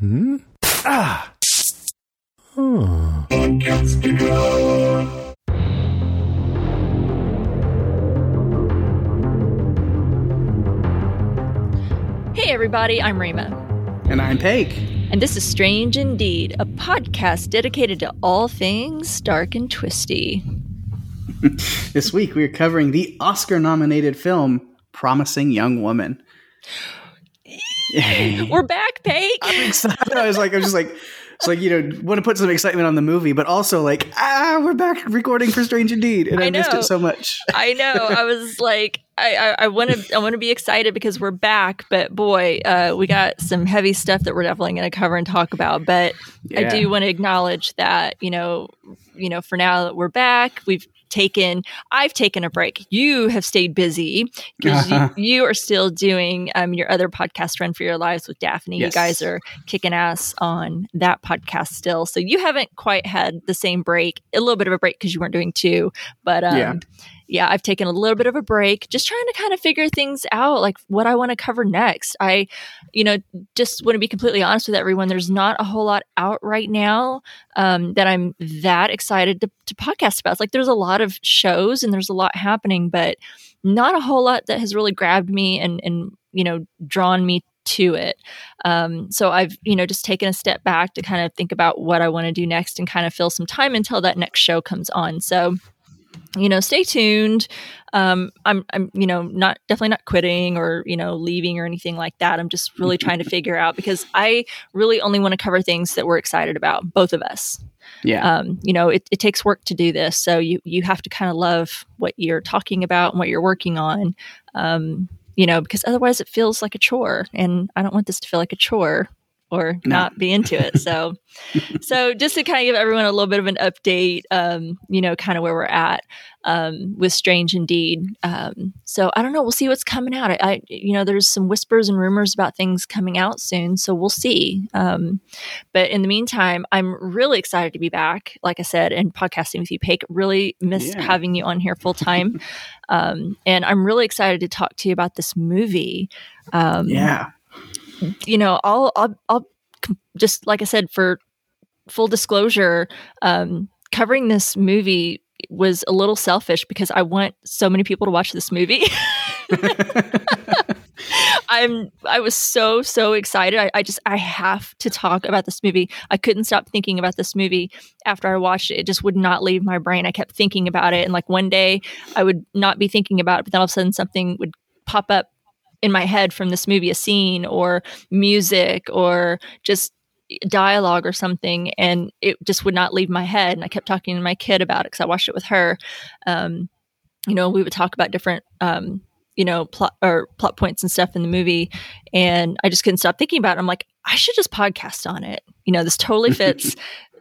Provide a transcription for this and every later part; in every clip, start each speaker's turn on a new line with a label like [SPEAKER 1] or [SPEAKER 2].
[SPEAKER 1] Hmm? Ah! Oh.
[SPEAKER 2] Hey, everybody, I'm Rima.
[SPEAKER 3] And I'm Peg.
[SPEAKER 2] And this is Strange Indeed, a podcast dedicated to all things dark and twisty.
[SPEAKER 3] this week we're covering the Oscar nominated film Promising Young Woman.
[SPEAKER 2] We're back, Peg.
[SPEAKER 3] I'm excited. I was like, I was just like, it's like you know, want to put some excitement on the movie, but also like, ah, we're back recording for Strange Indeed, and I, I missed it so much.
[SPEAKER 2] I know. I was like, I, I want to, I want to be excited because we're back, but boy, uh, we got some heavy stuff that we're definitely going to cover and talk about. But yeah. I do want to acknowledge that, you know, you know, for now that we're back, we've taken i've taken a break you have stayed busy because uh-huh. you, you, are still doing um, your other podcast run for your lives with daphne yes. you guys are kicking ass on that podcast still so you haven't quite had the same break a little bit of a break because you weren't doing two but um, yeah yeah, I've taken a little bit of a break, just trying to kind of figure things out, like what I want to cover next. I, you know, just want to be completely honest with everyone. There's not a whole lot out right now um, that I'm that excited to, to podcast about. It's like there's a lot of shows and there's a lot happening, but not a whole lot that has really grabbed me and and you know drawn me to it. Um, so I've, you know, just taken a step back to kind of think about what I want to do next and kind of fill some time until that next show comes on. So you know, stay tuned. Um, I'm, I'm, you know, not definitely not quitting or you know leaving or anything like that. I'm just really trying to figure out because I really only want to cover things that we're excited about, both of us.
[SPEAKER 3] Yeah.
[SPEAKER 2] Um, you know, it, it takes work to do this, so you you have to kind of love what you're talking about and what you're working on. Um, you know, because otherwise it feels like a chore, and I don't want this to feel like a chore or no. not be into it. So, so just to kind of give everyone a little bit of an update, um, you know, kind of where we're at um, with Strange Indeed. Um, so I don't know. We'll see what's coming out. I, I, you know, there's some whispers and rumors about things coming out soon, so we'll see. Um, but in the meantime, I'm really excited to be back. Like I said, and podcasting with you, Peg. Really missed yeah. having you on here full time, um, and I'm really excited to talk to you about this movie.
[SPEAKER 3] Um, yeah
[SPEAKER 2] you know, I'll, I'll, I'll just like I said, for full disclosure, um, covering this movie was a little selfish because I want so many people to watch this movie. I'm I was so so excited. I, I, just I have to talk about this movie. I couldn't stop thinking about this movie after I watched it. It just would not leave my brain. I kept thinking about it, and like one day I would not be thinking about it, but then all of a sudden something would pop up in my head from this movie a scene or music or just dialogue or something and it just would not leave my head and i kept talking to my kid about it because i watched it with her. Um, you know we would talk about different um, you know plot or plot points and stuff in the movie and i just couldn't stop thinking about it. I'm like i should just podcast on it. You know this totally fits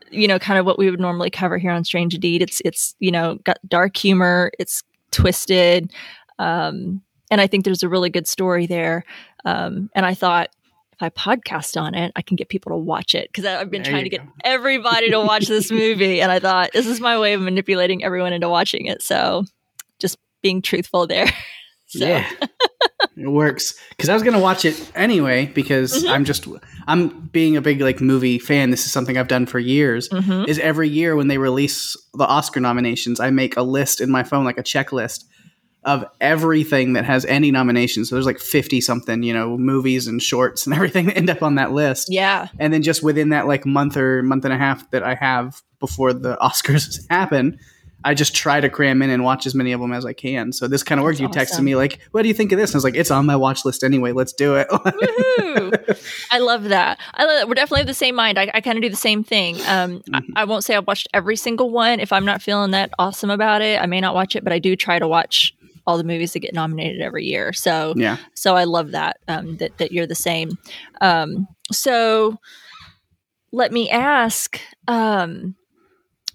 [SPEAKER 2] you know kind of what we would normally cover here on strange indeed. It's it's you know got dark humor it's twisted um and I think there's a really good story there. Um, and I thought if I podcast on it, I can get people to watch it because I've been there trying to get everybody to watch this movie. And I thought this is my way of manipulating everyone into watching it. So just being truthful there. so.
[SPEAKER 3] Yeah. it works because I was gonna watch it anyway because mm-hmm. I'm just I'm being a big like movie fan. This is something I've done for years. Mm-hmm. Is every year when they release the Oscar nominations, I make a list in my phone like a checklist of everything that has any nominations. So there's like 50 something, you know, movies and shorts and everything that end up on that list.
[SPEAKER 2] Yeah.
[SPEAKER 3] And then just within that like month or month and a half that I have before the Oscars happen, I just try to cram in and watch as many of them as I can. So this kind of worked. You texted me like, "What do you think of this?" And I was like, "It's on my watch list anyway. Let's do it."
[SPEAKER 2] I love that. I love that. We're definitely of the same mind. I, I kind of do the same thing. Um, mm-hmm. I, I, won't say I've watched every single one. If I'm not feeling that awesome about it, I may not watch it, but I do try to watch all the movies that get nominated every year. So
[SPEAKER 3] yeah,
[SPEAKER 2] so I love that um, that that you're the same. Um, so let me ask. Um,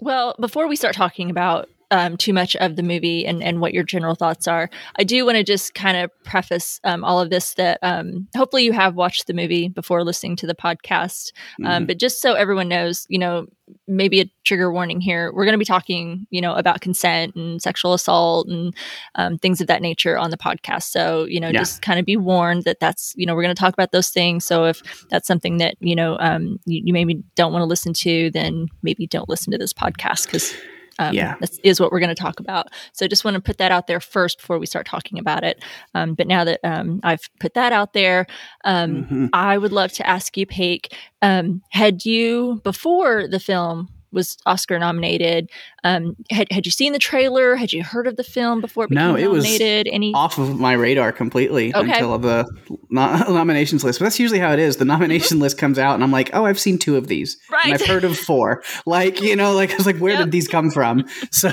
[SPEAKER 2] well, before we start talking about um, too much of the movie and, and what your general thoughts are. I do want to just kind of preface um, all of this that um, hopefully you have watched the movie before listening to the podcast. Um, mm-hmm. But just so everyone knows, you know, maybe a trigger warning here. We're going to be talking, you know, about consent and sexual assault and um, things of that nature on the podcast. So, you know, yeah. just kind of be warned that that's, you know, we're going to talk about those things. So if that's something that, you know, um, you, you maybe don't want to listen to, then maybe don't listen to this podcast because um, yeah. is what we're going to talk about. So just want to put that out there first before we start talking about it. Um, but now that um, I've put that out there, um, mm-hmm. I would love to ask you, Peg, um, had you, before the film was Oscar nominated. Um, had had you seen the trailer? Had you heard of the film before it became no, it nominated?
[SPEAKER 3] Was Any off of my radar completely okay. until the no- nominations list. But that's usually how it is. The nomination list comes out, and I'm like, oh, I've seen two of these, right? And I've heard of four. Like you know, like I was like, where yep. did these come from? So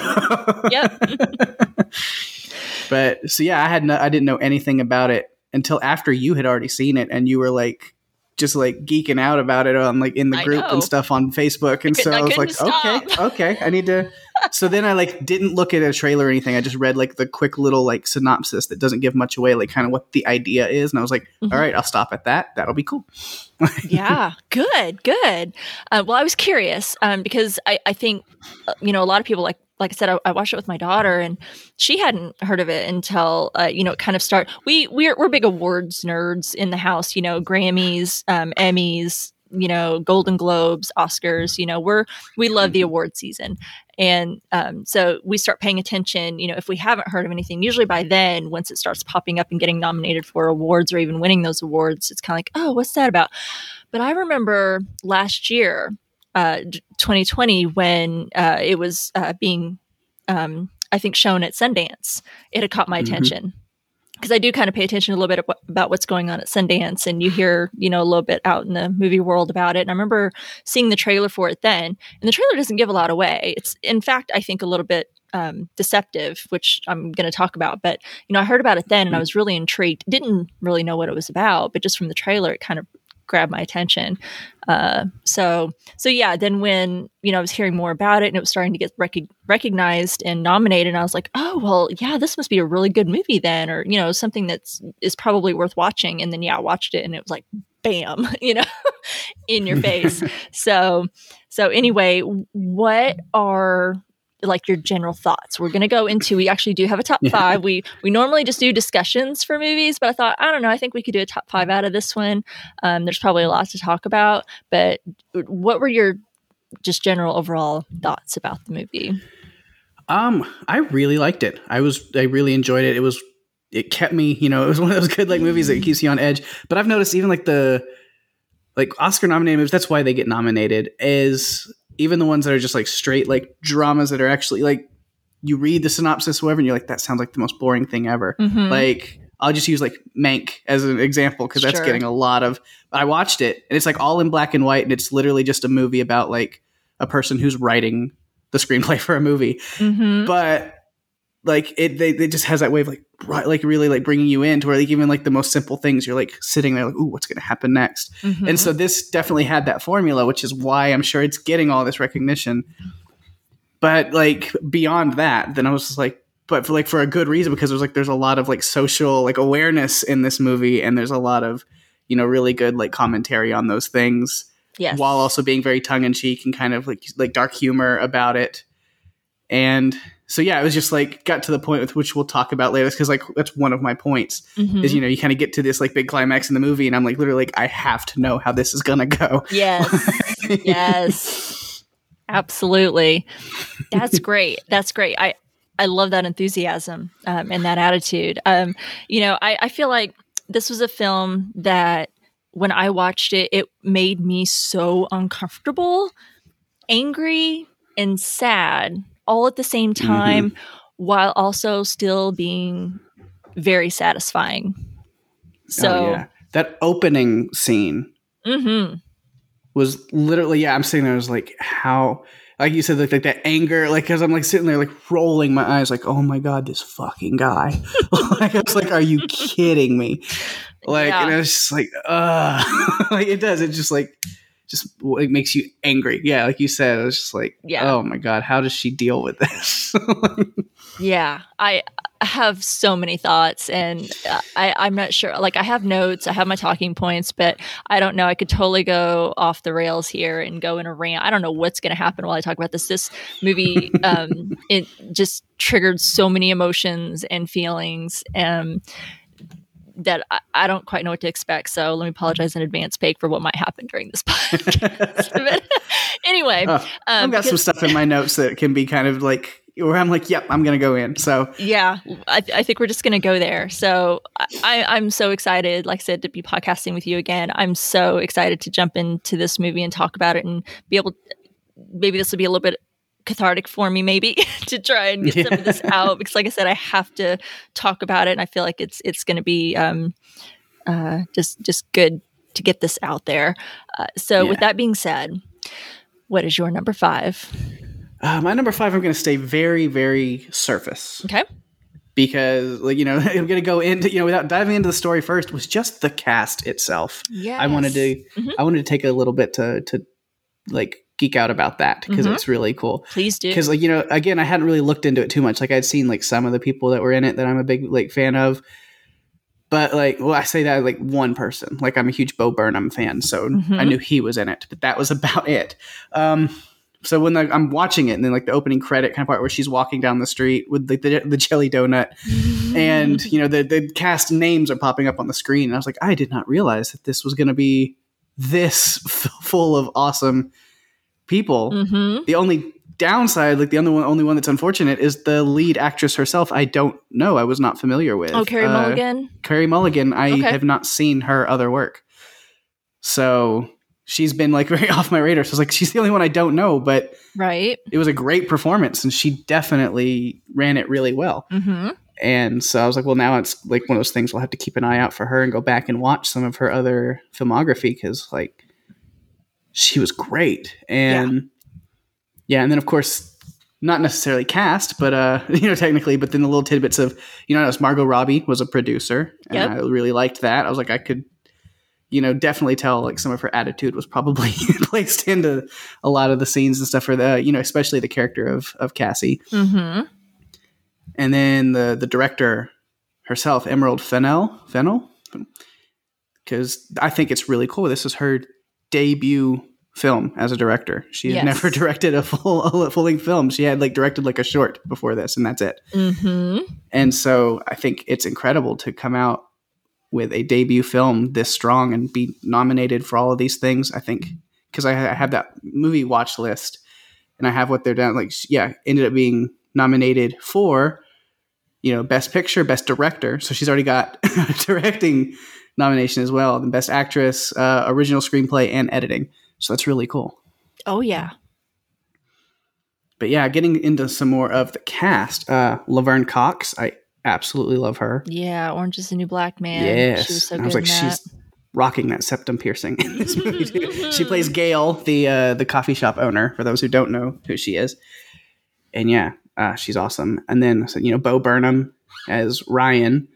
[SPEAKER 3] yep. but so yeah, I had no, I didn't know anything about it until after you had already seen it, and you were like just like geeking out about it on like in the group and stuff on Facebook. And I so I, I was like, stop. okay, okay, I need to. so then I like didn't look at a trailer or anything. I just read like the quick little like synopsis that doesn't give much away, like kind of what the idea is. And I was like, mm-hmm. All right, I'll stop at that. That'll be cool.
[SPEAKER 2] yeah, good, good. Uh, well, I was curious um, because I, I think, uh, you know, a lot of people like like I said, I, I, watched it with my daughter, and she hadn't heard of it until uh, you know it kind of start. We we're we're big awards nerds in the house. You know, Grammys, um, Emmys, you know, Golden Globes, Oscars. You know, we're we love the award season, and um, so we start paying attention. You know, if we haven't heard of anything, usually by then, once it starts popping up and getting nominated for awards or even winning those awards, it's kind of like, oh, what's that about? But I remember last year uh, 2020 when uh, it was uh, being, um, I think, shown at Sundance. It had caught my mm-hmm. attention because I do kind of pay attention a little bit about what's going on at Sundance, and you hear, you know, a little bit out in the movie world about it. And I remember seeing the trailer for it then, and the trailer doesn't give a lot away. It's, in fact, I think a little bit um, deceptive, which I'm going to talk about. But you know, I heard about it then, and I mm-hmm. was really intrigued. Didn't really know what it was about, but just from the trailer, it kind of grabbed my attention. Uh, so so yeah, then when you know I was hearing more about it and it was starting to get rec- recognized and nominated, I was like, oh well, yeah, this must be a really good movie then, or you know something that's is probably worth watching. And then yeah, I watched it and it was like bam, you know, in your face. so so anyway, what are like your general thoughts. We're going to go into we actually do have a top yeah. 5. We we normally just do discussions for movies, but I thought I don't know, I think we could do a top 5 out of this one. Um, there's probably a lot to talk about, but what were your just general overall thoughts about the movie?
[SPEAKER 3] Um, I really liked it. I was I really enjoyed it. It was it kept me, you know, it was one of those good like movies that keeps you on edge. But I've noticed even like the like Oscar nominated movies, that's why they get nominated, is even the ones that are just like straight like dramas that are actually like you read the synopsis whatever and you're like that sounds like the most boring thing ever mm-hmm. like i'll just use like mank as an example because that's sure. getting a lot of i watched it and it's like all in black and white and it's literally just a movie about like a person who's writing the screenplay for a movie mm-hmm. but like it they, it just has that way of like like really like bringing you in to where like even like the most simple things you're like sitting there like ooh what's going to happen next mm-hmm. and so this definitely had that formula which is why i'm sure it's getting all this recognition but like beyond that then i was just like but for like for a good reason because there's like there's a lot of like social like awareness in this movie and there's a lot of you know really good like commentary on those things yes. while also being very tongue-in-cheek and kind of like like dark humor about it and so yeah, it was just like got to the point with which we'll talk about later because like that's one of my points mm-hmm. is you know you kind of get to this like big climax in the movie and I'm like literally like I have to know how this is gonna go.
[SPEAKER 2] Yes, yes, absolutely. That's great. That's great. I I love that enthusiasm um, and that attitude. Um, you know, I, I feel like this was a film that when I watched it, it made me so uncomfortable, angry, and sad all at the same mm-hmm. time mm-hmm. while also still being very satisfying. So oh, yeah.
[SPEAKER 3] that opening scene mm-hmm. was literally yeah. I'm sitting there. I was like, how like you said, like, like that anger, like because I'm like sitting there, like rolling my eyes, like, oh my god, this fucking guy. like I was like, are you kidding me? Like, yeah. and I was just like, uh like it does. It just like just it makes you angry. Yeah, like you said, it's just like,
[SPEAKER 2] Yeah.
[SPEAKER 3] oh my god, how does she deal with this?
[SPEAKER 2] Yeah, I have so many thoughts, and uh, I, I'm not sure. Like, I have notes, I have my talking points, but I don't know. I could totally go off the rails here and go in a rant. I don't know what's going to happen while I talk about this. This movie, um, it just triggered so many emotions and feelings, um, that I, I don't quite know what to expect. So let me apologize in advance, Peg, for what might happen during this podcast. Anyway,
[SPEAKER 3] Uh, I've
[SPEAKER 2] um,
[SPEAKER 3] got some stuff in my notes that can be kind of like where I'm like, yep, I'm gonna go in. So
[SPEAKER 2] Yeah, I, I think we're just going to go there. So I, I'm so excited, like I said, to be podcasting with you again. I'm so excited to jump into this movie and talk about it and be able. Maybe this will be a little bit cathartic for me, maybe to try and get some of this out because, like I said, I have to talk about it, and I feel like it's it's going to be um, uh, just just good to get this out there. Uh, so, with that being said, what is your number five?
[SPEAKER 3] uh, my number five, I'm gonna stay very, very surface
[SPEAKER 2] Okay.
[SPEAKER 3] because, like you know, I'm gonna go into you know without diving into the story first was just the cast itself.
[SPEAKER 2] Yeah.
[SPEAKER 3] I wanted to
[SPEAKER 2] Mhm.
[SPEAKER 3] I wanted to take a little bit to to like geek out about that because
[SPEAKER 2] Mhm.
[SPEAKER 3] it's really cool.
[SPEAKER 2] Please do.
[SPEAKER 3] Because like you know, again, I hadn't really looked into it too much. Like I'd seen like some of the people that were in it that I'm a big like fan of, but like well, I say that like one person. Like I'm a huge Bo Burnham fan, so I
[SPEAKER 2] Mhm.
[SPEAKER 3] knew he was in it, but that was about it. Um, so when like, I'm watching it, and then like the opening credit kind of part where she's walking down the street with like the, the jelly donut, and you know the the cast names are popping up on the screen, and I was like, I did not realize that this was going to be this f- full of awesome people.
[SPEAKER 2] hmm
[SPEAKER 3] The only downside, like the only one, only one that's unfortunate, is the lead actress herself. I don't know. I was not familiar with.
[SPEAKER 2] Oh, Carey
[SPEAKER 3] Uh,
[SPEAKER 2] Mulligan.
[SPEAKER 3] Carey Mulligan. I
[SPEAKER 2] Okay.
[SPEAKER 3] have not seen her other work, so she's been like very off my radar. So I was like, she's the only one I don't know, but
[SPEAKER 2] Right.
[SPEAKER 3] it was a great performance, and she definitely ran it really well.
[SPEAKER 2] hmm
[SPEAKER 3] And so I was like, well, now it's like one of those things we'll have to keep an eye out for her and go back and watch some of her other filmography because, like, she was great. And yeah. and then of course, not necessarily cast, but uh, you know, technically, but then the little tidbits of, you know, as Margot Robbie was a producer, and
[SPEAKER 2] Yep.
[SPEAKER 3] I really liked that. I was like, I could, you know, definitely tell like some of her attitude was probably placed into a lot of the scenes and stuff for the, you know, especially the character of of Cassie
[SPEAKER 2] hmm
[SPEAKER 3] and then the the director herself, Emerald Fennell, Fennell, because I think it's really cool. This is her debut film as a director. She had
[SPEAKER 2] Yes.
[SPEAKER 3] never directed a full a full length film. She had like directed like a short before this, and that's it.
[SPEAKER 2] hmm
[SPEAKER 3] And so I think it's incredible to come out with a debut film this strong and be nominated for all of these things. I think because I, I have that movie watch list and I have what they're down like yeah ended up being nominated for you know best picture best director so she's already got directing nomination as well the best actress uh, original screenplay and editing so that's really cool
[SPEAKER 2] Oh yeah.
[SPEAKER 3] but yeah getting into some more of the cast uh, laverne cox i absolutely love her
[SPEAKER 2] Yeah. Orange is the New Black Man.
[SPEAKER 3] Yes.
[SPEAKER 2] She was so good
[SPEAKER 3] I was like, she's rocking that septum piercing in this movie too. she plays Gail, the uh, the coffee shop owner. For those who don't know who she is, and yeah, uh, she's awesome. And then you know Bo Burnham as Ryan,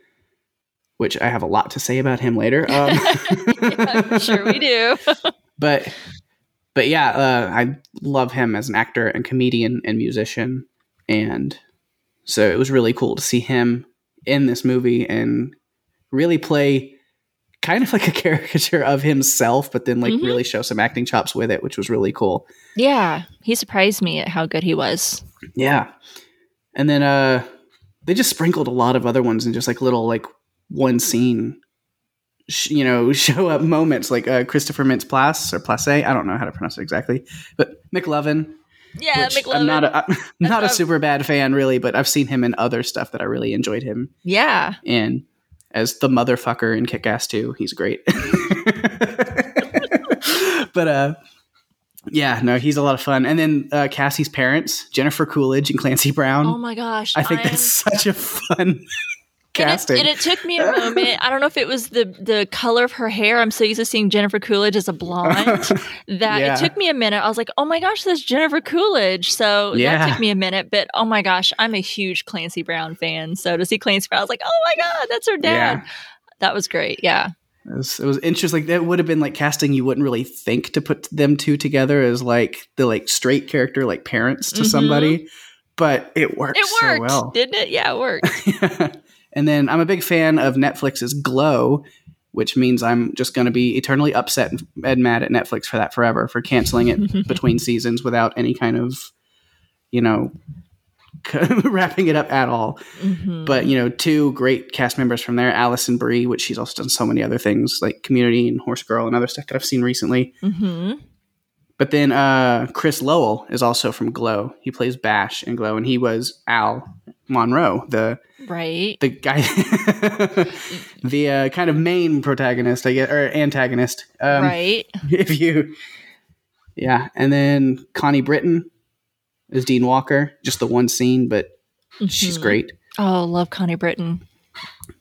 [SPEAKER 3] which I have a lot to say about him later. Um,
[SPEAKER 2] I'm sure we do.
[SPEAKER 3] but but yeah, uh, I love him as an actor and comedian and musician, and so it was really cool to see him in this movie and really play kind of like a caricature of himself, but then like
[SPEAKER 2] Mhm.
[SPEAKER 3] really show some acting chops with it, which was really cool.
[SPEAKER 2] yeah. He surprised me at how good he was.
[SPEAKER 3] Yeah, and then uh, they just sprinkled a lot of other ones and just like little like one scene. Sh- You know, show up moments like uh, Christopher Mintz Plasse or Place. I don't know how to pronounce it exactly, but McLovin,
[SPEAKER 2] Yeah, McLovin.
[SPEAKER 3] I'm not a I'm not a Superbad fan really, but I've seen him in other stuff that I really enjoyed him
[SPEAKER 2] yeah.
[SPEAKER 3] in. As the motherfucker in Kick Ass 2, he's great. but uh yeah, no, he's a lot of fun. And then uh, Cassie's parents, Jennifer Coolidge and Clancy Brown.
[SPEAKER 2] Oh my gosh.
[SPEAKER 3] I think
[SPEAKER 2] I'm-
[SPEAKER 3] that's such a fun
[SPEAKER 2] And it, and it took me a moment. I don't know if it was the the color of her hair. I'm so used to seeing Jennifer Coolidge as a blonde that
[SPEAKER 3] Yeah.
[SPEAKER 2] it took me a minute. I was like, oh my gosh, that's Jennifer Coolidge. So
[SPEAKER 3] Yeah.
[SPEAKER 2] that took me a minute. But oh my gosh, I'm a huge Clancy Brown fan. So to see Clancy Brown, I was like, oh my god, that's her dad.
[SPEAKER 3] Yeah.
[SPEAKER 2] That was great. Yeah.
[SPEAKER 3] It was, it was interesting. Like that would have been like casting you wouldn't really think to put them two together as like the like straight character, like parents to mm-hmm. somebody, but it worked. It worked, so well.
[SPEAKER 2] didn't it? Yeah, it worked.
[SPEAKER 3] And then I'm a big fan of Netflix's Glow, which means I'm just going to be eternally upset and mad at Netflix for that forever for canceling it between seasons without any kind of, you know, wrapping it up at all. Mm-hmm. But you know, two great cast members from there: Alison Brie, which she's also done so many other things like Community and Horse Girl and other stuff that I've seen recently. Mm-hmm. But then uh, Chris Lowell is also from Glow. He plays Bash in Glow, and he was Al Monroe, the
[SPEAKER 2] right
[SPEAKER 3] the guy, the uh, kind of main protagonist, I guess, or antagonist.
[SPEAKER 2] Um, right.
[SPEAKER 3] If you, yeah, and then Connie Britton as Dean Walker. Just the one scene, but mm-hmm. she's great.
[SPEAKER 2] Oh, love Connie Britton.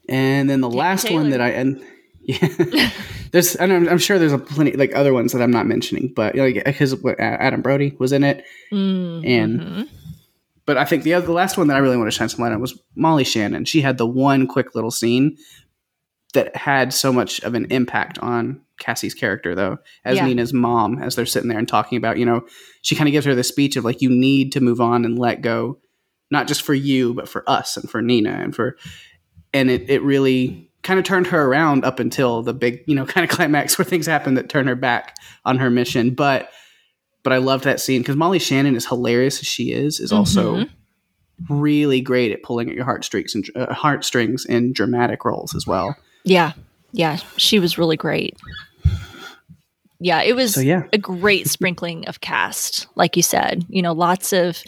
[SPEAKER 3] And then the last Taylor. one that I and yeah, there's I'm, I'm, sure there's a plenty like other ones that I'm not mentioning, but like because Adam Brody was in it, mm-hmm. and but I think the other the last one that I really want to shine some light on was Molly Shannon. She had the one quick little scene that had so much of an impact on Cassie's character, though, as yeah. Nina's mom, as they're sitting there and talking about, you know, she kind of gives her the speech of like, you need to move on and let go, not just for you, but for us and for Nina and for, and it, it really kind of turned her around up until the big, you know, kind of climax where things happen that turn her back on her mission. But, but I loved that scene because Molly Shannon, as hilarious as she is, is mm-hmm. also really great at pulling at your heartstrings and uh, heartstrings in dramatic roles as well.
[SPEAKER 2] Yeah. Yeah. She was really great. Yeah. It was so, yeah. a great sprinkling of cast, like you said. You know, lots of,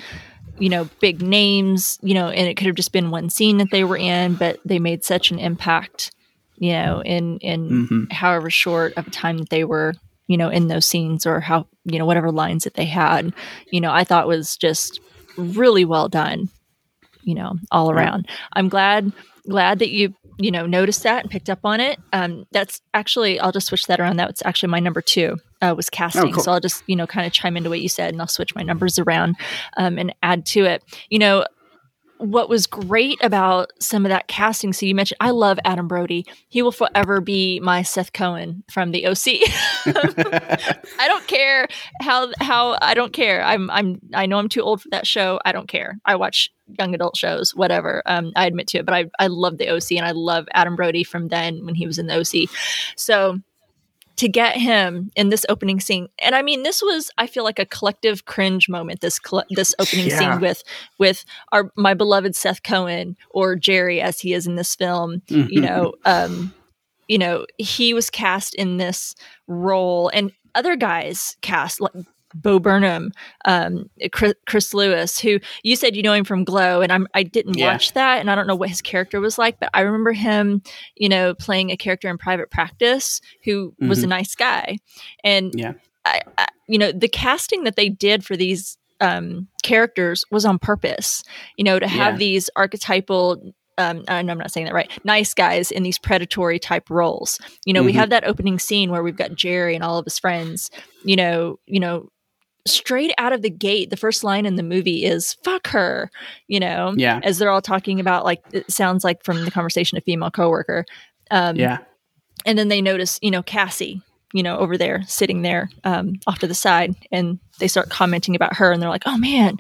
[SPEAKER 2] you know, big names, you know, and it could have just been one scene that they were in, but they made such an impact, you know, in in mm-hmm. however short of a time that they were, you know, in those scenes or how, you know, whatever lines that they had, you know, I thought was just really well done, you know, all around. I'm glad glad that you you know noticed that and picked up on it. Um, that's actually i'll just switch that around. That's actually my number two uh, was casting. oh, cool. so i'll just you know kind of chime into what you said and i'll switch my numbers around um, and add to it. You know what was great about some of that casting so you mentioned i love adam brody. He will forever be my seth cohen from the oc i don't care how how i don't care. I'm i'm i know i'm too old for that show. I don't care. I watch young adult shows whatever. Um, i admit to it but i i love the oc and i love adam brody from then when he was in the oc so to get him in this opening scene and i mean this was i feel like a collective cringe moment this cl- this opening yeah. scene with with our my beloved seth cohen or jerry as he is in this film mm-hmm. you know um you know he was cast in this role and other guys cast like Bo Burnham, um, Chris, Chris, Lewis, who you said you know him from Glow, and I'm I didn't yeah. watch that, and I don't know what his character was like, but I remember him, you know, playing a character in Private Practice who mm-hmm. was a mm-hmm. nice guy, and yeah, I, I, you know, the casting that they did for these um, characters was on purpose, you know, to have yeah. these archetypal um, I'm not saying that right, nice guys in these predatory type roles. You know, mm-hmm. we have that opening scene where we've got Jerry and all of his friends, you know, you know, straight out of the gate, the first line in the movie is "fuck her," you know.
[SPEAKER 3] Yeah.
[SPEAKER 2] As they're all talking about, like it sounds like from the conversation, a female coworker.
[SPEAKER 3] Um, yeah.
[SPEAKER 2] And then they notice, you know, Cassie, you know, over there sitting there um, off to the side, and they start commenting about her, and they're like, "Oh man,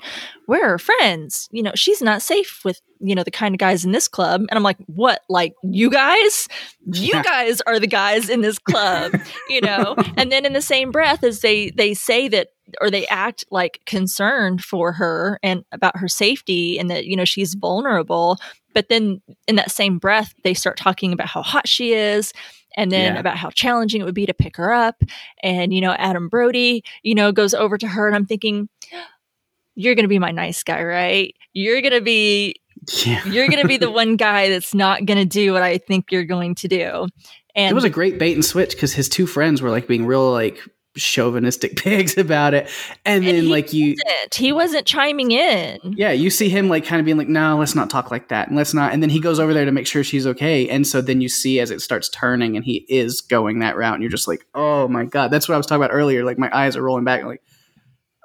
[SPEAKER 2] we're her friends. You know, she's not safe with you know the kind of guys in this club." And I'm like, "What? Like you guys? You guys are the guys in this club, you know?" and then in the same breath as they they say that or they act like concerned for her and about her safety and that you know she's vulnerable but then in that same breath they start talking about how hot she is and then yeah. about how challenging it would be to pick her up and you know adam brody you know goes over to her and i'm thinking you're going to be my nice guy right you're going to be yeah. you're going to be the one guy that's not going to do what i think you're going to do
[SPEAKER 3] and it was a great bait and switch because his two friends were like being real like chauvinistic pigs about it and, and then like you
[SPEAKER 2] wasn't. he wasn't chiming in
[SPEAKER 3] yeah you see him like kind of being like no let's not talk like that and let's not and then he goes over there to make sure she's okay and so then you see as it starts turning and he is going that route and you're just like oh my god that's what i was talking about earlier like my eyes are rolling back like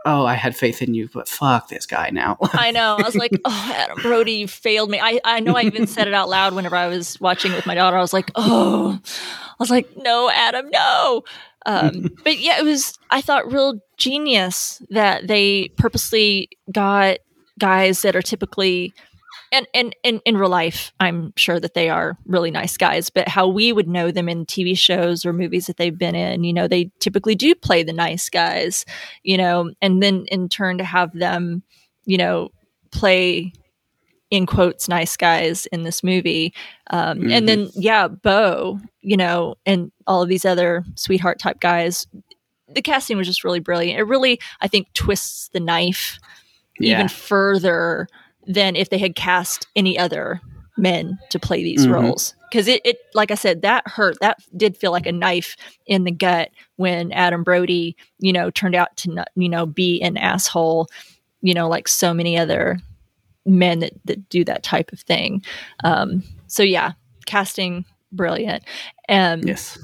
[SPEAKER 3] oh, I had faith in you, but fuck this guy now.
[SPEAKER 2] I know. I was like, oh, Adam Brody, you failed me. I, I know I even said it out loud whenever I was watching it with my daughter. I was like, oh, I was like, no, Adam, no. Um, but yeah, it was, I thought, real genius that they purposely got guys that are typically and and in, in real life i'm sure that they are really nice guys but how we would know them in tv shows or movies that they've been in you know they typically do play the nice guys you know and then in turn to have them you know play in quotes nice guys in this movie um, mm-hmm. and then yeah bo you know and all of these other sweetheart type guys the casting was just really brilliant it really i think twists the knife yeah. even further than if they had cast any other men to play these mm-hmm. roles because it, it like i said that hurt that did feel like a knife in the gut when adam brody you know turned out to not, you know be an asshole you know like so many other men that, that do that type of thing um so yeah casting brilliant and
[SPEAKER 3] yes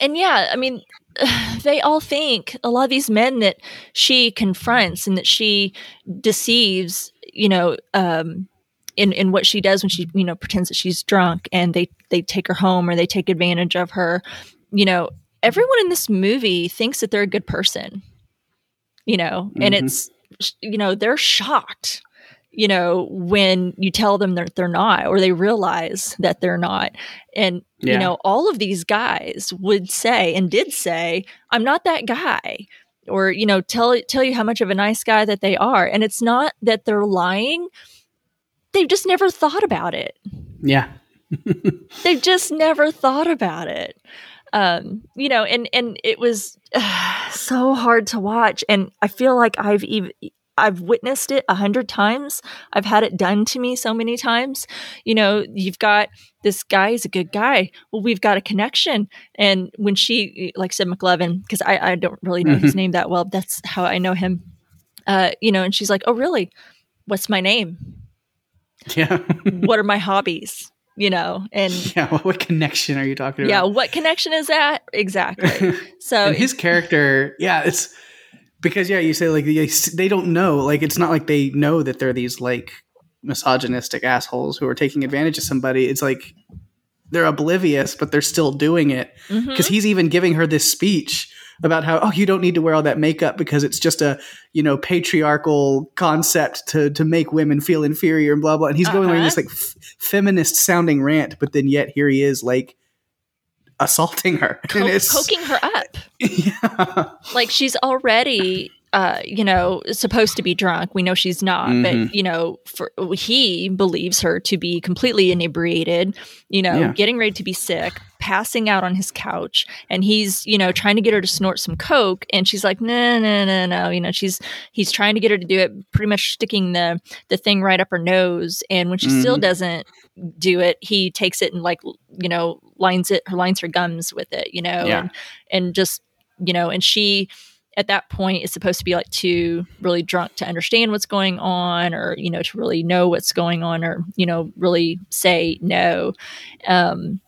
[SPEAKER 2] and yeah i mean they all think a lot of these men that she confronts and that she deceives you know, um, in in what she does when she you know pretends that she's drunk and they they take her home or they take advantage of her. You know, everyone in this movie thinks that they're a good person. You know, mm-hmm. and it's you know they're shocked you know when you tell them that they're not or they realize that they're not. And yeah. you know all of these guys would say and did say i'm not that guy. Or you know tell tell you how much of a nice guy that they are. And it's not that they're lying. They've just never thought about it.
[SPEAKER 3] Yeah.
[SPEAKER 2] They've just never thought about it. Um you know and and it was uh, so hard to watch. And i feel like i've even I've witnessed it a hundred times. I've had it done to me so many times. You know, you've got this guy is a good guy. Well, we've got a connection. And when she, like said McLovin, because I, I don't really know mm-hmm. his name that well, that's how I know him. Uh, you know, and she's like, "Oh, really? What's my name?
[SPEAKER 3] Yeah.
[SPEAKER 2] what are my hobbies? You know, and
[SPEAKER 3] yeah, what, what connection are you talking
[SPEAKER 2] about? Yeah, what connection is that exactly? So
[SPEAKER 3] his character, yeah, it's because yeah, you say like they, they don't know. Like it's not like they know that they're these like misogynistic assholes who are taking advantage of somebody. It's like they're oblivious, but they're still doing it because mm-hmm. he's even giving her this speech about how oh you don't need to wear all that makeup because it's just a you know patriarchal concept to to make women feel inferior and blah blah and he's uh-huh. going on this like f- feminist sounding rant but then yet here he is like assaulting her
[SPEAKER 2] Co- and poking her up yeah like she's already uh, you know, supposed to be drunk. We know she's not, mm-hmm. but you know, for he believes her to be completely inebriated, you know, yeah. getting ready to be sick, passing out on his couch, and he's, you know, trying to get her to snort some coke, and she's like, no, no, no, no, you know, she's he's trying to get her to do it, pretty much sticking the the thing right up her nose, and when she mm-hmm. still doesn't do it, he takes it and like, you know, lines it, her lines her gums with it, you know, yeah. and and just, you know, and she at that point is supposed to be like too really drunk to understand what's going on or you know to really know what's going on or you know really say no. Um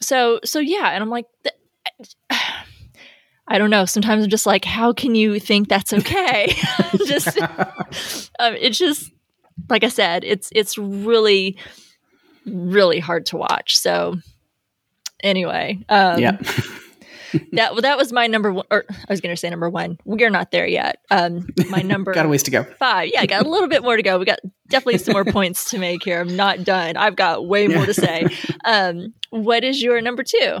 [SPEAKER 2] so so yeah and i'm like i don't know. Sometimes i'm just like how can you think that's okay? Just um, it's just like i said it's it's really really hard to watch. So anyway um
[SPEAKER 3] yeah
[SPEAKER 2] that well, that was my number one. Or I was going to say number one. We're not there yet. Um, my number
[SPEAKER 3] got a ways to go.
[SPEAKER 2] Five. Yeah, I got a little bit more to go. We got definitely some more points to make here. I'm not done. I've got way more to say. Um, what is your number two?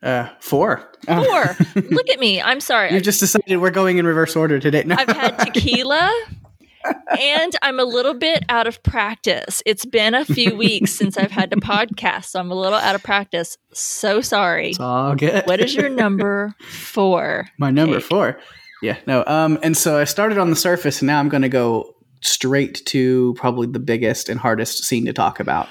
[SPEAKER 3] Uh, four.
[SPEAKER 2] Four. Look at me. I'm sorry.
[SPEAKER 3] You just decided we're going in reverse order today.
[SPEAKER 2] No. I've had tequila and I'm a little bit out of practice. It's been a few weeks since I've had to podcast, so I'm a little out of practice. So sorry.
[SPEAKER 3] It's all good.
[SPEAKER 2] what is your number four?
[SPEAKER 3] My number Jake? four. Yeah, no. Um, and so I started on the surface, and now I'm going to go straight to probably the biggest and hardest scene to talk about.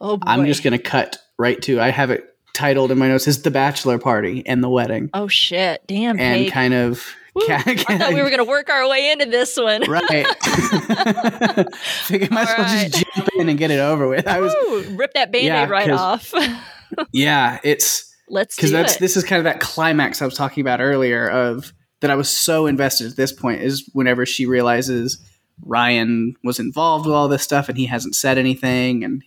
[SPEAKER 2] Oh, boy.
[SPEAKER 3] I'm just going to cut right to. I have it titled in my notes as the bachelor party and the wedding.
[SPEAKER 2] Oh shit! Damn.
[SPEAKER 3] And kind of
[SPEAKER 2] I thought we were going to work our way into this one.
[SPEAKER 3] right. Figure might as well right. just jump in and get it over with. I was
[SPEAKER 2] Ooh, rip that band-aid yeah, right off.
[SPEAKER 3] yeah, it's
[SPEAKER 2] let's
[SPEAKER 3] because that's it. this is kind of that climax I was talking about earlier of that I was so invested at this point is whenever she realizes Ryan was involved with all this stuff and he hasn't said anything and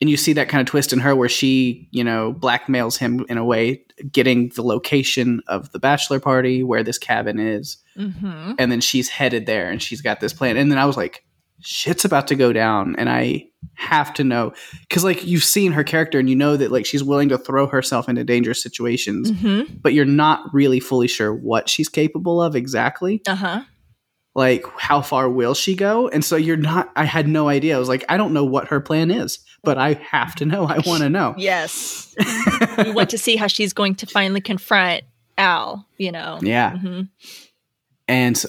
[SPEAKER 3] and you see that kind of twist in her where she, you know, blackmails him in a way, getting the location of the bachelor party where this cabin is. Mm-hmm. And then she's headed there and she's got this plan. And then I was like, shit's about to go down. And I have to know. Cause like you've seen her character and you know that like she's willing to throw herself into dangerous situations, mm-hmm. but you're not really fully sure what she's capable of exactly.
[SPEAKER 2] Uh huh
[SPEAKER 3] like how far will she go and so you're not i had no idea i was like i don't know what her plan is but i have to know. I want to know.
[SPEAKER 2] Yes. We want to see how she's going to finally confront al you know?
[SPEAKER 3] Yeah. Mm-hmm. and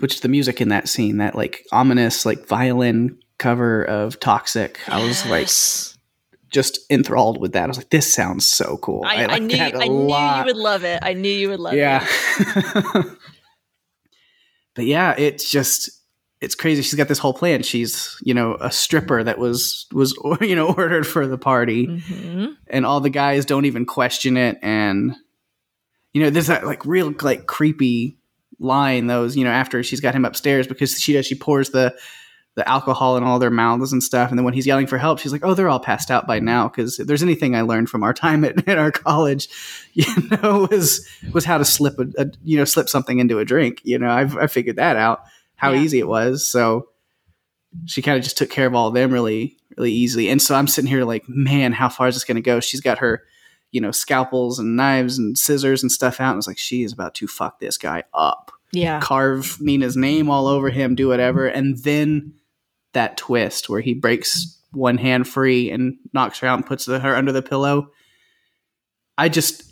[SPEAKER 3] which the music in that scene that like ominous like violin cover of toxic yes. i was like just enthralled with that. I was like this sounds so cool.
[SPEAKER 2] I, I, I knew, I knew you would love it. I knew you would love
[SPEAKER 3] yeah. it. Yeah. But yeah, it's just it's crazy. She's got this whole plan. She's you know a stripper that was was you know ordered for the party, mm-hmm. and all the guys don't even question it. And you know there's that like real like creepy line those you know after she's got him upstairs because she does she pours the the alcohol in all their mouths and stuff. And then when he's yelling for help, she's like, "Oh, they're all passed out by now." Because if there's anything I learned from our time at, at our college, you know, was was how to slip a, a, you know slip something into a drink. You know, I've I figured that out how yeah. easy it was. So she kind of just took care of all of them really really easily. And so I'm sitting here like, man, how far is this going to go? She's got her you know scalpels and knives and scissors and stuff out. And it's like she is about to fuck this guy up.
[SPEAKER 2] Yeah,
[SPEAKER 3] carve Nina's name all over him, do whatever, and then that twist where he breaks one hand free and knocks her out and puts her under the pillow. I just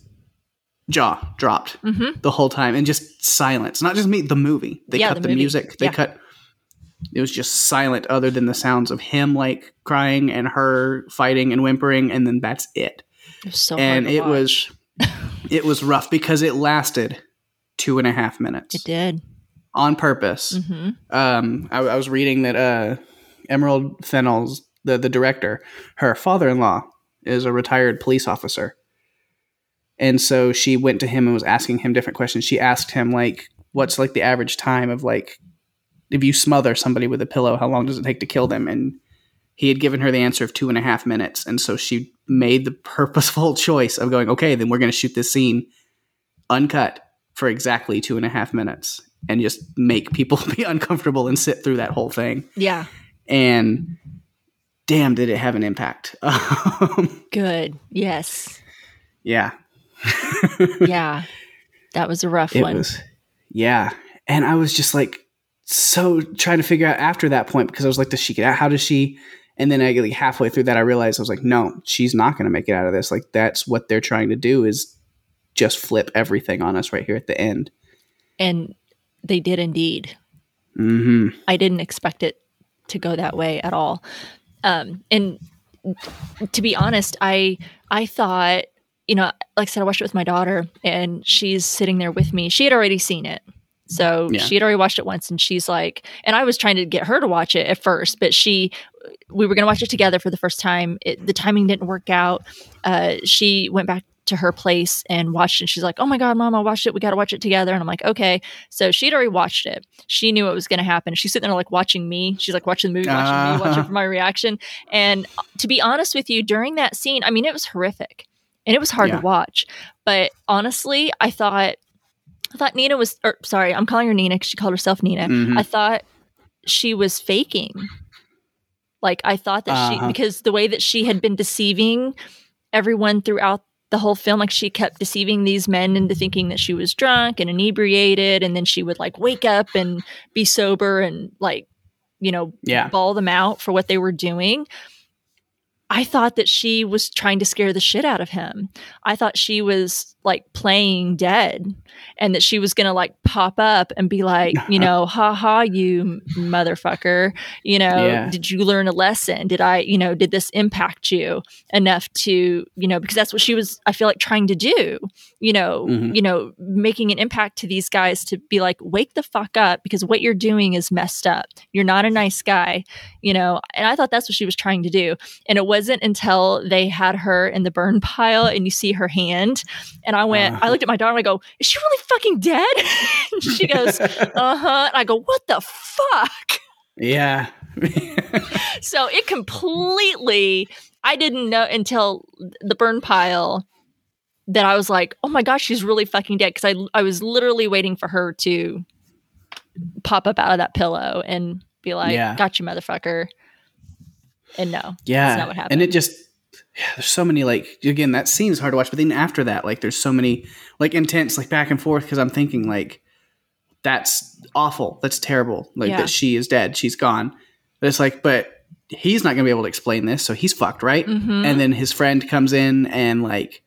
[SPEAKER 3] jaw dropped mm-hmm. the whole time and just silence. Not just me, the movie. They yeah, cut the, the music. They yeah. cut. It was just silent, other than the sounds of him like crying and her fighting and whimpering, and then that's it.
[SPEAKER 2] it so
[SPEAKER 3] and it was it was rough because it lasted two and a half minutes.
[SPEAKER 2] It did
[SPEAKER 3] on purpose. Mm-hmm. Um, I, I was reading that uh, Emerald Fennell's the the director, her father in law is a retired police officer, and so she went to him and was asking him different questions. She asked him like, "What's like the average time of like if you smother somebody with a pillow? How long does it take to kill them?" And he had given her the answer of two and a half minutes, and so she made the purposeful choice of going, "Okay, then we're going to shoot this scene uncut." For exactly two and a half minutes, and just make people be uncomfortable and sit through that whole thing.
[SPEAKER 2] Yeah
[SPEAKER 3] and damn, did it have an impact.
[SPEAKER 2] Good. Yes.
[SPEAKER 3] Yeah.
[SPEAKER 2] Yeah. That was a rough
[SPEAKER 3] it
[SPEAKER 2] one.
[SPEAKER 3] Was, yeah. And I was just like so trying to figure out after that point because I was like, does she get out? How does she? And then I like halfway through that, I realized I was like, no, she's not going to make it out of this. Like that's what they're trying to do is just flip everything on us right here at the end.
[SPEAKER 2] And they did indeed.
[SPEAKER 3] Mm-hmm.
[SPEAKER 2] I didn't expect it to go that way at all. Um, and to be honest, I I thought, you know, like I said, I watched it with my daughter, and she's sitting there with me. She had already seen it. So yeah. she had already watched it once and she's like, and I was trying to get her to watch it at first, but she, we were going to watch it together for the first time. It, the timing didn't work out. Uh, she went back to her place and watched it. And she's like, "Oh my god, mom, I watched it. We got to watch it together." And I'm like, "Okay." So she'd already watched it. She knew what was going to happen. She's sitting there like watching me. She's like watching the movie, watching uh. me, watching uh-huh. for my reaction. And to be honest with you, during that scene, I mean, it was horrific and it was hard yeah. to watch. But honestly, I thought, I thought Nina was, or sorry, I'm calling her Nina because she called herself Nina. Mm-hmm. I thought she was faking. Like I thought that uh-huh. she, because the way that she had been deceiving everyone throughout the whole film like she kept deceiving these men into thinking that she was drunk and inebriated and then she would like wake up and be sober and like you know
[SPEAKER 3] yeah.
[SPEAKER 2] bawl them out for what they were doing i thought that she was trying to scare the shit out of him. I thought she was like playing dead and that she was going to like pop up and be like, you know, ha ha, you motherfucker. You know, yeah. did you learn a lesson? Did I, you know, did this impact you enough to, you know, because that's what she was, I feel like trying to do, you know, mm-hmm. you know, making an impact to these guys to be like, wake the fuck up because what you're doing is messed up. You're not a nice guy, you know, and I thought that's what she was trying to do. And it wasn't until they had her in the burn pile and you see her hand. And And I went, uh, I looked at my daughter and I go, Is she really fucking dead? she goes, Uh huh. And I go, What the fuck?
[SPEAKER 3] Yeah.
[SPEAKER 2] so it completely, I didn't know until the burn pile that I was like, oh my gosh, she's really fucking dead. Cause I, I was literally waiting for her to pop up out of that pillow and be like, yeah. got you, motherfucker. And no,
[SPEAKER 3] yeah, that's not what happened. And it just, yeah, there's so many like again that scene is hard to watch, but then after that, like there's so many like intense like back and forth because I'm thinking like that's awful, that's terrible, like yeah. that she is dead, she's gone. But it's like, but he's not gonna be able to explain this, so he's fucked, right? Mm-hmm. And then his friend comes in and like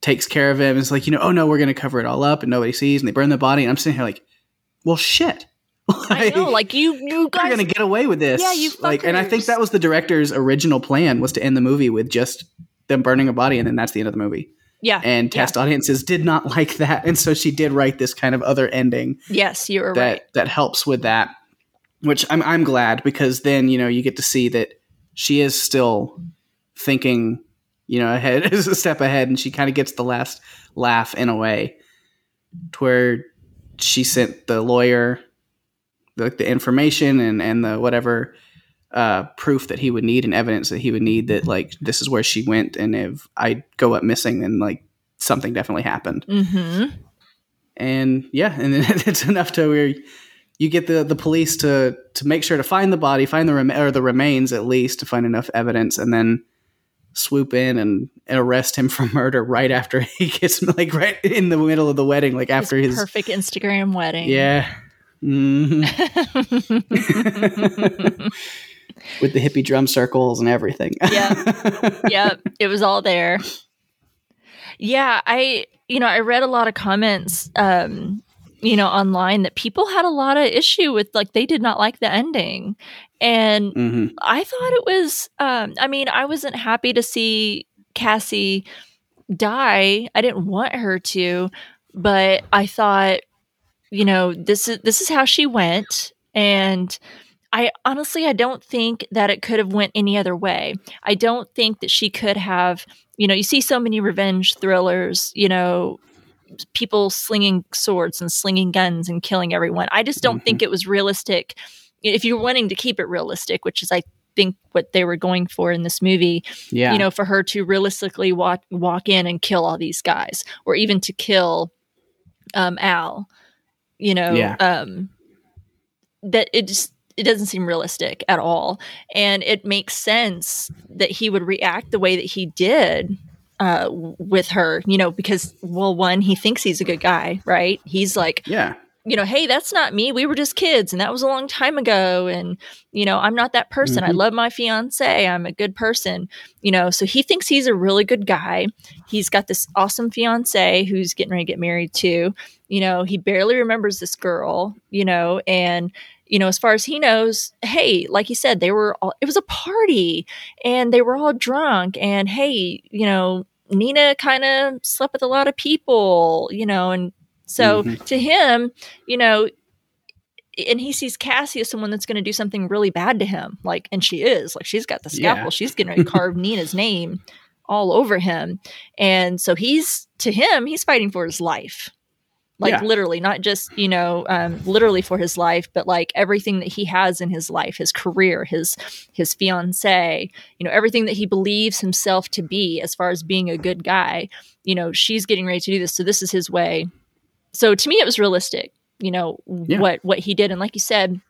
[SPEAKER 3] takes care of him. It's like you know, oh no, we're gonna cover it all up and nobody sees, and they burn the body. And I'm sitting here like, well, shit.
[SPEAKER 2] Like, I know, like you, you guys
[SPEAKER 3] are gonna get away with this.
[SPEAKER 2] Yeah, you
[SPEAKER 3] like, and I think that was the director's original plan was to end the movie with just them burning a body, and then that's the end of the movie.
[SPEAKER 2] Yeah,
[SPEAKER 3] and test
[SPEAKER 2] yeah.
[SPEAKER 3] audiences did not like that, and so she did write this kind of other ending.
[SPEAKER 2] Yes, you were
[SPEAKER 3] that,
[SPEAKER 2] right.
[SPEAKER 3] That helps with that, which I'm I'm glad because then you know you get to see that she is still thinking, you know, ahead is a step ahead, and she kind of gets the last laugh in a way, to where she sent the lawyer the, the information and and the whatever uh, proof that he would need and evidence that he would need that like this is where she went and if I go up missing then like something definitely happened.
[SPEAKER 2] Mm-hmm.
[SPEAKER 3] And yeah, and it's enough to where you get the the police to to make sure to find the body, find the rem- or the remains at least to find enough evidence, and then swoop in and, arrest him for murder right after he gets like right in the middle of the wedding, like after his,
[SPEAKER 2] his perfect Instagram wedding.
[SPEAKER 3] Yeah, Mm-hmm. With the hippie drum circles and everything.
[SPEAKER 2] yeah. Yeah. It was all there. Yeah. I, you know, I read a lot of comments, um, you know, online that people had a lot of issue with, like, they did not like the ending. And mm-hmm. I thought it was, um, I mean, I wasn't happy to see Cassie die. I didn't want her to, but I thought, you know, this is this is how she went and I honestly I don't think that it could have went any other way. I don't think that she could have, you know, you see so many revenge thrillers, you know, people slinging swords and slinging guns and killing everyone. I just don't mm-hmm. think it was realistic. If you're wanting to keep it realistic, which is I think what they were going for in this movie, yeah. you know, for her to realistically walk walk in and kill all these guys or even to kill um, Al you know yeah. um that it just it doesn't seem realistic at all. And it makes sense that he would react the way that he did uh, with her you know because well one he thinks he's a good guy right? He's like
[SPEAKER 3] yeah
[SPEAKER 2] you know, hey, that's not me. We were just kids and that was a long time ago. And, you know, I'm not that person. Mm-hmm. I love my fiance. I'm a good person, you know. So he thinks he's a really good guy. He's got this awesome fiance who's getting ready to get married to. You know, he barely remembers this girl, you know, and, you know, as far as he knows, hey, like he said, they were all, it was a party and they were all drunk. And hey, you know, Nina kind of slept with a lot of people, you know, and so mm-hmm. to him, you know, and he sees Cassie as someone that's going to do something really bad to him. Like, and she is like, she's got the scalpel. Yeah. She's going to carve Nina's name all over him. And so he's, to him, he's fighting for his life. Like yeah. literally, not just, you know, um, literally for his life, but like everything that he has in his life, his career, his, his fiance, you know, everything that he believes himself to be as far as being a good guy, you know, she's getting ready to do this. So this is his way so to me it was realistic you know yeah. what what he did and like you said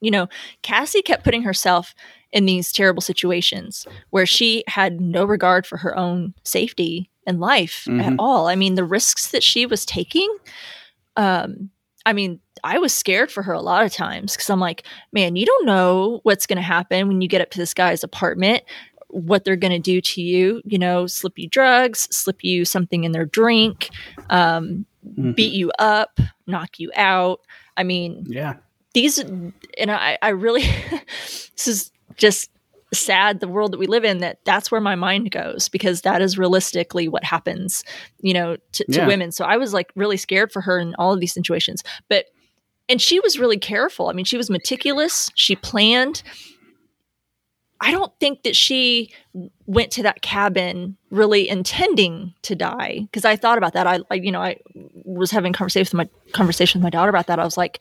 [SPEAKER 2] you know cassie kept putting herself in these terrible situations where she had no regard for her own safety and life mm-hmm. at all i mean the risks that she was taking um i mean i was scared for her a lot of times because i'm like man you don't know what's going to happen when you get up to this guy's apartment what they're going to do to you you know slip you drugs slip you something in their drink um, mm-hmm. beat you up, knock you out. I mean,
[SPEAKER 3] yeah,
[SPEAKER 2] these, and I, I really, this is just sad the world that we live in that that's where my mind goes because that is realistically what happens you know to, to yeah. women so i was like really scared for her in all of these situations but and she was really careful i mean she was meticulous she planned I don't think that she went to that cabin really intending to die because I thought about that. I, I, you know, I was having conversation with my conversation with my daughter about that. I was like,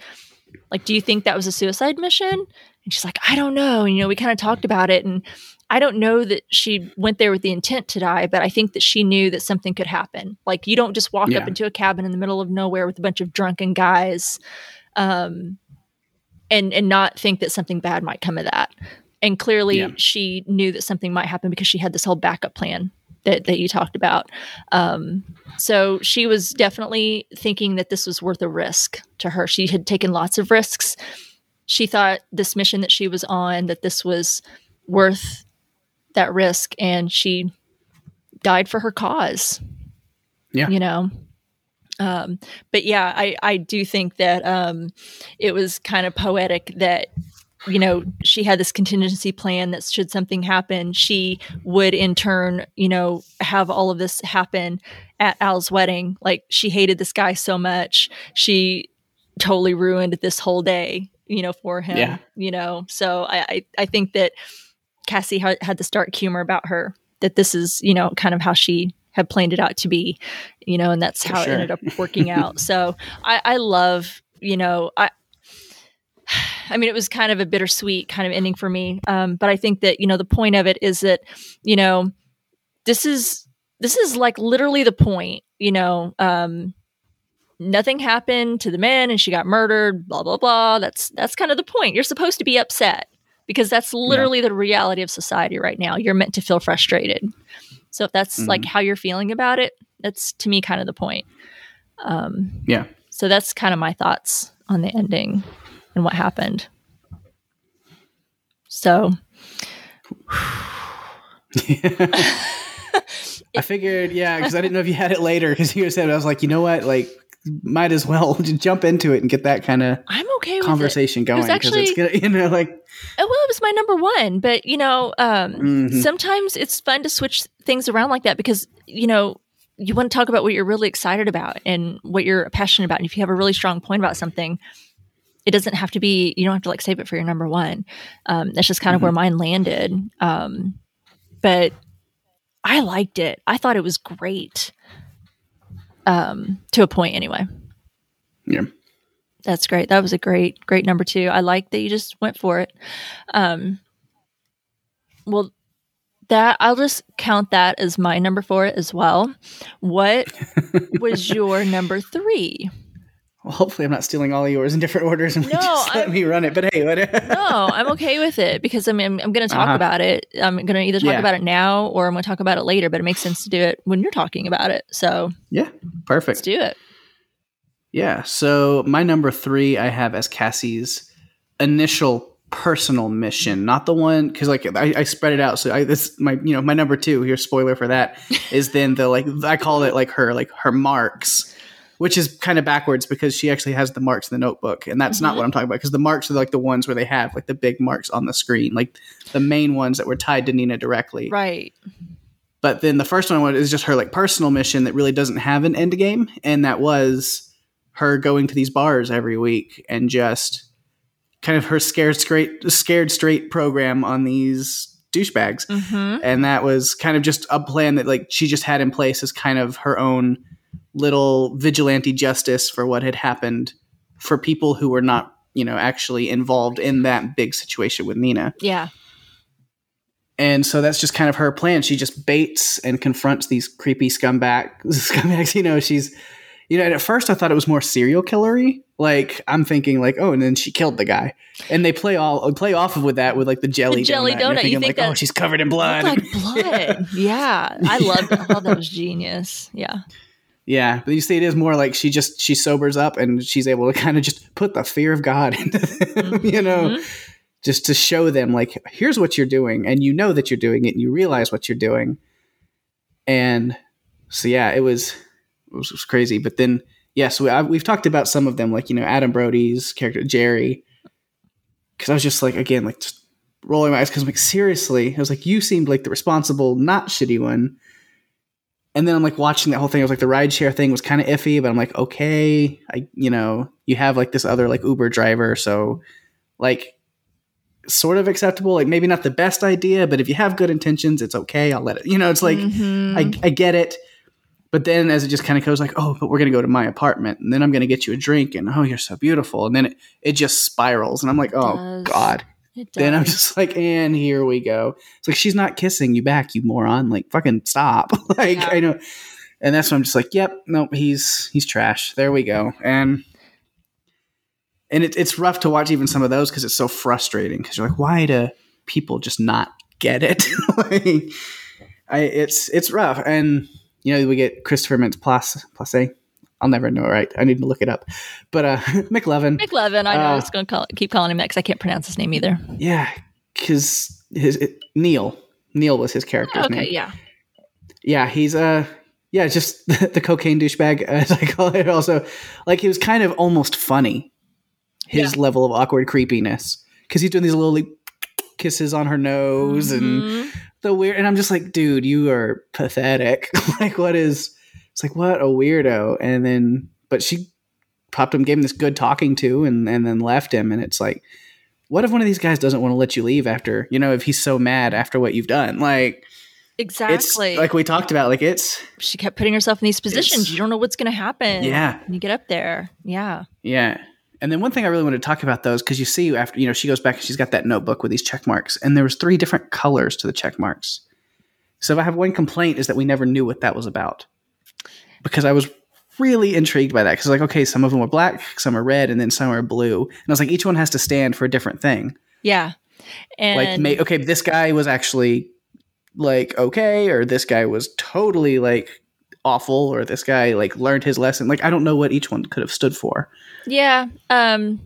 [SPEAKER 2] like, do you think that was a suicide mission? And she's like, I don't know. And, you know, we kind of talked about it, and I don't know that she went there with the intent to die, but I think that she knew that something could happen. Like, you don't just walk yeah. up into a cabin in the middle of nowhere with a bunch of drunken guys, um, and and not think that something bad might come of that and clearly yeah. she knew that something might happen because she had this whole backup plan that, that you talked about. Um, so she was definitely thinking that this was worth a risk to her. She had taken lots of risks. She thought this mission that she was on that this was worth that risk and she died for her cause
[SPEAKER 3] yeah.
[SPEAKER 2] you know? Um, but yeah i i do think that um, it was kind of poetic that you know, she had this contingency plan that should something happen, she would in turn, you know, have all of this happen at Al's wedding. Like she hated this guy so much. She totally ruined this whole day, you know, for him. Yeah. You know, so I, I, I think that Cassie had, had this dark humor about her, that this is, you know, kind of how she had planned it out to be, you know, and that's for how sure. it ended up working out. So I, I love, you know, I, I mean, it was kind of a bittersweet kind of ending for me. Um, but I think that you know the point of it is that you know this is this is like literally the point. You know, um, nothing happened to the man, and she got murdered. Blah blah blah. That's that's kind of the point. You're supposed to be upset because that's literally yeah. the reality of society right now. You're meant to feel frustrated. So if that's mm-hmm. like how you're feeling about it, that's to me kind of the point. Um,
[SPEAKER 3] yeah.
[SPEAKER 2] So that's kind of my thoughts on the ending and what happened. So
[SPEAKER 3] I figured, yeah, because I didn't know if you had it later. Because you said, I was like, you know what, like, might as well jump into it and get that kind of
[SPEAKER 2] I'm okay
[SPEAKER 3] conversation
[SPEAKER 2] it.
[SPEAKER 3] going
[SPEAKER 2] because it's
[SPEAKER 3] gonna, you know, like.
[SPEAKER 2] Uh, well, it was my number one, but you know, um, mm-hmm. sometimes it's fun to switch things around like that because you know you want to talk about what you're really excited about and what you're passionate about. And if you have a really strong point about something, it doesn't have to be you don't have to like save it for your number one. Um, that's just kind of mm-hmm. where mine landed. Um, but i liked it. I thought it was great um, to a point anyway.
[SPEAKER 3] Yeah.
[SPEAKER 2] That's great. That was a great great number two. I like that you just went for it. Um, well that I'll just count that as my number four as well. What was your number three?
[SPEAKER 3] Well, hopefully, I'm not stealing all yours in different orders and no, just let I'm, me run it. But hey,
[SPEAKER 2] no, I'm okay with it because I mean, I'm, I'm going to talk uh-huh. about it. I'm going to either talk yeah. about it now or I'm going to talk about it later. But it makes sense to do it when you're talking about it. So
[SPEAKER 3] yeah, perfect.
[SPEAKER 2] Let's do it.
[SPEAKER 3] Yeah. So my number three, I have as Cassie's initial personal mission, not the one because like I, I, spread it out. So I, this my you know my number two here. Spoiler for that is then the like I call it like her like her marks which is kind of backwards because she actually has the marks in the notebook, and that's mm-hmm. not what I'm talking about. Because the marks are like the ones where they have like the big marks on the screen, like the main ones that were tied to Nina directly.
[SPEAKER 2] Right.
[SPEAKER 3] But then the first one is just her like personal mission that really doesn't have an end game, and that was her going to these bars every week and just kind of her scared straight scared straight program on these douchebags. Mm-hmm. And that was kind of just a plan that like she just had in place as kind of her own little vigilante justice for what had happened for people who were not, you know, actually involved in that big situation with Nina.
[SPEAKER 2] Yeah.
[SPEAKER 3] And so that's just kind of her plan. She just baits and confronts these creepy scumbag scumbags. You know, she's you know, and at first I thought it was more serial killery. Like I'm thinking, like, oh, and then she killed the guy, and they play all play off of with that with like the jelly
[SPEAKER 2] the jelly donut.
[SPEAKER 3] donut.
[SPEAKER 2] You think
[SPEAKER 3] like, oh, she's covered in blood.
[SPEAKER 2] Like blood. yeah. yeah. I loved it. I thought that was genius. Yeah.
[SPEAKER 3] Yeah, but you see, it is more like she just she sobers up and she's able to kind of just put the fear of God into them, mm-hmm. you know, mm-hmm. just to show them like here's what you're doing, and you know that you're doing it, and you realize what you're doing, and so yeah, it was it was, it was crazy. But then yes, yeah, so we, have talked about some of them, like you know Adam Brody's character Jerry, because I was just like again like just rolling my eyes because I'm like seriously, I was like you seemed like the responsible, not shitty one and then I'm like watching that whole thing. I was like, the rideshare thing was kind of iffy, but I'm like, okay, I, you know, you have like this other like Uber driver, so like, sort of acceptable. Like maybe not the best idea, but if you have good intentions, it's okay. I'll let it. You know, it's like
[SPEAKER 2] Mhm.
[SPEAKER 3] I, I get it. But then as it just kind of goes like, oh, but we're gonna go to my apartment, and then I'm gonna get you a drink, and oh, you're so beautiful, and then it, it just spirals, and I'm like, oh god. Then I'm just like, and here we go. It's like she's not kissing you back, you moron. Like fucking stop. like
[SPEAKER 2] Yeah.
[SPEAKER 3] I know. And that's when I'm just like, yep, nope, he's he's trash. There we go. And and it, it's rough to watch even some of those because it's so frustrating. Because you're like, why do people just not get it? like, I it's it's rough. And you know, we get Christopher Mintz Place Place. I'll never know right. I need to look it up. But uh McLovin.
[SPEAKER 2] McLovin. I know. I
[SPEAKER 3] Uh,
[SPEAKER 2] was going to call, keep calling him that because I can't pronounce his name either.
[SPEAKER 3] Yeah, because his it, Neil Neil was his character's
[SPEAKER 2] Okay,
[SPEAKER 3] name.
[SPEAKER 2] yeah.
[SPEAKER 3] Yeah, he's uh yeah, just the, the cocaine douchebag as I call it. Also, like he was kind of almost funny. His level of awkward creepiness because he's doing these little like, kisses on her nose and
[SPEAKER 2] Mhm.
[SPEAKER 3] the weird. And I'm just like, dude, you are pathetic. like, what is? It's like what a weirdo. And then, but she popped him, gave him this good talking to, and and then left him. And it's like, what if one of these guys doesn't want to let you leave after you know if he's so mad after what you've done? Like
[SPEAKER 2] Exactly.
[SPEAKER 3] it's like we talked about. Like it's
[SPEAKER 2] she kept putting herself in these positions. You don't know what's going to happen.
[SPEAKER 3] yeah.
[SPEAKER 2] When you get up there. Yeah.
[SPEAKER 3] Yeah. And then one thing I really wanted to talk about those because you see after you know she goes back and she's got that notebook with these check marks and there was three different colors to the check marks. So if I have one complaint is that we never knew what that was about because I was really intrigued by that because like okay some of them were black some are red and then some are blue and I was like each one has to stand for a different thing
[SPEAKER 2] Yeah. And
[SPEAKER 3] like okay this guy was actually like okay or this guy was totally like awful or this guy like learned his lesson like I don't know what each one could have stood for
[SPEAKER 2] Yeah. Um,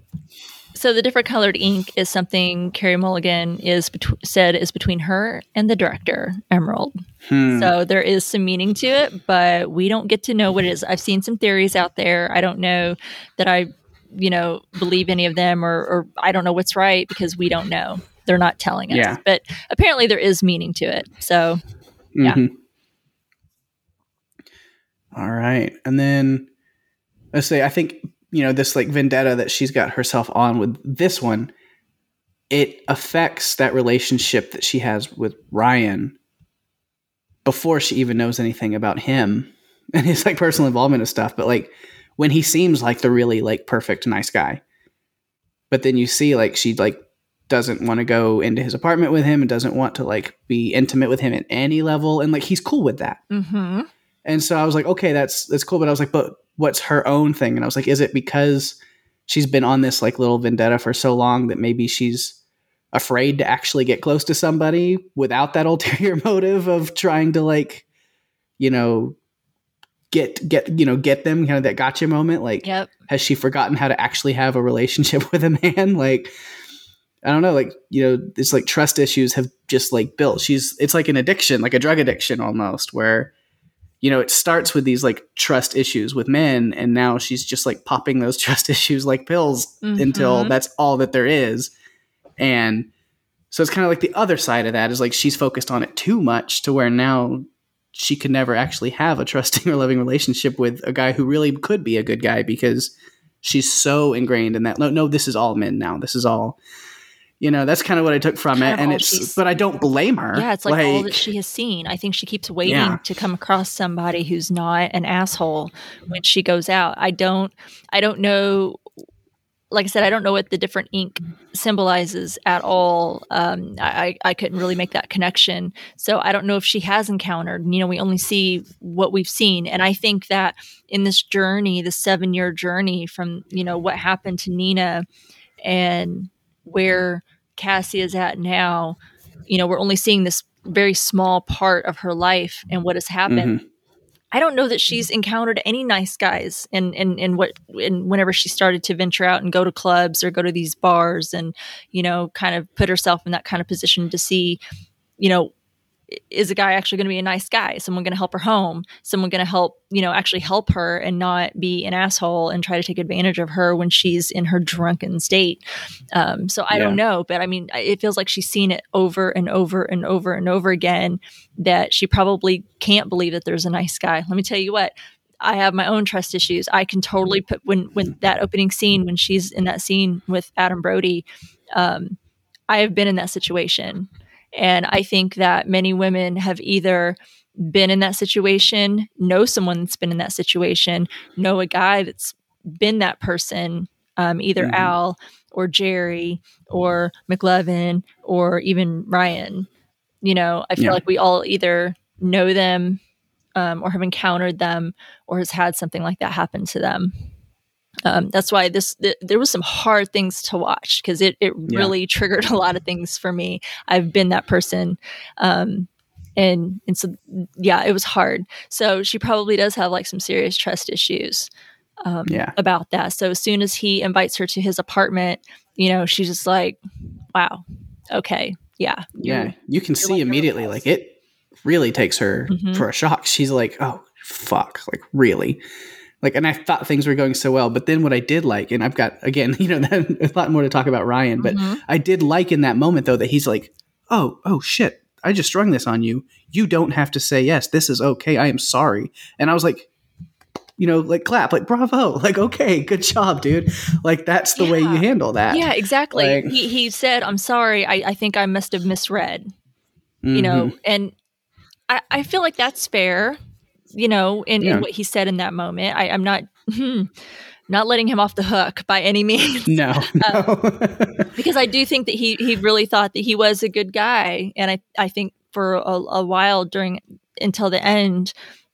[SPEAKER 2] so the different colored ink is something Carey Mulligan is betw- said is between her and the director Emerald.
[SPEAKER 3] Hmm.
[SPEAKER 2] So there is some meaning to it, but we don't get to know what it is. I've seen some theories out there. I don't know that I, you know, believe any of them, or, or I don't know what's right because we don't know. They're not telling us.
[SPEAKER 3] Yeah.
[SPEAKER 2] But apparently there is meaning to it. So Yeah.
[SPEAKER 3] Mhm. All right. And then let's say I think, you know, this like vendetta that she's got herself on with this one, it affects that relationship that she has with Ryan before she even knows anything about him and his like personal involvement and stuff. But like when he seems like the really like perfect nice guy. But then you see like she like doesn't want to go into his apartment with him and doesn't want to like be intimate with him at any level and like he's cool with that
[SPEAKER 2] hmm
[SPEAKER 3] and so i was like okay that's that's cool but i was like but what's her own thing? And i was like is it because she's been on this like little vendetta for so long that maybe she's afraid to actually get close to somebody without that ulterior motive of trying to like you know get get you know get them kind of that gotcha moment? Like
[SPEAKER 2] Yep.
[SPEAKER 3] has she forgotten how to actually have a relationship with a man? Like i don't know like you know it's like trust issues have just like built. She's it's like an addiction like a drug addiction almost where you know it starts with these like trust issues with men and now she's just like popping those trust issues like pills until
[SPEAKER 2] Mhm.
[SPEAKER 3] that's all that there is and so it's kind of like the other side of that is like she's focused on it too much to where now she could never actually have a trusting or loving relationship with a guy who really could be a good guy because she's so ingrained in that no no this is all men now this is all you know that's kind of what i took from
[SPEAKER 2] Kind
[SPEAKER 3] it and it's but i don't blame her
[SPEAKER 2] Yeah, it's like, all that she has seen. I think she keeps waiting
[SPEAKER 3] Yeah.
[SPEAKER 2] to come across somebody who's not an asshole when she goes out. I don't I don't know like I said, I don't know what the different ink symbolizes at all. Um, I, I couldn't really make that connection. So I don't know if she has encountered. You know, we only see what we've seen. And I think that in this journey, the seven year journey from, you know, what happened to Nina and where Cassie is at now, you know, we're only seeing this very small part of her life and what has happened.
[SPEAKER 3] Mhm.
[SPEAKER 2] I don't know that she's encountered any nice guys and and and what and whenever she started to venture out and go to clubs or go to these bars and you know kind of put herself in that kind of position to see you know is a guy actually going to be a nice guy someone going to help her home someone going to help you know actually help her and not be an asshole and try to take advantage of her when she's in her drunken state um, so i don't know but i mean it feels like she's seen it over and over and over and over again that she probably can't believe that there's a nice guy. Let me tell you what, I have my own trust issues. I can totally put when when that opening scene when she's in that scene with Adam Brody, um, I have been in that situation. And I think that many women have either been in that situation, know someone that's been in that situation, know a guy that's been that person, um, either mm-hmm. Al or Jerry or McLovin or even Ryan. You know, I feel yeah. like we all either know them um, or have encountered them or has had something like that happen to them. Um, that's why this th- there was some hard things to watch because it it really triggered a lot of things for me. I've been that person, um, and and so yeah, it was hard. So she probably does have like some serious trust issues. Um, yeah. about that. So as soon as he invites her to his apartment, you know, she's just like, "Wow, okay, yeah,
[SPEAKER 3] yeah." You can see like immediately, like it really takes her mm-hmm. for a shock. She's like, "Oh, fuck!" Like really like and i thought things were going so well but then what i did like and i've got again you know a lot more to talk about ryan but mm-hmm. i did like in that moment though that he's like oh oh shit. I just strung this on you. You don't have to say yes. This is okay. I am sorry. And i was like you know like clap like bravo. Like okay good job dude. Like that's the yeah. way you handle that.
[SPEAKER 2] Yeah exactly. Like, he, he said i'm sorry. I, I think i must have misread mm-hmm. you know? Mm-hmm. and I, I feel like that's fair you know, in, yeah. in what he said in that moment. I, am not hmm, not letting him off the hook by any means.
[SPEAKER 3] No, no.
[SPEAKER 2] um, because I do think that he he really thought that he was a good guy, and I I think for a, a while during until the end,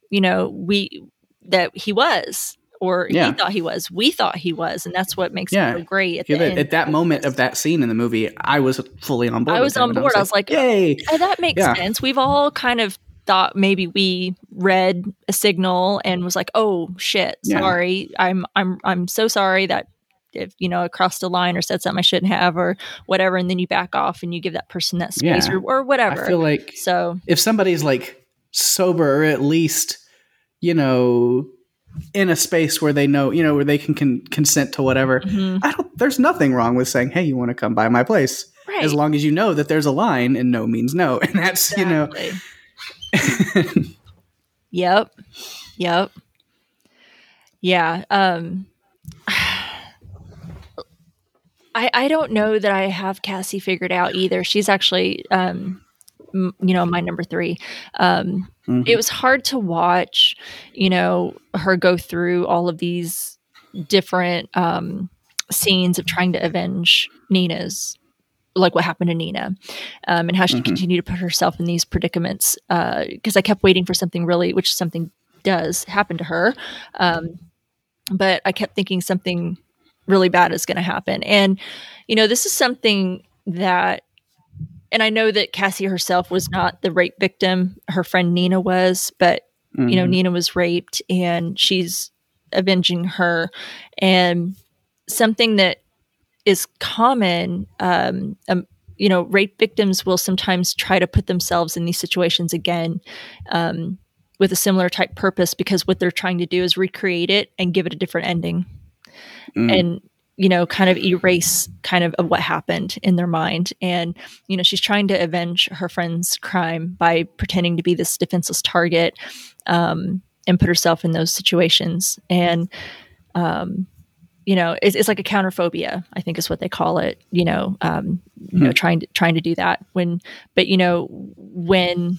[SPEAKER 2] you know, we that he was or yeah. he thought he was. We thought he was, and that's what makes yeah. it so great. At,
[SPEAKER 3] yeah, at that moment of that scene in the movie, I was fully on board.
[SPEAKER 2] I was on board. I was, I was like, "Yay, oh, that makes sense." We've all kind of thought maybe we read a signal and was like, "Oh shit, sorry. Yeah. I'm I'm I'm so sorry that if you know I crossed a line or said something I shouldn't have or whatever," and then you back off and you give that person that space yeah. or, or whatever.
[SPEAKER 3] I feel like so if somebody's like sober or at least you know in a space where they know you know where they can, can consent to whatever mm-hmm. i don't there's nothing wrong with saying hey you want to come by my place right. as long as you know that there's a line and no means no and that's exactly. you know
[SPEAKER 2] yep. Yep. Yeah. Um I I don't know that I have Cassie figured out either. She's actually um m- you know my number 3. Um mm-hmm. it was hard to watch, you know, her go through all of these different um scenes of trying to avenge Nina's like what happened to Nina um, and how she mm-hmm. continued to put herself in these predicaments. Because uh, I kept waiting for something really, which something does happen to her. Um, but I kept thinking something really bad is going to happen. And, you know, this is something that, and I know that Cassie herself was not the rape victim, her friend Nina was, but, mm-hmm. you know, mm-hmm. Nina was raped and she's avenging her. And something that is common. Um, um, you know, rape victims will sometimes try to put themselves in these situations again um, with a similar type purpose because what they're trying to do is recreate it and give it a different ending. Mm. And you know, kind of erase kind of, of what happened in their mind. And, you know, she's trying to avenge her friend's crime by pretending to be this defenseless target um, and put herself in those situations. And, um, you know it's, it's like a counterphobia i think is what they call it you know um, you know hmm. trying to trying to do that when but you know when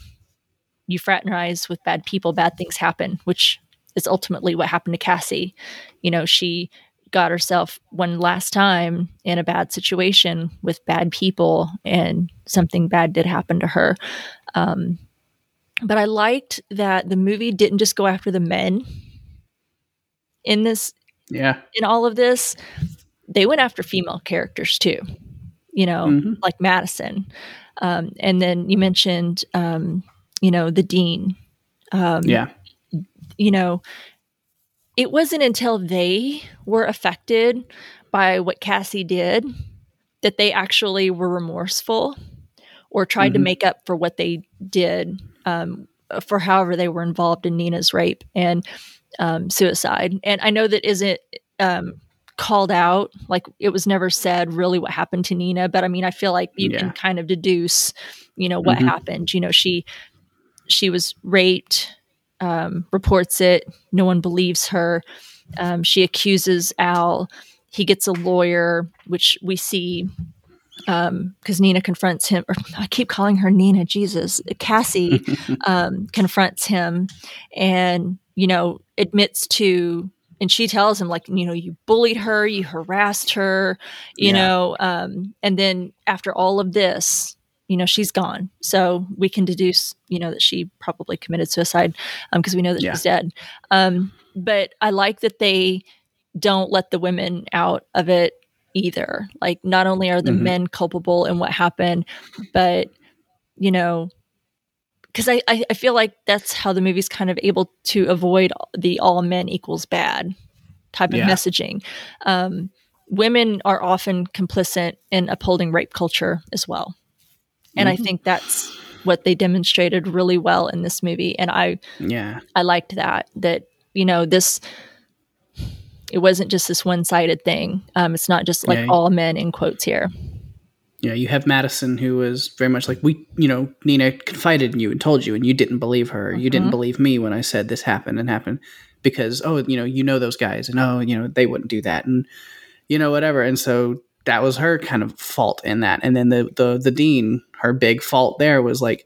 [SPEAKER 2] you fraternize with bad people bad things happen which is ultimately what happened to cassie you know she got herself one last time in a bad situation with bad people and something bad did happen to her um, but i liked that the movie didn't just go after the men in this
[SPEAKER 3] yeah.
[SPEAKER 2] In all of this, they went after female characters too, you know, mm-hmm. like Madison. Um, and then you mentioned, um, you know, the dean.
[SPEAKER 3] Um, yeah.
[SPEAKER 2] You know, it wasn't until they were affected by what Cassie did that they actually were remorseful or tried mm-hmm. to make up for what they did um, for however they were involved in Nina's rape. And um, suicide. And I know that isn't um, called out, like it was never said really what happened to Nina, but I mean, I feel like you yeah. can kind of deduce, you know, what mm-hmm. happened. You know, she she was raped, um, reports it, no one believes her. Um, she accuses Al. He gets a lawyer, which we see um because nina confronts him or i keep calling her nina jesus cassie um confronts him and you know admits to and she tells him like you know you bullied her you harassed her you yeah. know um and then after all of this you know she's gone so we can deduce you know that she probably committed suicide because um, we know that yeah. she's dead um but i like that they don't let the women out of it either like not only are the mm-hmm. men culpable in what happened but you know because I, I, I feel like that's how the movie's kind of able to avoid the all men equals bad type of yeah. messaging. Um, women are often complicit in upholding rape culture as well, and mm-hmm. I think that's what they demonstrated really well in this movie. And I
[SPEAKER 3] yeah
[SPEAKER 2] I liked that that you know this it wasn't just this one sided thing. Um, it's not just like yeah. all men in quotes here
[SPEAKER 3] you know, you have Madison who was very much like we, you know, Nina confided in you and told you, and you didn't believe her. Mm-hmm. You didn't mm-hmm. believe me when I said this happened and happened because oh, you know, you know those guys, and oh, you know, they wouldn't do that, and you know, whatever. And so that was her kind of fault in that. And then the the the dean, her big fault there was like,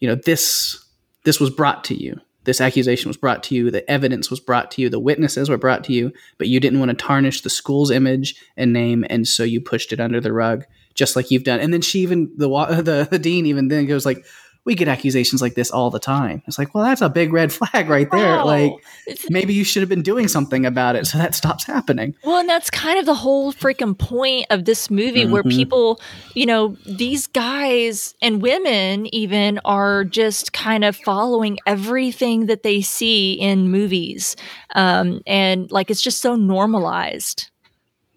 [SPEAKER 3] you know, this this was brought to you. This accusation was brought to you. The evidence was brought to you. The witnesses were brought to you, but you didn't want to tarnish the school's image and name, and so you pushed it under the rug just like you've done. And then she even the the, the dean even then goes like, we get accusations like this all the time. It's like, well, that's a big red flag right there. Like, maybe you should have been doing something about it so that stops happening.
[SPEAKER 2] Well, and that's kind of the whole freaking point of this movie mm-hmm. where people, you know, these guys and women even are just kind of following everything that they see in movies. Um, and like, it's just so normalized.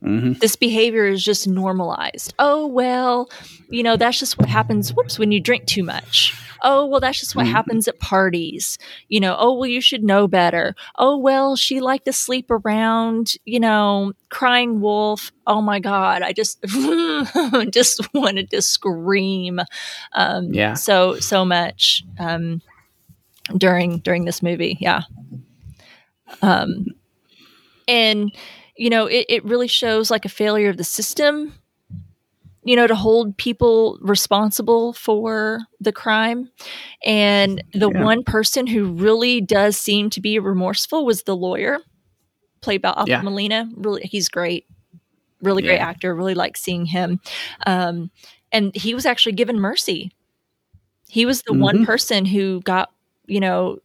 [SPEAKER 2] Mm-hmm. This behavior is just normalized. Oh, well, you know, that's just what happens, whoops, when you drink too much. Oh, well, that's just what mm-hmm. happens at parties. You know, oh, well, you should know better. Oh, well, she liked to sleep around, you know, crying wolf. Oh my God. I just, just wanted to scream. Um, yeah. So, so much, um, during, during this movie. Yeah. Um, and, you know, it, it really shows like a failure of the system, you know, to hold people responsible for the crime. And the yeah. one person who really does seem to be remorseful was the lawyer, played by Alfred yeah. Molina. Really, he's great. Really great yeah. actor. Really like seeing him. Um, and he was actually given mercy. He was the mm-hmm. one person who got, you know,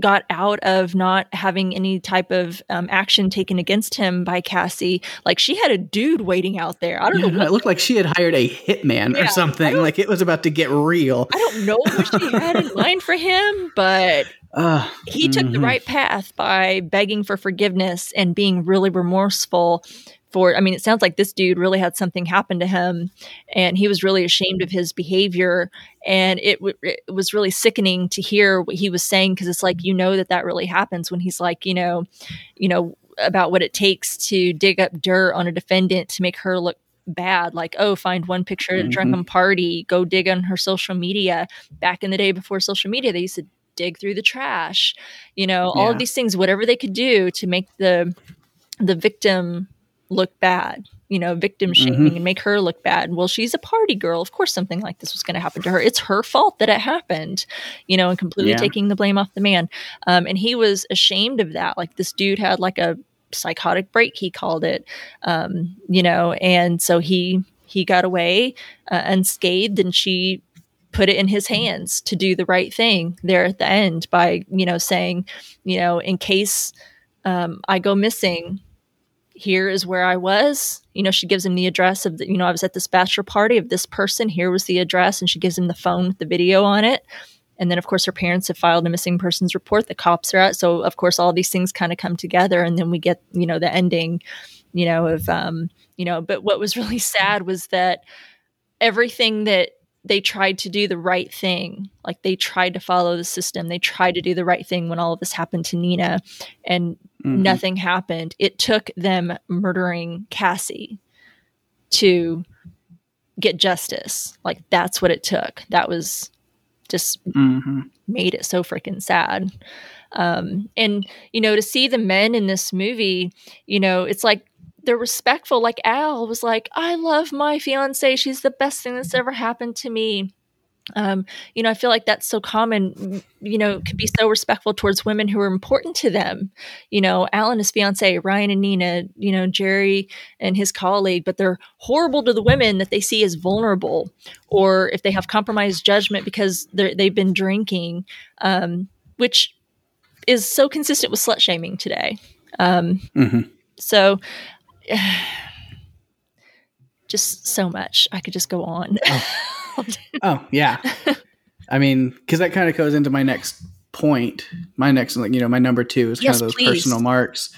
[SPEAKER 2] got out of not having any type of um, action taken against him by Cassie. Like she had a dude waiting out there. I don't yeah, know.
[SPEAKER 3] It looked like she had hired a hitman yeah, or something. Like it was about to get real.
[SPEAKER 2] I don't know what she had in mind for him, but uh, he mm-hmm. took the mm-hmm. right path by begging for forgiveness and being really remorseful for i mean it sounds like this dude really had something happen to him and he was really ashamed of his behavior. And it, w- it was really sickening to hear what he was saying because it's like you know that that really happens when he's like you know you know about what it takes to dig up dirt on a defendant to make her look bad. Like oh find one picture at a mm-hmm. drunken party go dig on her social media. Back in the day before social media they used to dig through the trash you know all of these things whatever they could do to make the the victim look bad, you know, victim mm-hmm. shaming mm-hmm. and make her look bad. Well, she's a party girl. Of course, something like this was going to happen to her. It's her fault that it happened, you know, and completely yeah. taking the blame off the man. Um, and he was ashamed of that. Like this dude had like a psychotic break, he called it, um, you know, and so he he got away uh, unscathed, and she put it in his hands to do the right thing there at the end by you know saying you know in case um, i go missing here is where I was. You know, she gives him the address of the, you know, I was at this bachelor party of this person. Here was the address. And she gives him the phone with the video on it. And then, of course, her parents have filed a missing persons report. The cops are out. So, of course, all these things kind of come together. And then we get, you know, the ending, you know, of, um, you know, but what was really sad was that everything that they tried to do the right thing. Like they tried to follow the system. They tried to do the right thing when all of this happened to Nina and mm-hmm. nothing happened. It took them murdering Cassie to get justice. Like that's what it took. That was just mm-hmm. made it so freaking sad. Um, and you know, to see the men in this movie, you know, it's like they're respectful. Like Al was like, I love my fiance. She's the best thing that's ever happened to me. Um, you know, I feel like that's so common, you know, could be so respectful towards women who are important to them. You know, Al and his fiance, Ryan and Nina, you know, Jerry and his colleague, but they're horrible to the women that they see as vulnerable or if they have compromised judgment because they've been drinking, um, which is so consistent with slut shaming today. Um, mm-hmm. So, just so much. I could just go on.
[SPEAKER 3] Oh, oh yeah. I mean, because that kind of goes into my next point. My next, you know, my number two is kind of those please. personal marks,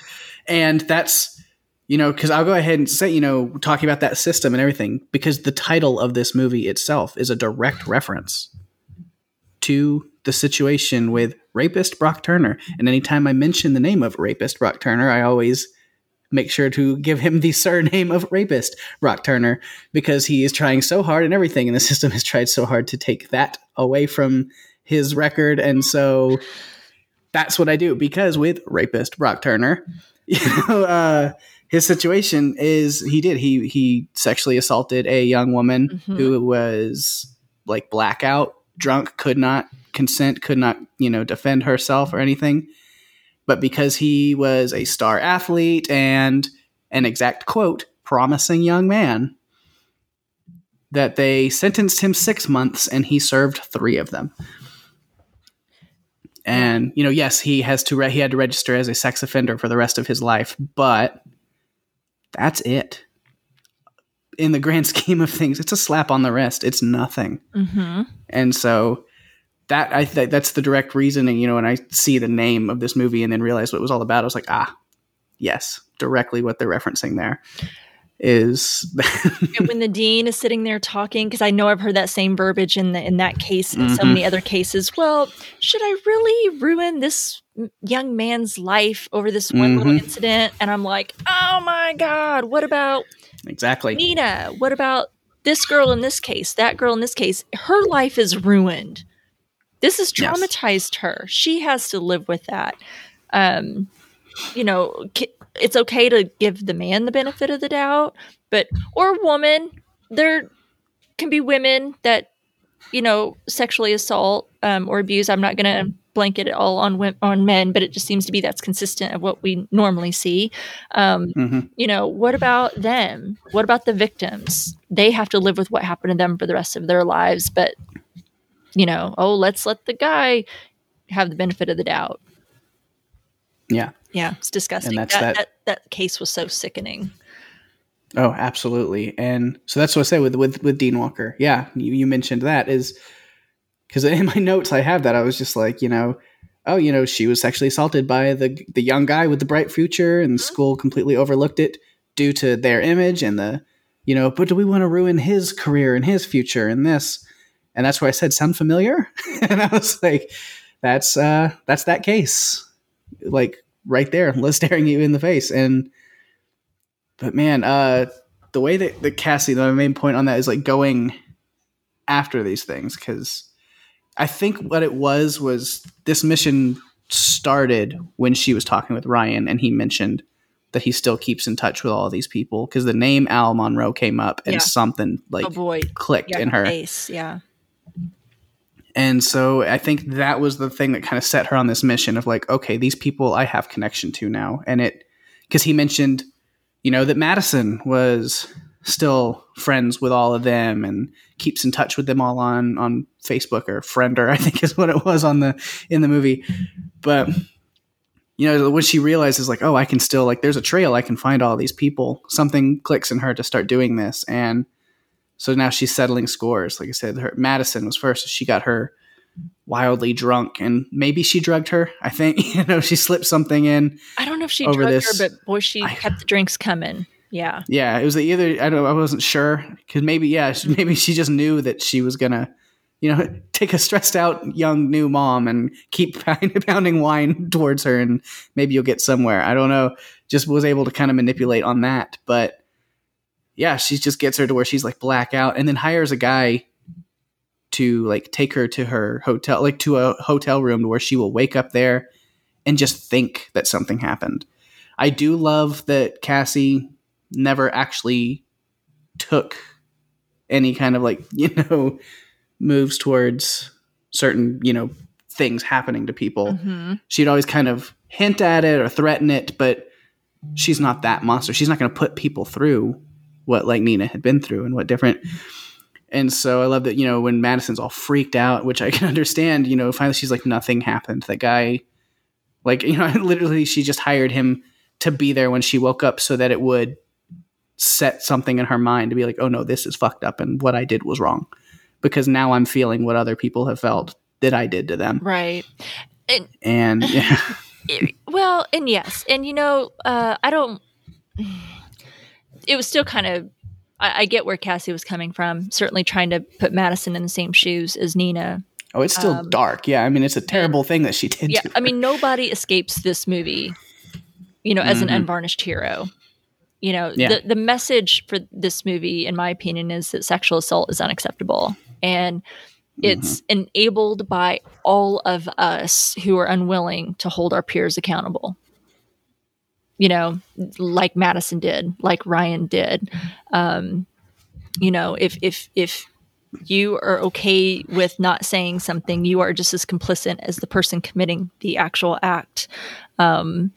[SPEAKER 3] and that's you know, because I'll go ahead and say, you know, talking about that system and everything, because the title of this movie itself is a direct reference to the situation with rapist Brock Turner. And anytime I mention the name of rapist Brock Turner, I always make sure to give him the surname of rapist Brock Turner because he is trying so hard and everything and the system has tried so hard to take that away from his record and so that's what I do because with rapist Brock Turner you know uh, his situation is he did he he sexually assaulted a young woman mm-hmm. who was like blackout drunk could not consent could not you know defend herself or anything but because he was a star athlete and an exact quote, promising young man, that they sentenced him six months and he served three of them. And you know, yes, he has to re- he had to register as a sex offender for the rest of his life, but that's it. In the grand scheme of things, it's a slap on the wrist. It's nothing. Mm-hmm. And so that I th- that's the direct reasoning. You know, when I see the name of this movie and then realize what it was all about, I was like, ah, yes, directly what they're referencing there is
[SPEAKER 2] when the dean is sitting there talking because I know I've heard that same verbiage in the in that case and mm-hmm. so many other cases. Well, should I really ruin this young man's life over this one mm-hmm. little incident? And I'm like, oh my god, what about
[SPEAKER 3] exactly
[SPEAKER 2] Nina? What about this girl in this case? That girl in this case, her life is ruined. This has traumatized yes. her. She has to live with that. Um, you know, it's okay to give the man the benefit of the doubt, but or woman, there can be women that you know sexually assault um, or abuse. I'm not going to blanket it all on on men, but it just seems to be that's consistent of what we normally see. Um, mm-hmm. You know, what about them? What about the victims? They have to live with what happened to them for the rest of their lives, but you know, oh, let's let the guy have the benefit of the doubt.
[SPEAKER 3] Yeah.
[SPEAKER 2] Yeah, it's disgusting. That, that, that, that case was so sickening.
[SPEAKER 3] Oh, absolutely. And so that's what I say with with with Dean Walker. Yeah, you, you mentioned that is because in my notes I have that I was just like, you know, oh, you know, she was sexually assaulted by the the young guy with the bright future, and the mm-hmm. school completely overlooked it due to their image and the, you know, but do we want to ruin his career and his future and this? And that's why I said sound familiar. and I was like, that's uh that's that case. Like right there, staring you in the face. And but man, uh the way that the Cassie, the main point on that is like going after these things, because I think what it was was this mission started when she was talking with Ryan and he mentioned that he still keeps in touch with all of these people because the name Al Monroe came up and yeah. something like oh clicked yeah, in her.
[SPEAKER 2] Face, yeah.
[SPEAKER 3] And so I think that was the thing that kind of set her on this mission of like, okay, these people I have connection to now. And it, because he mentioned, you know, that Madison was still friends with all of them and keeps in touch with them all on on Facebook or Friender, I think is what it was on the in the movie. But you know, when she realizes like, oh, I can still like, there's a trail, I can find all these people. Something clicks in her to start doing this, and so now she's settling scores. Like I said, her, Madison was first. She got her wildly drunk, and maybe she drugged her. I think you know she slipped something in.
[SPEAKER 2] I don't know if she drugged this. her, but boy, she I, kept the drinks coming. Yeah,
[SPEAKER 3] yeah. It was either I don't. I wasn't sure because maybe yeah, maybe she just knew that she was gonna. You know, take a stressed out young new mom and keep pounding wine towards her, and maybe you'll get somewhere. I don't know. Just was able to kind of manipulate on that, but yeah, she just gets her to where she's like blackout and then hires a guy to like take her to her hotel, like to a hotel room to where she will wake up there and just think that something happened. I do love that Cassie never actually took any kind of like you know moves towards certain you know things happening to people
[SPEAKER 2] Mm-hmm.
[SPEAKER 3] she'd always kind of hint at it or threaten it but she's not that monster she's not going to put people through what like nina had been through and what different. And so i love that you know when madison's all freaked out which i can understand you know finally she's like nothing happened. That guy like you know literally she just hired him to be there when she woke up so that it would set something in her mind to be like oh no this is fucked up and what i did was wrong. Because now i'm feeling what other people have felt that i did to them.
[SPEAKER 2] Right. And
[SPEAKER 3] and yeah.
[SPEAKER 2] Well, and yes, and you know, uh, I don't. It was still kind of. I, I get where Cassie was coming from. Certainly, trying to put Madison in the same shoes as Nina.
[SPEAKER 3] oh it's still
[SPEAKER 2] Um,
[SPEAKER 3] dark yeah i mean it's a terrible thing that she did
[SPEAKER 2] Yeah, I mean, nobody escapes this movie, you know, as an
[SPEAKER 3] Mhm.
[SPEAKER 2] unvarnished hero. You know,
[SPEAKER 3] Yeah.
[SPEAKER 2] the the message for this movie, in my opinion, is that sexual assault is unacceptable, and it's enabled by all of us who are unwilling to hold our peers accountable. You know, like Madison did, like Ryan did. Um, you know, if if if you are okay with not saying something, you are just as complicit as the person committing the actual act. Um,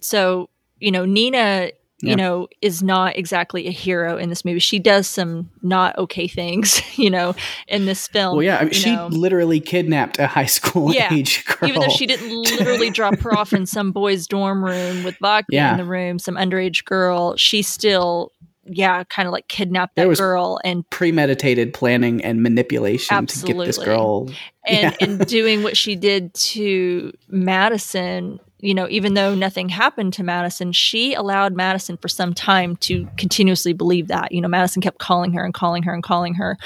[SPEAKER 2] so, you know, Nina,
[SPEAKER 3] Yeah.
[SPEAKER 2] you know, is not exactly a hero in this movie. She does some not okay things, you know, in this film.
[SPEAKER 3] well yeah I mean, she
[SPEAKER 2] know.
[SPEAKER 3] literally kidnapped a high school
[SPEAKER 2] Yeah.
[SPEAKER 3] age girl
[SPEAKER 2] even though she didn't literally drop her off in some boy's dorm room with vodka
[SPEAKER 3] Yeah.
[SPEAKER 2] in the room, some underage girl, she still, yeah, kind of like kidnapped that girl and
[SPEAKER 3] premeditated planning and manipulation to get this girl
[SPEAKER 2] and and doing what she did to Madison, you know, even though nothing happened to Madison, she allowed Madison for some time to continuously believe that. You know, Madison kept calling her and calling her and calling her,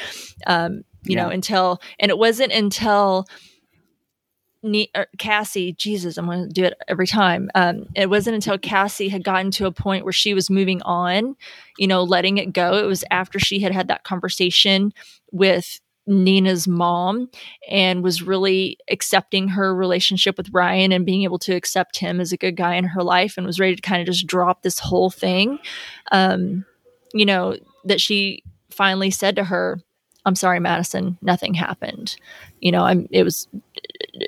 [SPEAKER 2] um, you know, until and it wasn't until. Ne- er, Cassie, Jesus, I'm going to do it every time. Um, it wasn't until Cassie had gotten to a point where she was moving on, you know, letting it go. It was after she had had that conversation with Nina's mom and was really accepting her relationship with Ryan and being able to accept him as a good guy in her life and was ready to kind of just drop this whole thing. Um, you know, that she finally said to her, I'm sorry, Madison, nothing happened. You know, I'm, it was,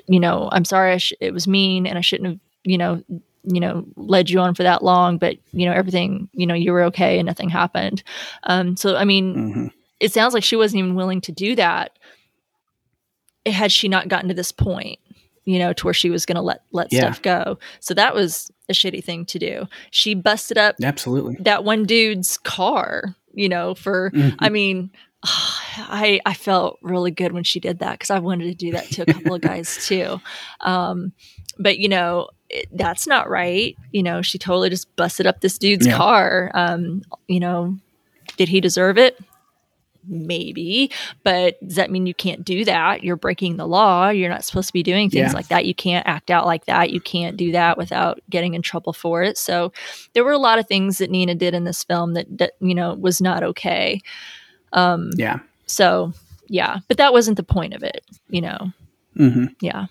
[SPEAKER 2] you know, I'm sorry, sh- it was mean and I shouldn't have, you know, you know, led you on for that long, but, you know, everything, you know, you were okay and nothing happened. Um, so, I mean,
[SPEAKER 3] Mhm.
[SPEAKER 2] It sounds like she wasn't even willing to do that had she not gotten to this point you know to where she was going to let let
[SPEAKER 3] Yeah.
[SPEAKER 2] stuff go. So that was a shitty thing to do. She busted up
[SPEAKER 3] absolutely.
[SPEAKER 2] that one dude's car you know for
[SPEAKER 3] Mhm.
[SPEAKER 2] i mean i i felt really good when she did that because i wanted to do that to a couple of guys too. Um but you know it, that's not right. You know she totally just busted up this dude's
[SPEAKER 3] Yeah.
[SPEAKER 2] car. Um you know did he deserve it maybe but does that mean you can't do that? You're breaking the law. You're not supposed to be doing things
[SPEAKER 3] Yeah.
[SPEAKER 2] like that. You can't act out like that. You can't do that without getting in trouble for it. So there were a lot of things that nina did in this film that, that you know was not okay. Um
[SPEAKER 3] yeah.
[SPEAKER 2] so yeah but that wasn't the point of it you know?
[SPEAKER 3] Hmm
[SPEAKER 2] yeah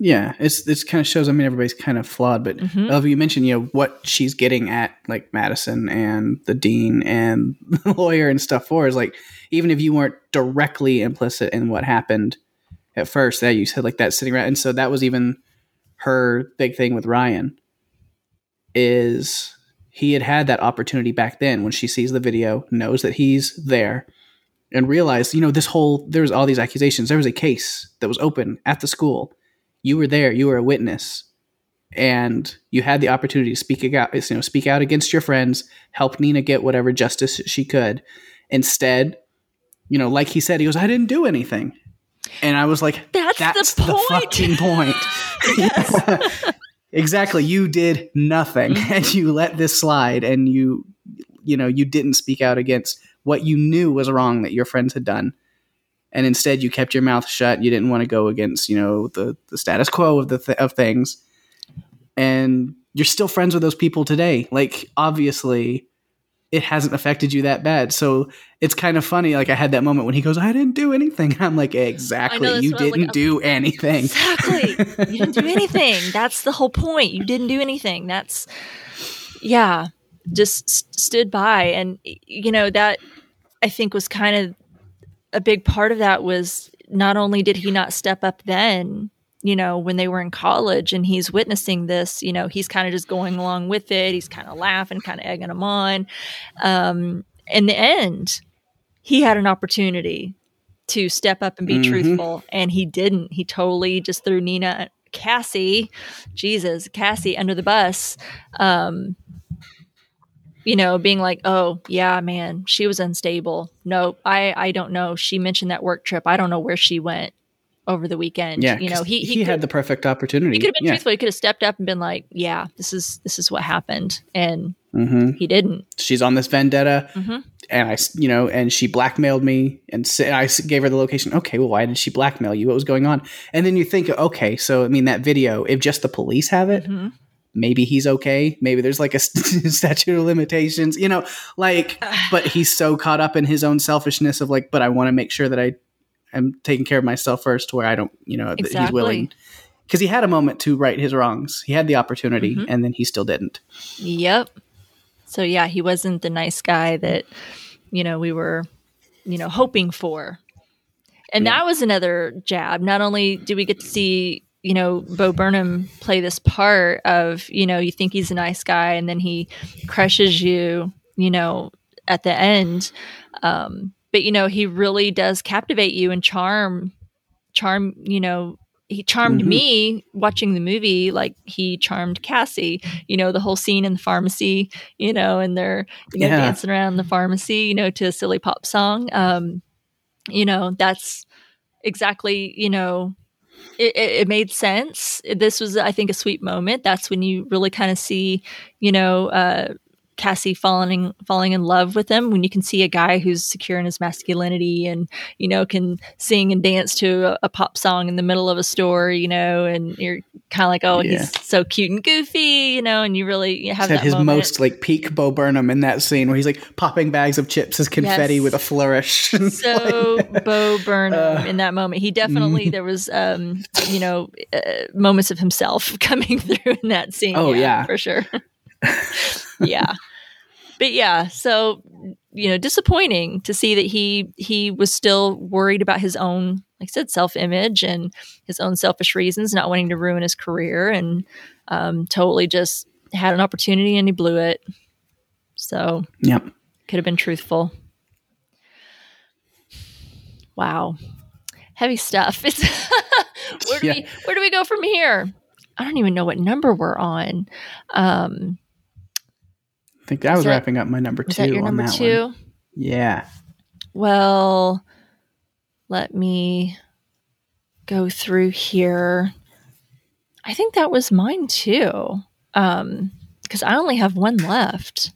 [SPEAKER 3] yeah it's this kind of shows i mean everybody's kind of flawed but
[SPEAKER 2] Mhm.
[SPEAKER 3] I love you mentioned you know what she's getting at like madison and the dean and the lawyer and stuff for is like even if you weren't directly implicit in what happened at first that you said like that sitting around and so that was even her big thing with ryan is he had had that opportunity back then when she sees the video knows that he's there and realized you know this whole there was all these accusations there was a case that was open at the school you were there you were a witness and you had the opportunity to speak out you know speak out against your friends help nina get whatever justice she could. Instead you know like he said he goes i didn't do anything. And i was like
[SPEAKER 2] That's the
[SPEAKER 3] that's the,
[SPEAKER 2] point."
[SPEAKER 3] fucking point. Exactly. You did nothing
[SPEAKER 2] Mm-hmm.
[SPEAKER 3] and you let this slide and you you know you didn't speak out against what you knew was wrong that your friends had done and instead you kept your mouth shut you didn't want to go against you know the the status quo of the th- of things and you're still friends with those people today like obviously it hasn't affected you that bad so it's kind of funny like i had that moment when he goes i didn't do anything i'm like exactly
[SPEAKER 2] that's
[SPEAKER 3] you
[SPEAKER 2] what I was like,
[SPEAKER 3] didn't
[SPEAKER 2] I'm-
[SPEAKER 3] do anything
[SPEAKER 2] Exactly. you didn't do anything. That's the whole point. You didn't do anything. That's yeah. just st- stood by and you know that i think was kind of a big part of that was not only did he not step up then you know when they were in college and he's witnessing this you know he's kind of just going along with it. He's kind of laughing kind of egging them on. Um in the end he had an opportunity to step up and be mm-hmm. truthful and he didn't. He totally just threw nina cassie jesus cassie under the bus um you know, being like, "Oh, yeah, man, she was unstable. No, I I don't know. She mentioned that work trip. I don't know where she went over the weekend."
[SPEAKER 3] Yeah,
[SPEAKER 2] you know,
[SPEAKER 3] he he, he could, had the perfect opportunity.
[SPEAKER 2] He could have been yeah. truthful. He could have stepped up and been like, "Yeah, this is this is what happened," and mm-hmm. he didn't.
[SPEAKER 3] She's on this vendetta, mm-hmm. and I, you know, and she blackmailed me, and I gave her the location. Okay, well, why did she blackmail you? What was going on? And then you think, okay, so I mean, that video, if just the police have it. Mm-hmm maybe he's okay. Maybe there's like a statute of limitations, you know, like, but he's so caught up in his own selfishness of like, but I want to make sure that I am taking care of myself first to where I don't, you know, exactly. he's willing. Because he had a moment to right his wrongs. He had the opportunity mm-hmm. and then he still didn't.
[SPEAKER 2] Yep. So, yeah, he wasn't the nice guy that, you know, we were, you know, hoping for. And yeah. that was another jab. Not only do we get to see you know, Bo Burnham play this part of, you know, you think he's a nice guy and then he crushes you, you know, at the end. Um, but you know, he really does captivate you and charm, charm, you know, he charmed mm-hmm. me watching the movie like he charmed Cassie. You know, the whole scene in the pharmacy, you know, and they're you know yeah. dancing around the pharmacy, you know, to a silly pop song. Um, you know, that's exactly, you know, it, it, made sense. This was, I think, a sweet moment. That's when you really kind of see, you know, uh, Cassie falling falling in love with him when you can see a guy who's secure in his masculinity and you know can sing and dance to a, a pop song in the middle of a store, you know, and you're kind of like, oh, yeah. he's so cute and goofy, you know, and you really have
[SPEAKER 3] his
[SPEAKER 2] moment.
[SPEAKER 3] most like peak Bo Burnham in that scene where he's like popping bags of chips as confetti yes. with a flourish.
[SPEAKER 2] so Bo Burnham uh, in that moment, he definitely mm. there was um you know uh, moments of himself coming through in that scene.
[SPEAKER 3] Oh yeah, yeah.
[SPEAKER 2] for sure yeah. But yeah, so you know, disappointing to see that he he was still worried about his own, like I said, self image and his own selfish reasons, not wanting to ruin his career, and um, totally just had an opportunity and he blew it. So,
[SPEAKER 3] yep,
[SPEAKER 2] could have been truthful. Wow, heavy stuff. It's where do yeah. we where do we go from here? I don't even know what number we're on. Um,
[SPEAKER 3] I think I was that, wrapping up my number two on number that two? one. Yeah.
[SPEAKER 2] Well, let me go through here. I think that was mine too. Um, because I only have one left.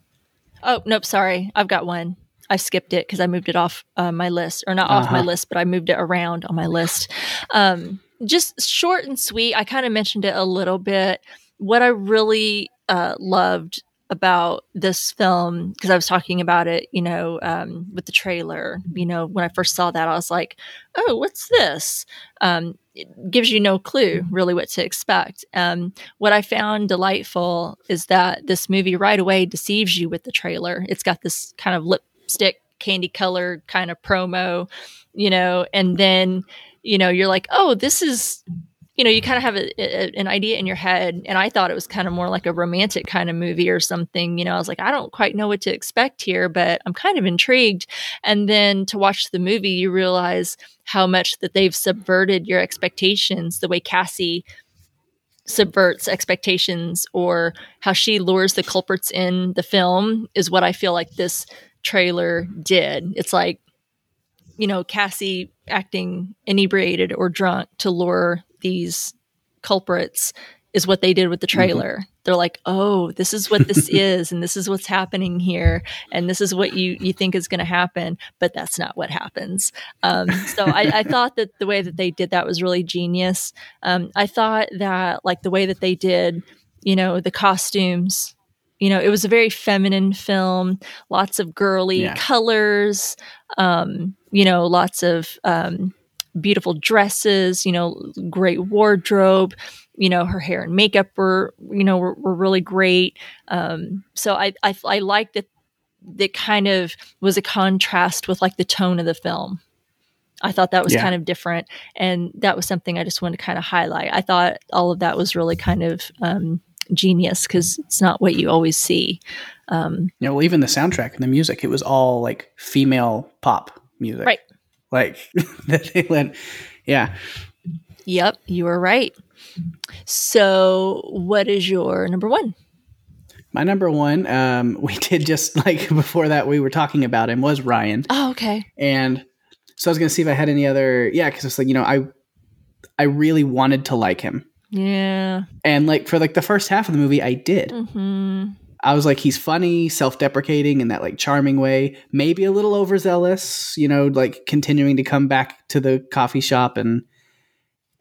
[SPEAKER 2] Oh, nope, sorry. I've got one. I skipped it because I moved it off uh, my list, or not uh-huh. off my uh-huh. list, but I moved it around on my list. Um, just short and sweet. I kind of mentioned it a little bit. What I really uh, loved about this film because I was talking about it, you know, um, with the trailer. You know, when I first saw that, I was like, "Oh, what's this?" Um, it gives you no clue really what to expect. Um, what I found delightful is that this movie right away deceives you with the trailer. It's got this kind of lipstick candy colored kind of promo, you know, and then you know you're like, "Oh, this is you know, you kind of have a, a, an idea in your head. And I thought it was kind of more like a romantic kind of movie or something. You know, I was like, I don't quite know what to expect here, but I'm kind of intrigued. And then to watch the movie, you realize how much that they've subverted your expectations, the way Cassie subverts expectations or how she lures the culprits in the film is what I feel like this trailer did. It's like, you know, Cassie acting inebriated or drunk to lure these culprits is what they did with the mm-hmm. trailer. Mm-hmm. They're like, "Oh, this is what this is and this is what's happening here and this is what you you think is going to happen, but that's not what happens." Um, so I, I, thought that the way that they did that was really genius. Um, I thought that like the way that they did, you know, the costumes you know, it was a very feminine film, lots of girly yeah. colors, um, you know, lots of um, beautiful dresses, you know, great wardrobe. You know, her hair and makeup were, you know, were, were really great. Um, so I, I, I like that. That kind of was a contrast with like the tone of the film. I thought that was yeah. kind of different, and that was something I just wanted to kind of highlight. I thought all of that was really kind of um, genius because it's not what you always see. Um,
[SPEAKER 3] yeah, well, even the soundtrack and the music, it was all like female pop music,
[SPEAKER 2] right?
[SPEAKER 3] Like that they went, yeah.
[SPEAKER 2] Yep, you were right. So, what is your number one?
[SPEAKER 3] My number one, um, we did just like before that, we were talking about him was Ryan.
[SPEAKER 2] Oh, okay.
[SPEAKER 3] And so I was gonna see if I had any other, yeah, because it's like you know I, I really wanted to like him.
[SPEAKER 2] Yeah.
[SPEAKER 3] And like for like the first half of the movie, I did. Mm-hmm. I was like, he's funny, self-deprecating in that like charming way, maybe a little overzealous, you know, like continuing to come back to the coffee shop and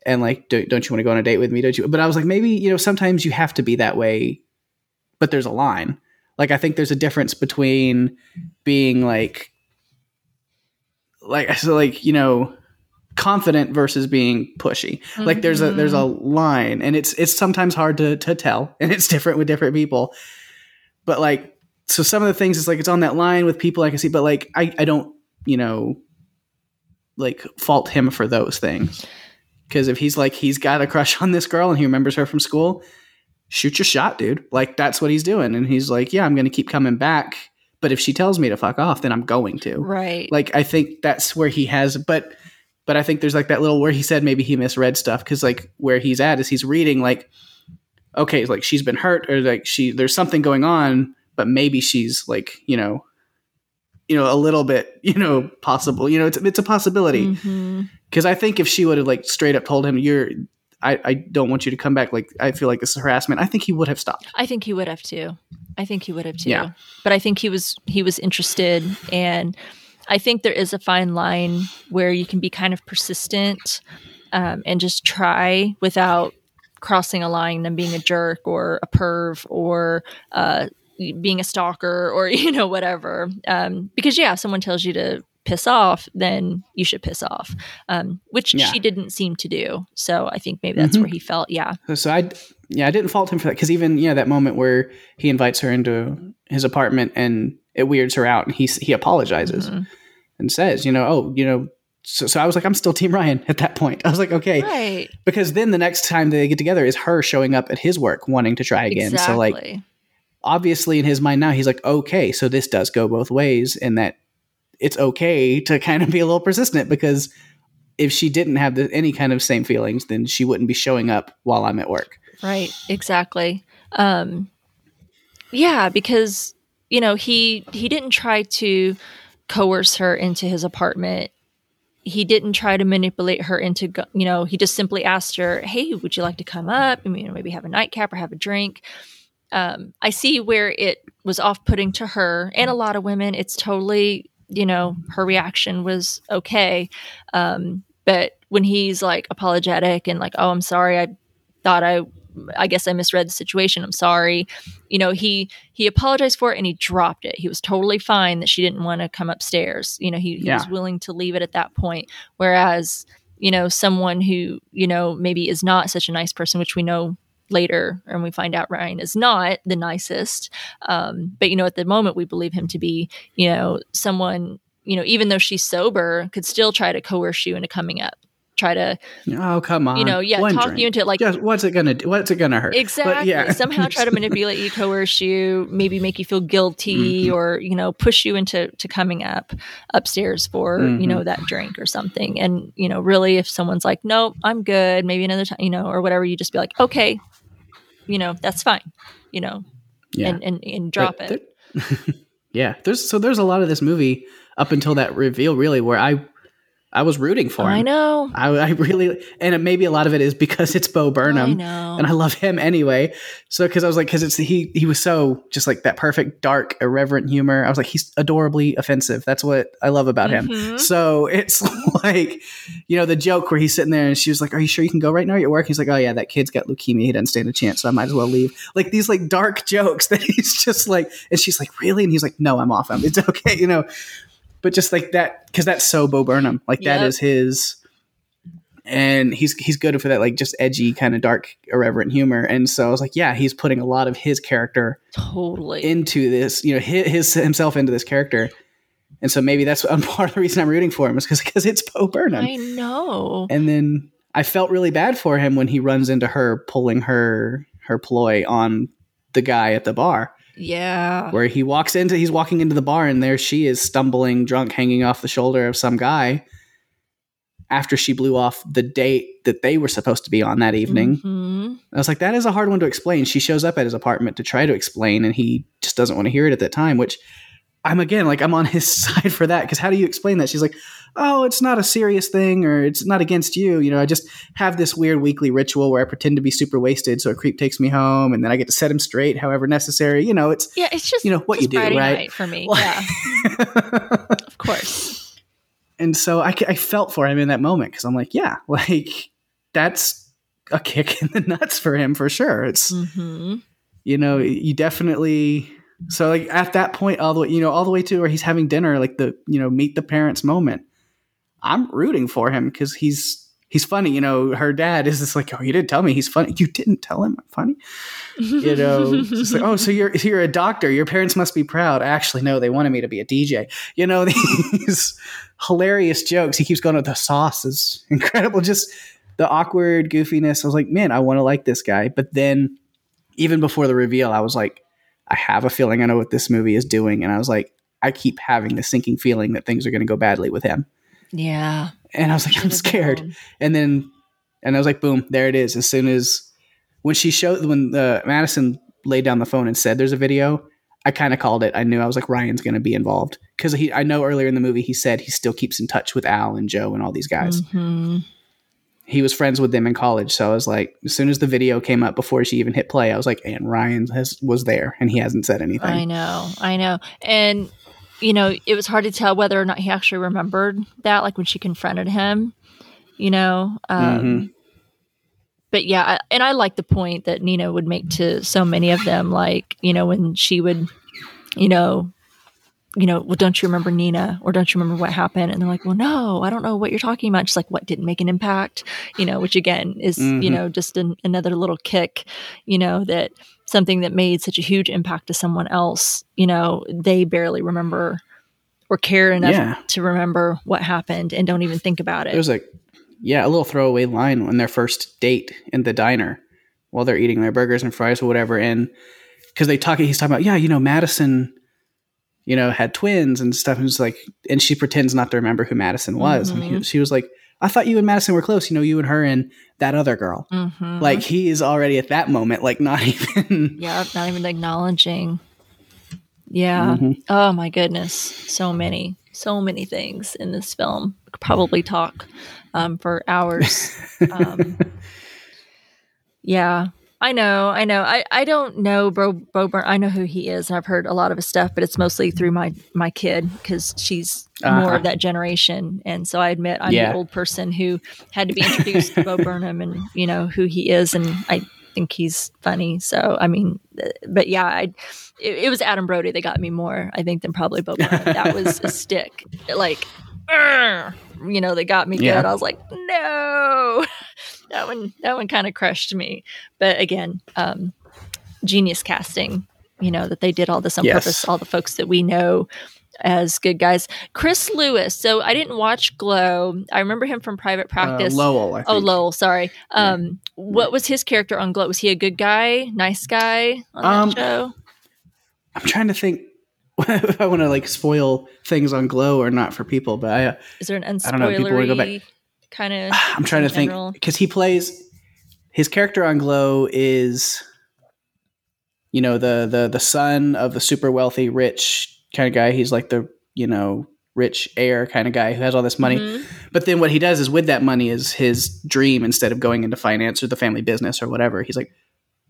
[SPEAKER 3] and like, don't, don't you want to go on a date with me? Don't you? But I was like, maybe you know, sometimes you have to be that way, but there's a line. Like, I think there's a difference between being like, like, so like you know, confident versus being pushy. Mm-hmm. Like there's a there's a mm-hmm. line and it's it's sometimes hard to to tell and it's different with different people. But like so some of the things is like it's on that line with people I can see but like I I don't, you know, like fault him for those things. Cuz if he's like he's got a crush on this girl and he remembers her from school, shoot your shot, dude. Like that's what he's doing and he's like, yeah, I'm going to keep coming back. But if she tells me to fuck off, then I'm going to.
[SPEAKER 2] Right.
[SPEAKER 3] Like I think that's where he has but but I think there's like that little where he said maybe he misread stuff because like where he's at is he's reading like okay like she's been hurt or like she there's something going on but maybe she's like you know you know a little bit you know possible you know it's it's a possibility because mm-hmm. I think if she would have like straight up told him you're I, I don't want you to come back like I feel like this is harassment I think he would have stopped
[SPEAKER 2] I think he would have too I think he would have too yeah. but I think he was he was interested and I think there is a fine line where you can be kind of persistent um, and just try without crossing a line and being a jerk or a perv or uh, being a stalker or you know whatever. Um, because yeah, if someone tells you to piss off, then you should piss off, um, which yeah. she didn't seem to do. So I think maybe that's mm-hmm. where he felt. Yeah.
[SPEAKER 3] So I yeah I didn't fault him for that because even yeah that moment where he invites her into his apartment and it weirds her out and he he apologizes mm-hmm. and says you know oh you know so, so I was like, I'm still Team Ryan at that point. I was like, okay,
[SPEAKER 2] right.
[SPEAKER 3] because then the next time they get together is her showing up at his work wanting to try again. Exactly. So like, obviously in his mind now, he's like, okay, so this does go both ways, and that it's okay to kind of be a little persistent because if she didn't have the, any kind of same feelings, then she wouldn't be showing up while I'm at work.
[SPEAKER 2] Right. Exactly. Um, yeah, because you know he he didn't try to coerce her into his apartment he didn't try to manipulate her into you know he just simply asked her hey would you like to come up? I mean, maybe have a nightcap or have a drink? Um, i see where it was off-putting to her and a lot of women. It's totally you know her reaction was okay. Um, but when he's like apologetic and like oh i'm sorry. I thought i I guess I misread the situation. I'm sorry. You know, he he apologized for it and he dropped it. He was totally fine that she didn't want to come upstairs. You know, he, he yeah. was willing to leave it at that point. Whereas, you know, someone who, you know, maybe is not such a nice person, which we know later and we find out Ryan is not the nicest. Um, but you know, at the moment we believe him to be, you know, someone, you know, even though she's sober, could still try to coerce you into coming up try to
[SPEAKER 3] oh come on
[SPEAKER 2] you know yeah One talk drink. you into it like
[SPEAKER 3] Just, what's it gonna do what's it gonna hurt
[SPEAKER 2] exactly but, yeah somehow try to manipulate you coerce you maybe make you feel guilty mm-hmm. or you know push you into to coming up upstairs for mm-hmm. you know that drink or something and you know really if someone's like no i'm good maybe another time you know or whatever you just be like okay you know that's fine you know yeah. and, and and drop but it
[SPEAKER 3] yeah there's so there's a lot of this movie up until that reveal really where i I was rooting for him.
[SPEAKER 2] I know.
[SPEAKER 3] I, I really, and maybe a lot of it is because it's Bo Burnham, I
[SPEAKER 2] know.
[SPEAKER 3] and I love him anyway. So because I was like, because it's he he was so just like that perfect dark irreverent humor. I was like, he's adorably offensive. That's what I love about mm-hmm. him. So it's like, you know, the joke where he's sitting there and she was like, "Are you sure you can go right now? You're at work." He's like, "Oh yeah, that kid's got leukemia. He doesn't stand a chance, so I might as well leave." Like these like dark jokes that he's just like, and she's like, "Really?" And he's like, "No, I'm off. him. It's okay." You know but just like that because that's so Bo Burnham. Like yep. that is his. and he's he's good for that like just edgy kind of dark irreverent humor and so i was like yeah he's putting a lot of his character
[SPEAKER 2] totally
[SPEAKER 3] into this you know his, his himself into this character and so maybe that's part of the reason i'm rooting for him is because because it's bo burnham
[SPEAKER 2] i know
[SPEAKER 3] and then i felt really bad for him when he runs into her pulling her her ploy on the guy at the bar
[SPEAKER 2] yeah
[SPEAKER 3] where he walks into he's walking into the bar and there she is stumbling drunk hanging off the shoulder of some guy after she blew off the date that they were supposed to be on that evening. Mm-hmm. I was like, that is a hard one to explain. She shows up at his apartment to try to explain, and he just doesn't want to hear it at that time, which I'm again like, I'm on his side for that. Because how do you explain that? She's like, oh, it's not a serious thing, or it's not against you. You know, I just have this weird weekly ritual where I pretend to be super wasted, so a creep takes me home, and then I get to set him straight, however necessary. You know, it's
[SPEAKER 2] yeah, it's just
[SPEAKER 3] you know what you do,
[SPEAKER 2] Friday
[SPEAKER 3] right?
[SPEAKER 2] for me, yeah, of course
[SPEAKER 3] and so I, I felt for him in that moment because I'm like, yeah, like that's a kick in the nuts for him for sure. It's mm-hmm. you know, you definitely so like at that point all the way you know all the way to where he's having dinner like the you know meet the parents moment. I'm rooting for him because he's he's funny. You know, her dad is just like, oh, you didn't tell me he's funny. You didn't tell him I'm funny. You know, just like, oh, so you're you're a doctor. Your parents must be proud. Actually, no, they wanted me to be a DJ. You know, these hilarious jokes. He keeps going with the sauce is incredible. Just the awkward goofiness. I was like, man, I want to like this guy. But then, even before the reveal, I was like, I have a feeling I know what this movie is doing, and I was like, I keep having the sinking feeling that things are going to go badly with him.
[SPEAKER 2] Yeah.
[SPEAKER 3] And I was like, I'm scared. And then, and I was like, boom, there it is. As soon as when she showed when the Madison laid down the phone and said there's a video, I kind of called it. I knew I was like Ryan's going to be involved because he. I know earlier in the movie he said he still keeps in touch with Al and Joe and all these guys. Mm-hmm. He was friends with them in college, so I was like, as soon as the video came up before she even hit play, I was like, and Ryan has was there and he hasn't said anything.
[SPEAKER 2] I know, I know, and you know, it was hard to tell whether or not he actually remembered that, like when she confronted him. You know, um, mm-hmm but yeah, and I like the point that Nina would make to so many of them, like you know when she would, you know, you know, well, don't you remember Nina, or don't you remember what happened? And they're like, well, no, I don't know what you're talking about. Just like what didn't make an impact, you know, which again is mm-hmm. you know just an, another little kick, you know, that something that made such a huge impact to someone else, you know, they barely remember or care enough yeah. to remember what happened and don't even think about it.
[SPEAKER 3] There's like, yeah, a little throwaway line on their first date in the diner while they're eating their burgers and fries or whatever. And because they talk, he's talking about, yeah, you know, Madison, you know, had twins and stuff. And it's like, and she pretends not to remember who Madison was. Mm-hmm. And he, mm-hmm. she was like, I thought you and Madison were close, you know, you and her and that other girl. Mm-hmm. Like he is already at that moment, like not even.
[SPEAKER 2] yeah, not even acknowledging. Yeah. Mm-hmm. Oh my goodness. So many, so many things in this film. Could probably talk um, for hours. Um, yeah, I know, I know. I, I don't know Bo, Bo Burn. I know who he is, and I've heard a lot of his stuff, but it's mostly through my my kid because she's uh-huh. more of that generation, and so I admit I'm yeah. the old person who had to be introduced to Bo Burnham and you know who he is, and I think he's funny. So I mean, uh, but yeah, I it, it was Adam Brody that got me more, I think, than probably Bo Burnham. that was a stick, like you know, that got me yeah. good. I was like, no, that one, that one kind of crushed me. But again, um, genius casting, you know, that they did all this on yes. purpose. All the folks that we know as good guys. Chris Lewis. So I didn't watch Glow. I remember him from Private uh, Practice.
[SPEAKER 3] Uh, Lowell.
[SPEAKER 2] Oh, Lowell. Sorry. Um, yeah. what was his character on Glow? Was he a good guy, nice guy on um, that show?
[SPEAKER 3] I'm trying to think. if I want to like spoil things on Glow or not for people, but I uh,
[SPEAKER 2] is there an unspoilery I don't know. People want to go back. Kind of.
[SPEAKER 3] I'm trying to general? think because he plays his character on Glow is, you know, the the the son of the super wealthy, rich kind of guy. He's like the you know rich heir kind of guy who has all this money. Mm-hmm. But then what he does is with that money is his dream instead of going into finance or the family business or whatever. He's like,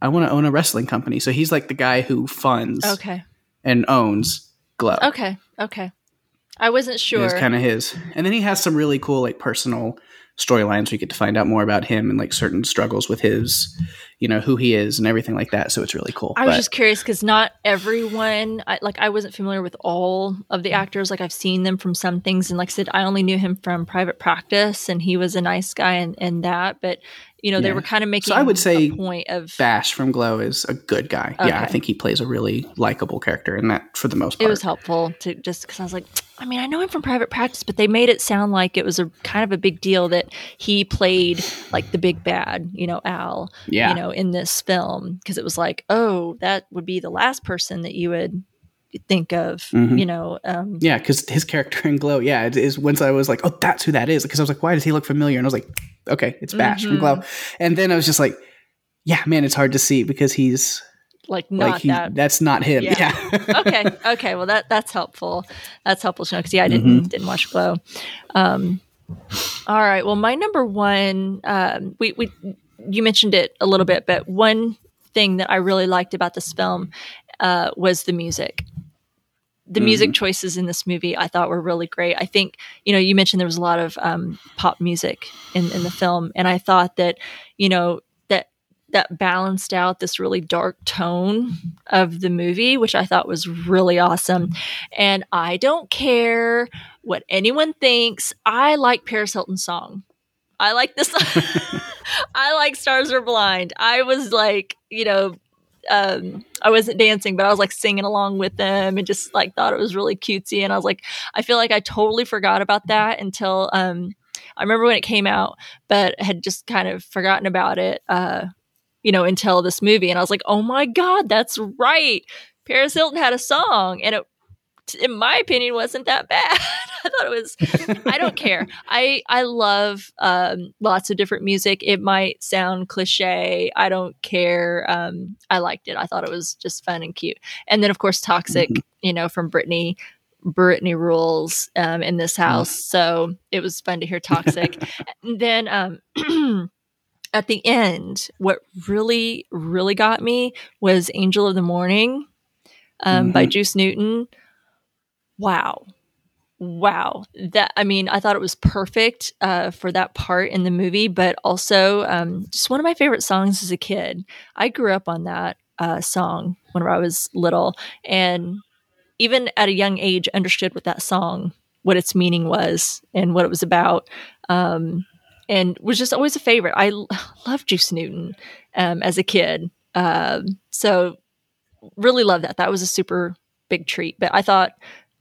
[SPEAKER 3] I want to own a wrestling company. So he's like the guy who funds.
[SPEAKER 2] Okay
[SPEAKER 3] and owns Glow.
[SPEAKER 2] Okay, okay. I wasn't sure.
[SPEAKER 3] It's kind of his, and then he has some really cool like personal storylines. We get to find out more about him and like certain struggles with his, you know, who he is and everything like that. So it's really cool.
[SPEAKER 2] I was but, just curious because not everyone, I, like, I wasn't familiar with all of the actors. Like, I've seen them from some things, and like I said, I only knew him from Private Practice, and he was a nice guy and and that. But you know, yeah. they were kind of making.
[SPEAKER 3] So I would say
[SPEAKER 2] point of
[SPEAKER 3] Bash from Glow is a good guy. Okay. Yeah, I think he plays a really likable character, and that for the most part,
[SPEAKER 2] it was helpful to just because I was like, I mean, I know him from Private Practice, but they made it sound like it was a kind of a big deal that he played like the big bad, you know, Al, yeah. you know, in this film because it was like, oh, that would be the last person that you would think of, mm-hmm. you know. Um,
[SPEAKER 3] yeah, because his character in Glow, yeah, it is once I was like, oh, that's who that is. Because I was like, why does he look familiar? And I was like, okay, it's Bash mm-hmm. from Glow. And then I was just like, yeah, man, it's hard to see because he's
[SPEAKER 2] like not like he, that.
[SPEAKER 3] That's not him. Yeah.
[SPEAKER 2] yeah. okay. Okay. Well, that that's helpful. That's helpful to know because yeah, I didn't mm-hmm. didn't watch Glow. Um, all right. Well, my number one, um, we we you mentioned it a little bit, but one thing that I really liked about this film uh, was the music the mm-hmm. music choices in this movie I thought were really great. I think, you know, you mentioned there was a lot of um, pop music in, in the film, and I thought that, you know, that balanced out this really dark tone of the movie, which I thought was really awesome. And I don't care what anyone thinks. I like Paris Hilton's song. I like this. I like Stars Are Blind. I was like, you know, um, I wasn't dancing, but I was like singing along with them and just like thought it was really cutesy. And I was like, I feel like I totally forgot about that until um, I remember when it came out, but had just kind of forgotten about it, uh, you know, until this movie. And I was like, oh my God, that's right. Paris Hilton had a song. And it in my opinion wasn't that bad. I thought it was i don't care. I i love um, lots of different music. It might sound cliche. I don't care. Um, i liked it. I thought it was just fun and cute. And then of course toxic mm-hmm. you know from britney Britney rules um, in this house, so it was fun to hear "Toxic." then um, at the end, what really, really got me was "Angel of the Morning" um, mm-hmm. by Juice Newton. Wow. Wow. That i mean i thought it was perfect uh, for that part in the movie but also um, just one of my favorite songs as a kid. I grew up on that uh, song whenever i was little and even at a young age understood what that song what its meaning was and what it was about. Um, and was just always a favorite. I l- love juice newton um, as a kid. Um, so really love that. That was a super big treat but i thought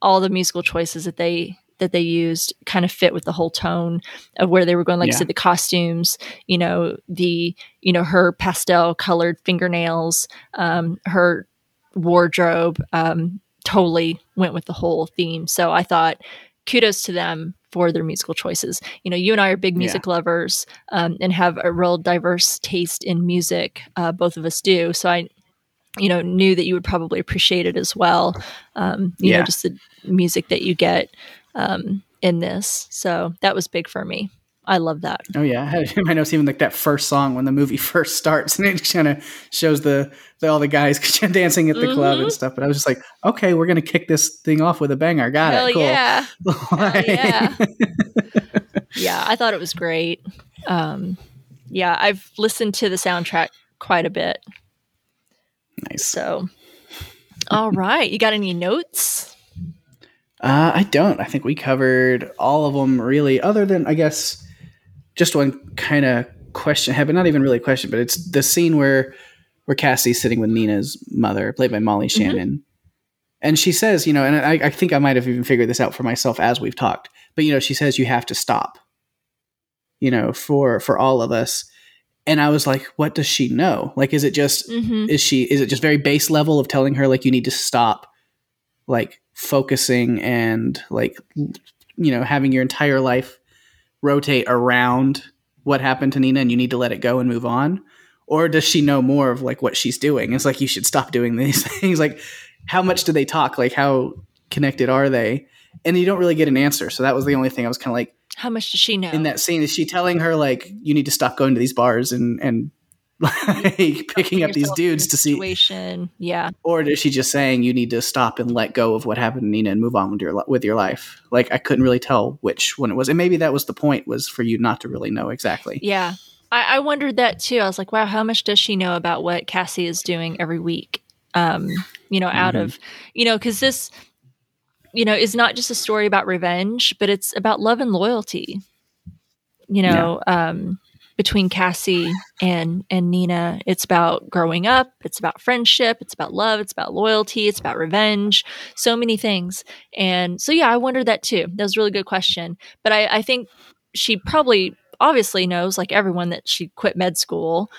[SPEAKER 2] all the musical choices that they that they used kind of fit with the whole tone of where they were going. Like yeah. I said the costumes you know the you know her pastel colored fingernails um, her wardrobe um, totally went with the whole theme. So i thought kudos to them for their musical choices you know you and i are big music yeah. lovers um, and have a real diverse taste in music uh, both of us do so i you know, knew that you would probably appreciate it as well. Um, you yeah. know, just the music that you get um, in this. So that was big for me. I love that.
[SPEAKER 3] Oh yeah, I know even like that first song when the movie first starts, and it kind of shows the, the, all the guys dancing at the mm-hmm. club and mm-hmm. stuff. But I was just like, okay, we're gonna kick this thing off with a banger. Got
[SPEAKER 2] Hell
[SPEAKER 3] it. Cool.
[SPEAKER 2] Yeah. Hell yeah. yeah, I thought it was great. Um, yeah, I've listened to the soundtrack quite a bit.
[SPEAKER 3] Nice.
[SPEAKER 2] So, all right. You got any notes?
[SPEAKER 3] Uh, I don't. I think we covered all of them really, other than, I guess, just one kind of question, but not even really a question, but it's the scene where where Cassie's sitting with Nina's mother, played by Molly mm-hmm. Shannon. Mm-hmm. And she says, you know, and I, I think I might have even figured this out for myself as we've talked, but you know, she says you have to stop, you know, for for all of us and I was like, what does she know? Like, is it just mm-hmm. is she is it just very base level of telling her like you need to stop, like focusing and like you know having your entire life rotate around what happened to Nina and you need to let it go and move on? Or does she know more of like what she's doing? It's like you should stop doing these things. Like, how much do they talk? Like, how connected are they? And you don't really get an answer. So that was the only thing I was kind of like,
[SPEAKER 2] how much does she know?
[SPEAKER 3] In that scene, is she telling her like you need to stop going to these bars and and like picking up these dudes to see
[SPEAKER 2] yeah.
[SPEAKER 3] Or is she just saying you need to stop and let go of what happened to nina and move on with your with your life. Like i couldn't really tell which one it was and maybe that was the point was for you not to really know exactly.
[SPEAKER 2] Yeah. I, I wondered that too. I was like wow how much does she know about what cassie is doing every week? Um you know out mm-hmm. of you know because this you know is not just a story about revenge but it's about love and loyalty. You know yeah. um between Cassie and and Nina. It's about growing up, it's about friendship, it's about love, it's about loyalty, it's about revenge, so many things. And so yeah, I wondered that too. That was a really good question. But I, I think she probably obviously knows, like everyone, that she quit med school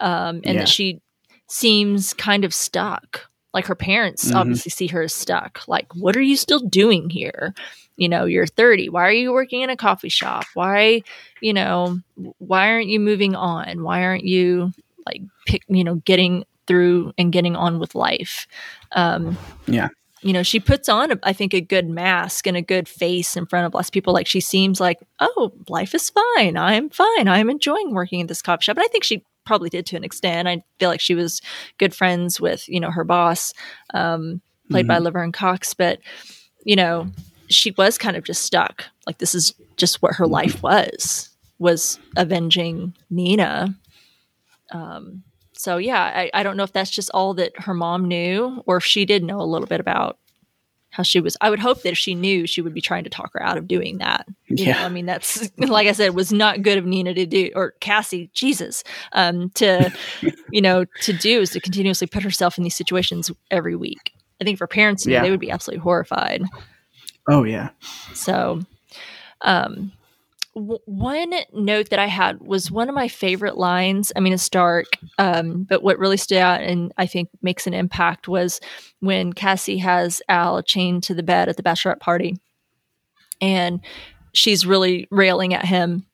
[SPEAKER 2] um, and yeah. that she seems kind of stuck. Like her parents mm-hmm. obviously see her as stuck. Like, what are you still doing here? You know you're 30 why are you working in a coffee shop? Why you know why aren't you moving on? Why aren't you like pick you know getting through and getting on with life? Um
[SPEAKER 3] yeah.
[SPEAKER 2] you know she puts on a, I think a good mask and a good face in front of less people. Like she seems like oh life is fine. I'm fine. I'm enjoying working in this coffee shop. And i think she probably did to an extent. I feel like she was good friends with you know her boss um played mm-hmm. by laverne cox. But you know she was kind of just stuck. Like this is just what her life was was avenging Nina. Um, so yeah, I, I don't know if that's just all that her mom knew, or if she did know a little bit about how she was. I would hope that if she knew, she would be trying to talk her out of doing that. You yeah, know, I mean that's like I said, was not good of Nina to do, or Cassie, Jesus, um, to you know to do is to continuously put herself in these situations every week. I think for parents, yeah. they would be absolutely horrified.
[SPEAKER 3] Oh yeah.
[SPEAKER 2] So, um, w- one note that I had was one of my favorite lines. I mean, it's dark, um, but what really stood out and I think makes an impact was when Cassie has Al chained to the bed at the bachelorette party, and she's really railing at him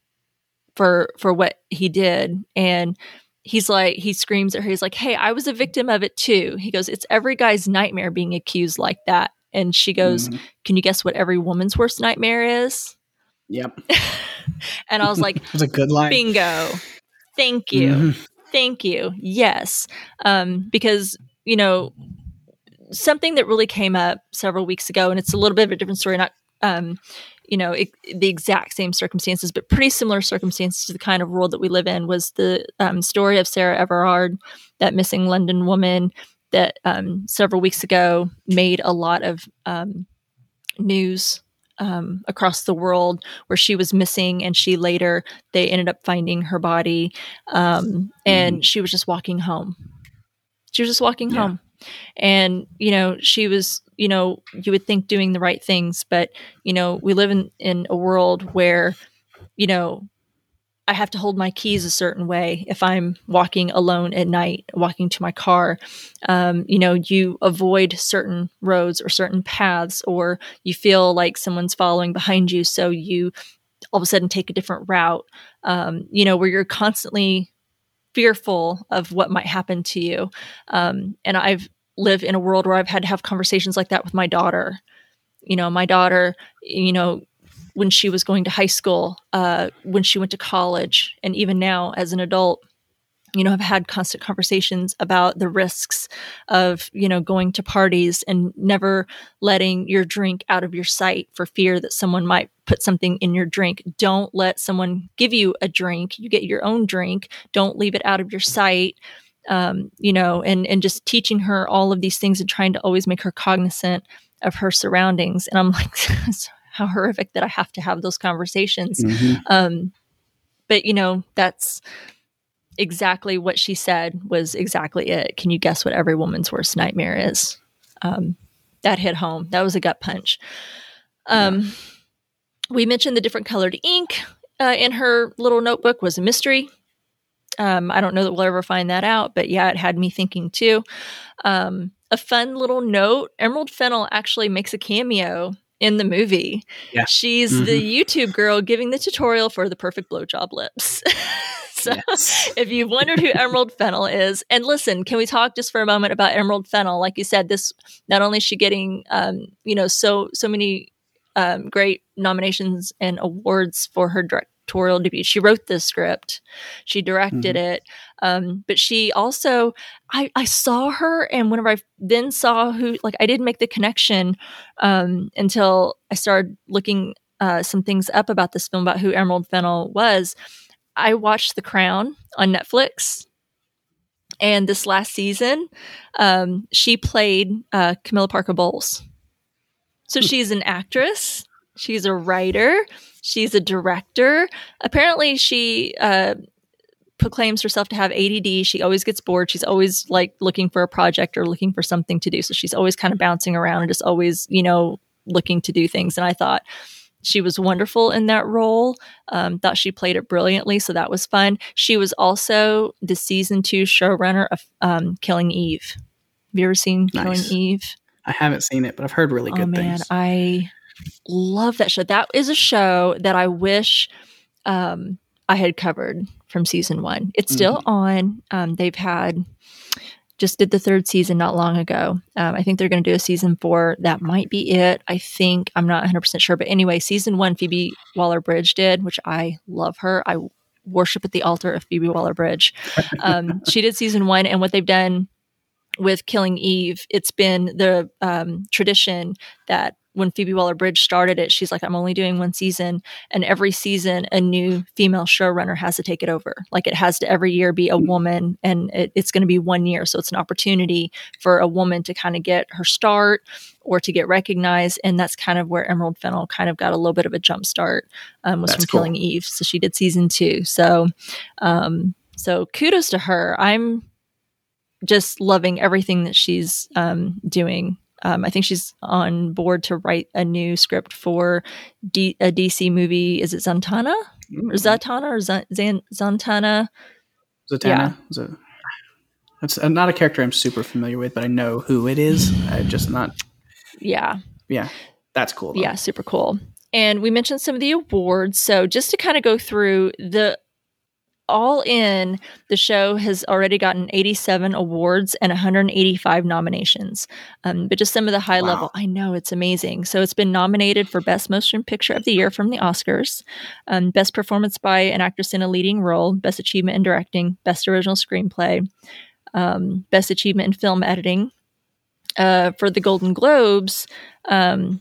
[SPEAKER 2] for for what he did and he's like he screams at her he's like hey i was a victim of it too he goes it's every guy's nightmare being accused like that and she goes, mm-hmm. Can you guess what every woman's worst nightmare is?
[SPEAKER 3] Yep.
[SPEAKER 2] and I was like,
[SPEAKER 3] It's a good line.
[SPEAKER 2] Bingo. Thank you. Mm-hmm. Thank you. Yes. Um, because, you know, something that really came up several weeks ago, and it's a little bit of a different story, not um, you know it, the exact same circumstances but pretty similar circumstances to the kind of world that we live in was the um, story of sarah everard that missing london woman that um, several weeks ago made a lot of um, news um, across the world where she was missing and she later they ended up finding her body um, and mm. she was just walking home she was just walking yeah. home and you know she was you know you would think doing the right things but you know we live in in a world where you know I have to hold my keys a certain way if I'm walking alone at night, walking to my car. Um, you know, you avoid certain roads or certain paths, or you feel like someone's following behind you, so you all of a sudden take a different route. Um, you know, where you're constantly fearful of what might happen to you. Um, and I've lived in a world where I've had to have conversations like that with my daughter. You know, my daughter, you know, when she was going to high school, uh, when she went to college, and even now as an adult, you know, have had constant conversations about the risks of, you know, going to parties and never letting your drink out of your sight for fear that someone might put something in your drink. Don't let someone give you a drink. You get your own drink. Don't leave it out of your sight. Um, you know, and and just teaching her all of these things and trying to always make her cognizant of her surroundings. And I'm like, how horrific that I have to have those conversations. Mm-hmm. Um, but you know, that's exactly what she said was exactly it. Can you guess what every woman's worst nightmare is? Um, that hit home. That was a gut punch. Um, yeah. We mentioned the different colored ink uh, in her little notebook was a mystery. Um, I don't know that we'll ever find that out, but yeah, it had me thinking too. Um, a fun little note Emerald Fennell actually makes a cameo in the movie. Yeah. She's mm-hmm. the YouTube girl giving the tutorial for the perfect blowjob lips. so yes. if you've wondered who Emerald Fennell is, and listen, can we talk just for a moment about Emerald Fennell? Like you said, this not only is she getting um, you know, so so many um, great nominations and awards for her directorial debut. She wrote the script, she directed mm-hmm. it, um, but she also I, I saw her, and whenever I then saw who, like I didn't make the connection um, until I started looking uh, some things up about this film about who Emerald Fennell was. I watched The Crown on Netflix. And this last season, um, she played uh, Camilla Parker Bowles. So hmm. she's an actress, she's a writer, she's a director. Apparently, she uh, proclaims herself to have ADD. She always gets bored. She's always like looking for a project or looking for something to do. So she's always kind of bouncing around and just always, you know, looking to do things. And I thought, she was wonderful in that role. Um, thought she played it brilliantly, so that was fun. She was also the season two showrunner of um, Killing Eve. Have you ever seen nice. Killing Eve?
[SPEAKER 3] I haven't seen it, but I've heard really good oh, man, things.
[SPEAKER 2] I love that show. That is a show that I wish um, I had covered from season one. It's still mm-hmm. on. Um, they've had just did the third season not long ago. Um, I think they're going to do a season four. That might be it. I think I'm not 100 percent sure, but anyway, season one Phoebe Waller Bridge did, which I love her. I worship at the altar of Phoebe Waller Bridge. Um, she did season one, and what they've done with Killing Eve, it's been the um, tradition that when Phoebe Waller Bridge started it, she's like, I'm only doing one season. And every season, a new female showrunner has to take it over. Like it has to every year be a woman, and it, it's going to be one year. So it's an opportunity for a woman to kind of get her start or to get recognized. And that's kind of where Emerald Fennell kind of got a little bit of a jump start um, was that's from cool. Killing Eve. So she did season two. So, um, so kudos to her. I'm just loving everything that she's um, doing um, I think she's on board to write a new script for D- a DC movie. Is it Zantana? Mm-hmm. Or Zatanna or Z- Zan- Zantana?
[SPEAKER 3] Zatanna? Yeah. That's not a character I'm super familiar with, but I know who it is. I just not.
[SPEAKER 2] Yeah.
[SPEAKER 3] Yeah. That's cool. Though.
[SPEAKER 2] Yeah, super cool. And we mentioned some of the awards. So just to kind of go through the all in, the show has already gotten 87 awards and 185 nominations. Um, but just some of the high wow. level, I know it's amazing. So it's been nominated for Best Motion Picture of the Year from the Oscars, um, Best Performance by an Actress in a Leading Role, Best Achievement in Directing, Best Original Screenplay, um, Best Achievement in Film Editing. Uh, for the Golden Globes, um,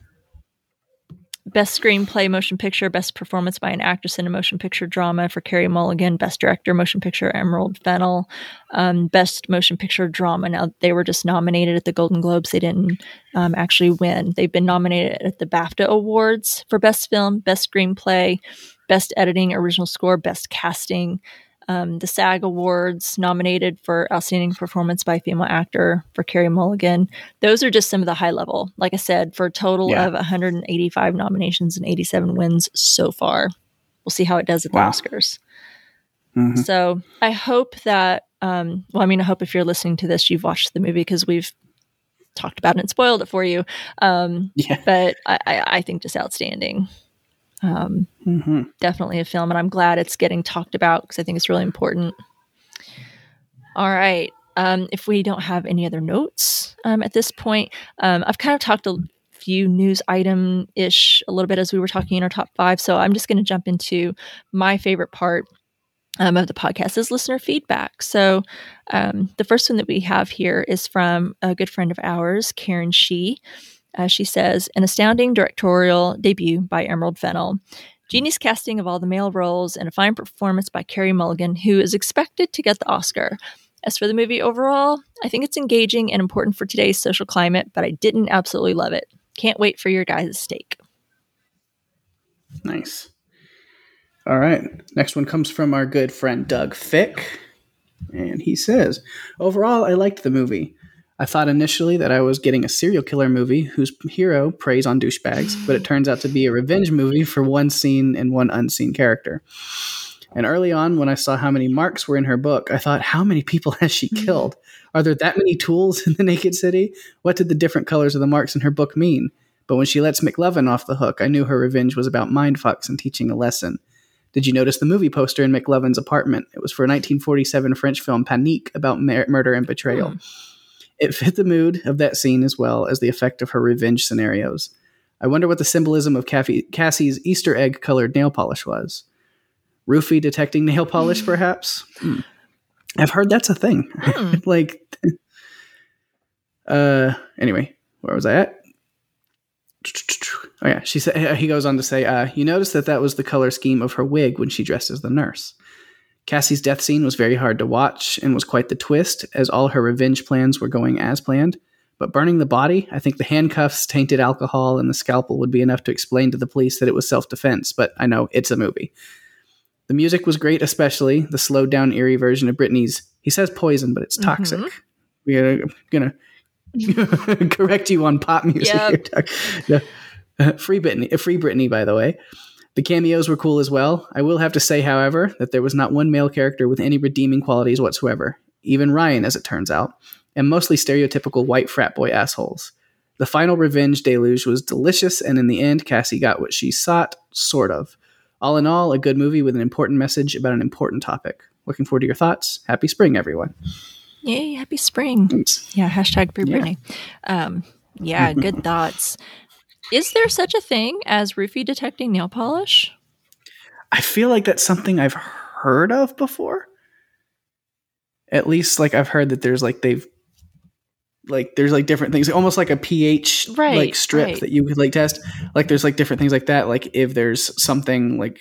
[SPEAKER 2] Best Screenplay Motion Picture, Best Performance by an Actress in a Motion Picture Drama for Carey Mulligan, Best Director Motion Picture Emerald Fennell, um, Best Motion Picture Drama. Now, they were just nominated at the Golden Globes. They didn't um, actually win. They've been nominated at the BAFTA Awards for Best Film, Best Screenplay, Best Editing, Original Score, Best Casting, um, the SAG Awards nominated for Outstanding Performance by Female Actor for Carey Mulligan. Those are just some of the high level. Like I said, for a total yeah. of 185 nominations and 87 wins so far. We'll see how it does at the wow. Oscars. Mm-hmm. So I hope that, um, well, I mean, I hope if you're listening to this, you've watched the movie because we've talked about it and spoiled it for you. Um, yeah. But I, I think just outstanding. Um, mm-hmm. Definitely a film, and I'm glad it's getting talked about because I think it's really important. All right. Um, if we don't have any other notes um, at this point, um, I've kind of talked a few news item ish a little bit as we were talking in our top five. So I'm just going to jump into my favorite part um, of the podcast is listener feedback. So um, the first one that we have here is from a good friend of ours, Karen Shee. Uh, she says, an astounding directorial debut by Emerald Fennell, genius casting of all the male roles, and a fine performance by Carey Mulligan, who is expected to get the Oscar. As for the movie overall, I think it's engaging and important for today's social climate, but I didn't absolutely love it. Can't wait for your guys' take.
[SPEAKER 3] Nice. All right. Next one comes from our good friend Doug Fick. And he says, Overall, I liked the movie. I thought initially that I was getting a serial killer movie whose hero preys on douchebags, but it turns out to be a revenge movie for one seen and one unseen character. And early on, when I saw how many marks were in her book, I thought, how many people has she hmm. killed? Are there that many tools in the Naked City? What did the different colors of the marks in her book mean? But when she lets McLovin off the hook, I knew her revenge was about mindfucks and teaching a lesson. Did you notice the movie poster in McLovin's apartment? It was for a 1947 French film Panique about mur- murder and betrayal. Hmm. It fit the mood of that scene as well as the effect of her revenge scenarios. I wonder what the symbolism of Cassie's Easter egg colored nail polish was. roofie detecting nail polish, perhaps. Hmm. I've heard that's a thing. Hmm. like, uh, anyway, where was I at? Oh yeah, she said. He goes on to say, uh, "You notice that that was the color scheme of her wig when she dressed as the nurse." Cassie's death scene was very hard to watch and was quite the twist, as all her revenge plans were going as planned. But burning the body, I think the handcuffs, tainted alcohol, and the scalpel would be enough to explain to the police that it was self defense. But I know it's a movie. The music was great, especially the slowed down, eerie version of Britney's. He says poison, but it's toxic. Mm-hmm. We're gonna correct you on pop music. Yep. Uh, free Britney, uh, free Britney, by the way. The cameos were cool as well. I will have to say, however, that there was not one male character with any redeeming qualities whatsoever. Even Ryan, as it turns out, and mostly stereotypical white frat boy assholes. The final revenge deluge was delicious, and in the end, Cassie got what she sought, sort of. All in all, a good movie with an important message about an important topic. Looking forward to your thoughts. Happy spring, everyone.
[SPEAKER 2] Yay, happy spring. Thanks. Yeah, hashtag free Britney. Yeah, um, yeah good thoughts. Is there such a thing as roofie detecting nail polish?
[SPEAKER 3] I feel like that's something I've heard of before. At least, like I've heard that there's like they've like there's like different things, almost like a pH right, like strip right. that you could like test. Like there's like different things like that. Like if there's something like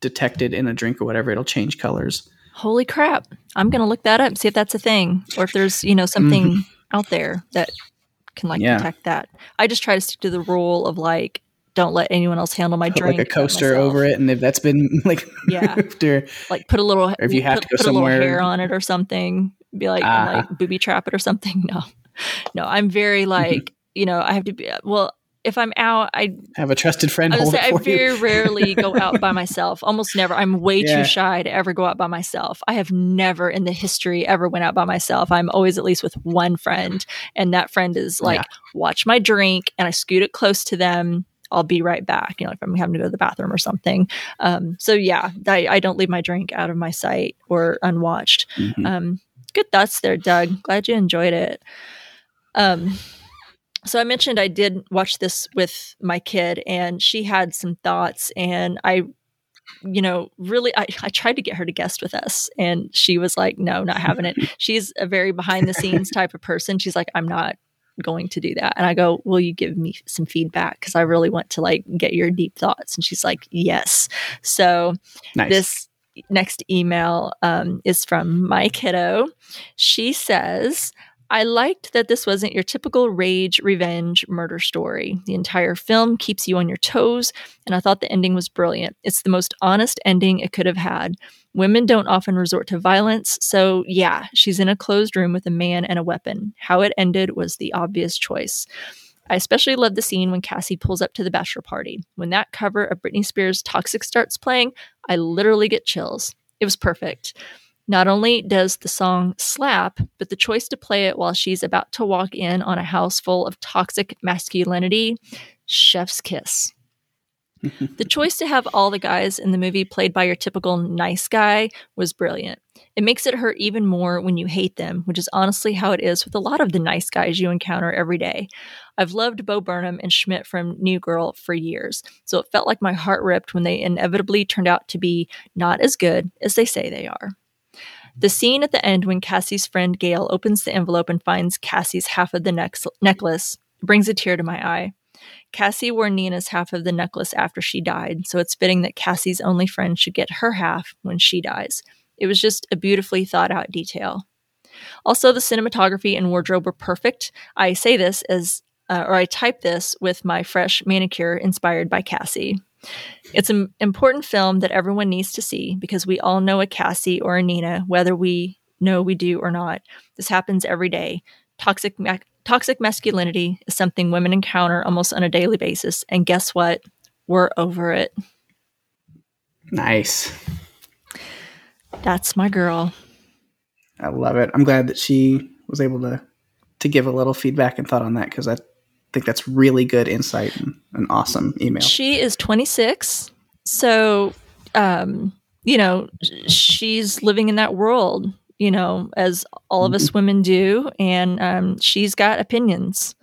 [SPEAKER 3] detected in a drink or whatever, it'll change colors.
[SPEAKER 2] Holy crap. I'm going to look that up, and see if that's a thing or if there's, you know, something mm-hmm. out there that can like yeah. detect that. I just try to stick to the rule of like, don't let anyone else handle my
[SPEAKER 3] put
[SPEAKER 2] drink.
[SPEAKER 3] Like a coaster over it, and if that's been like
[SPEAKER 2] yeah, after like put a little, or if you have put, to go put somewhere, hair on it or something, be like uh, like booby trap it or something. No, no, I'm very mm-hmm. like mm-hmm. you know I have to be well if I'm out, I
[SPEAKER 3] have a trusted friend. I, say, I
[SPEAKER 2] very rarely go out by myself. Almost never. I'm way yeah. too shy to ever go out by myself. I have never in the history ever went out by myself. I'm always at least with one friend, and that friend is like, yeah. watch my drink, and I scoot it close to them. I'll be right back. You know, if I'm having to go to the bathroom or something. Um, so yeah, I, I, don't leave my drink out of my sight or unwatched. Mm-hmm. Um, good thoughts there, Doug. Glad you enjoyed it. Um, so I mentioned I did watch this with my kid and she had some thoughts and I you know really I, I tried to get her to guest with us and she was like no not having it. She's a very behind the scenes type of person. She's like i'm not going to do that. And i go will you give me some feedback? Because i really want to like get your deep thoughts. And she's like yes. So nice. this next email um, is from my kiddo she says I liked that this wasn't your typical rage, revenge, murder story. The entire film keeps you on your toes, and I thought the ending was brilliant. It's the most honest ending it could have had. Women don't often resort to violence, so yeah, she's in a closed room with a man and a weapon. How it ended was the obvious choice. I especially love the scene when Cassie pulls up to the bachelor party. When that cover of Britney Spears' Toxic starts playing, I literally get chills. It was perfect. Not only does the song slap, but the choice to play it while she's about to walk in on a house full of toxic masculinity, chef's kiss. the choice to have all the guys in the movie played by your typical nice guy was brilliant. It makes it hurt even more when you hate them, which is honestly how it is with a lot of the nice guys you encounter every day. I've loved Bo Burnham and Schmidt from New Girl for years, so it felt like my heart ripped when they inevitably turned out to be not as good as they say they are. The scene at the end when Cassie's friend Gail opens the envelope and finds Cassie's half of the ne- necklace brings a tear to my eye. Cassie wore Nina's half of the necklace after she died, so it's fitting that Cassie's only friend should get her half when she dies. It was just a beautifully thought out detail. Also, the cinematography and wardrobe were perfect. I say this as, uh, or I type this with my fresh manicure inspired by Cassie. It's an important film that everyone needs to see because we all know a Cassie or a Nina, whether we know we do or not. This happens every day. Toxic ma- toxic masculinity is something women encounter almost on a daily basis, and guess what? We're over it.
[SPEAKER 3] Nice.
[SPEAKER 2] That's my girl.
[SPEAKER 3] I love it. I'm glad that she was able to to give a little feedback and thought on that because that think that's really good insight and an awesome email.
[SPEAKER 2] She is 26. So, um, you know, she's living in that world, you know, as all of us mm-hmm. women do. And um, she's got opinions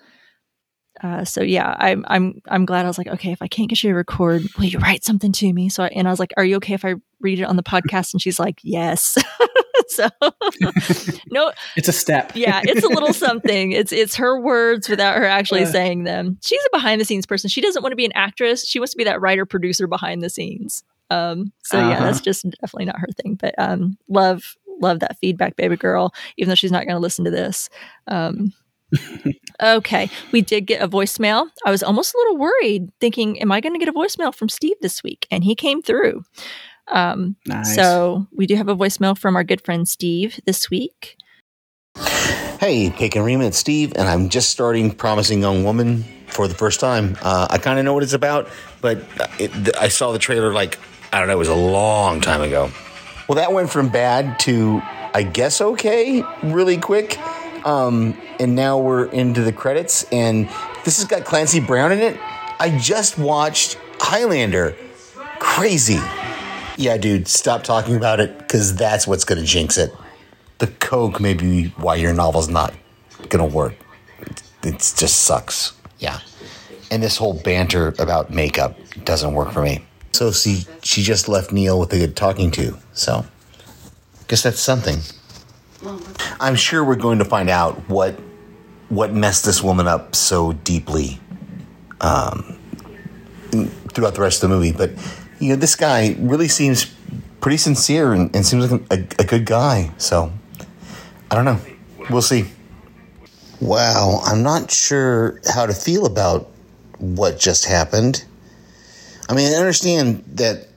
[SPEAKER 2] uh, so yeah, I'm I'm I'm glad. I was like, okay, if I can't get you to record, will you write something to me? So I, and I was like, are you okay if I read it on the podcast? And she's like, yes. so no,
[SPEAKER 3] it's a step.
[SPEAKER 2] yeah, it's a little something. It's it's her words without her actually saying them. She's a behind the scenes person. She doesn't want to be an actress. She wants to be that writer producer behind the scenes. Um, so uh-huh. yeah, that's just definitely not her thing. But um, love love that feedback, baby girl. Even though she's not going to listen to this. Um, okay. We did get a voicemail. I was almost a little worried, thinking, am I going to get a voicemail from Steve this week? And he came through. Um, nice. So we do have a voicemail from our good friend Steve this week.
[SPEAKER 4] Hey, Peg and Rima, it's Steve, and I'm just starting Promising Young Woman for the first time. Uh, I kind of know what it's about, but it, I saw the trailer like, I don't know, it was a long time ago. Well, that went from bad to, I guess, okay, really quick. Um, and now we're into the credits, and this has got Clancy Brown in it. I just watched Highlander. Crazy. Yeah, dude, stop talking about it because that's what's going to jinx it. The coke may be why your novel's not going to work. It just sucks. Yeah. And this whole banter about makeup doesn't work for me. So see, she just left Neil with a good talking to. So, guess that's something. I'm sure we're going to find out what what messed this woman up so deeply um, throughout the rest of the movie. But you know, this guy really seems pretty sincere and, and seems like a, a, good guy. So I don't know. We'll see. Wow, I'm not sure how to feel about what just happened. I mean, I understand that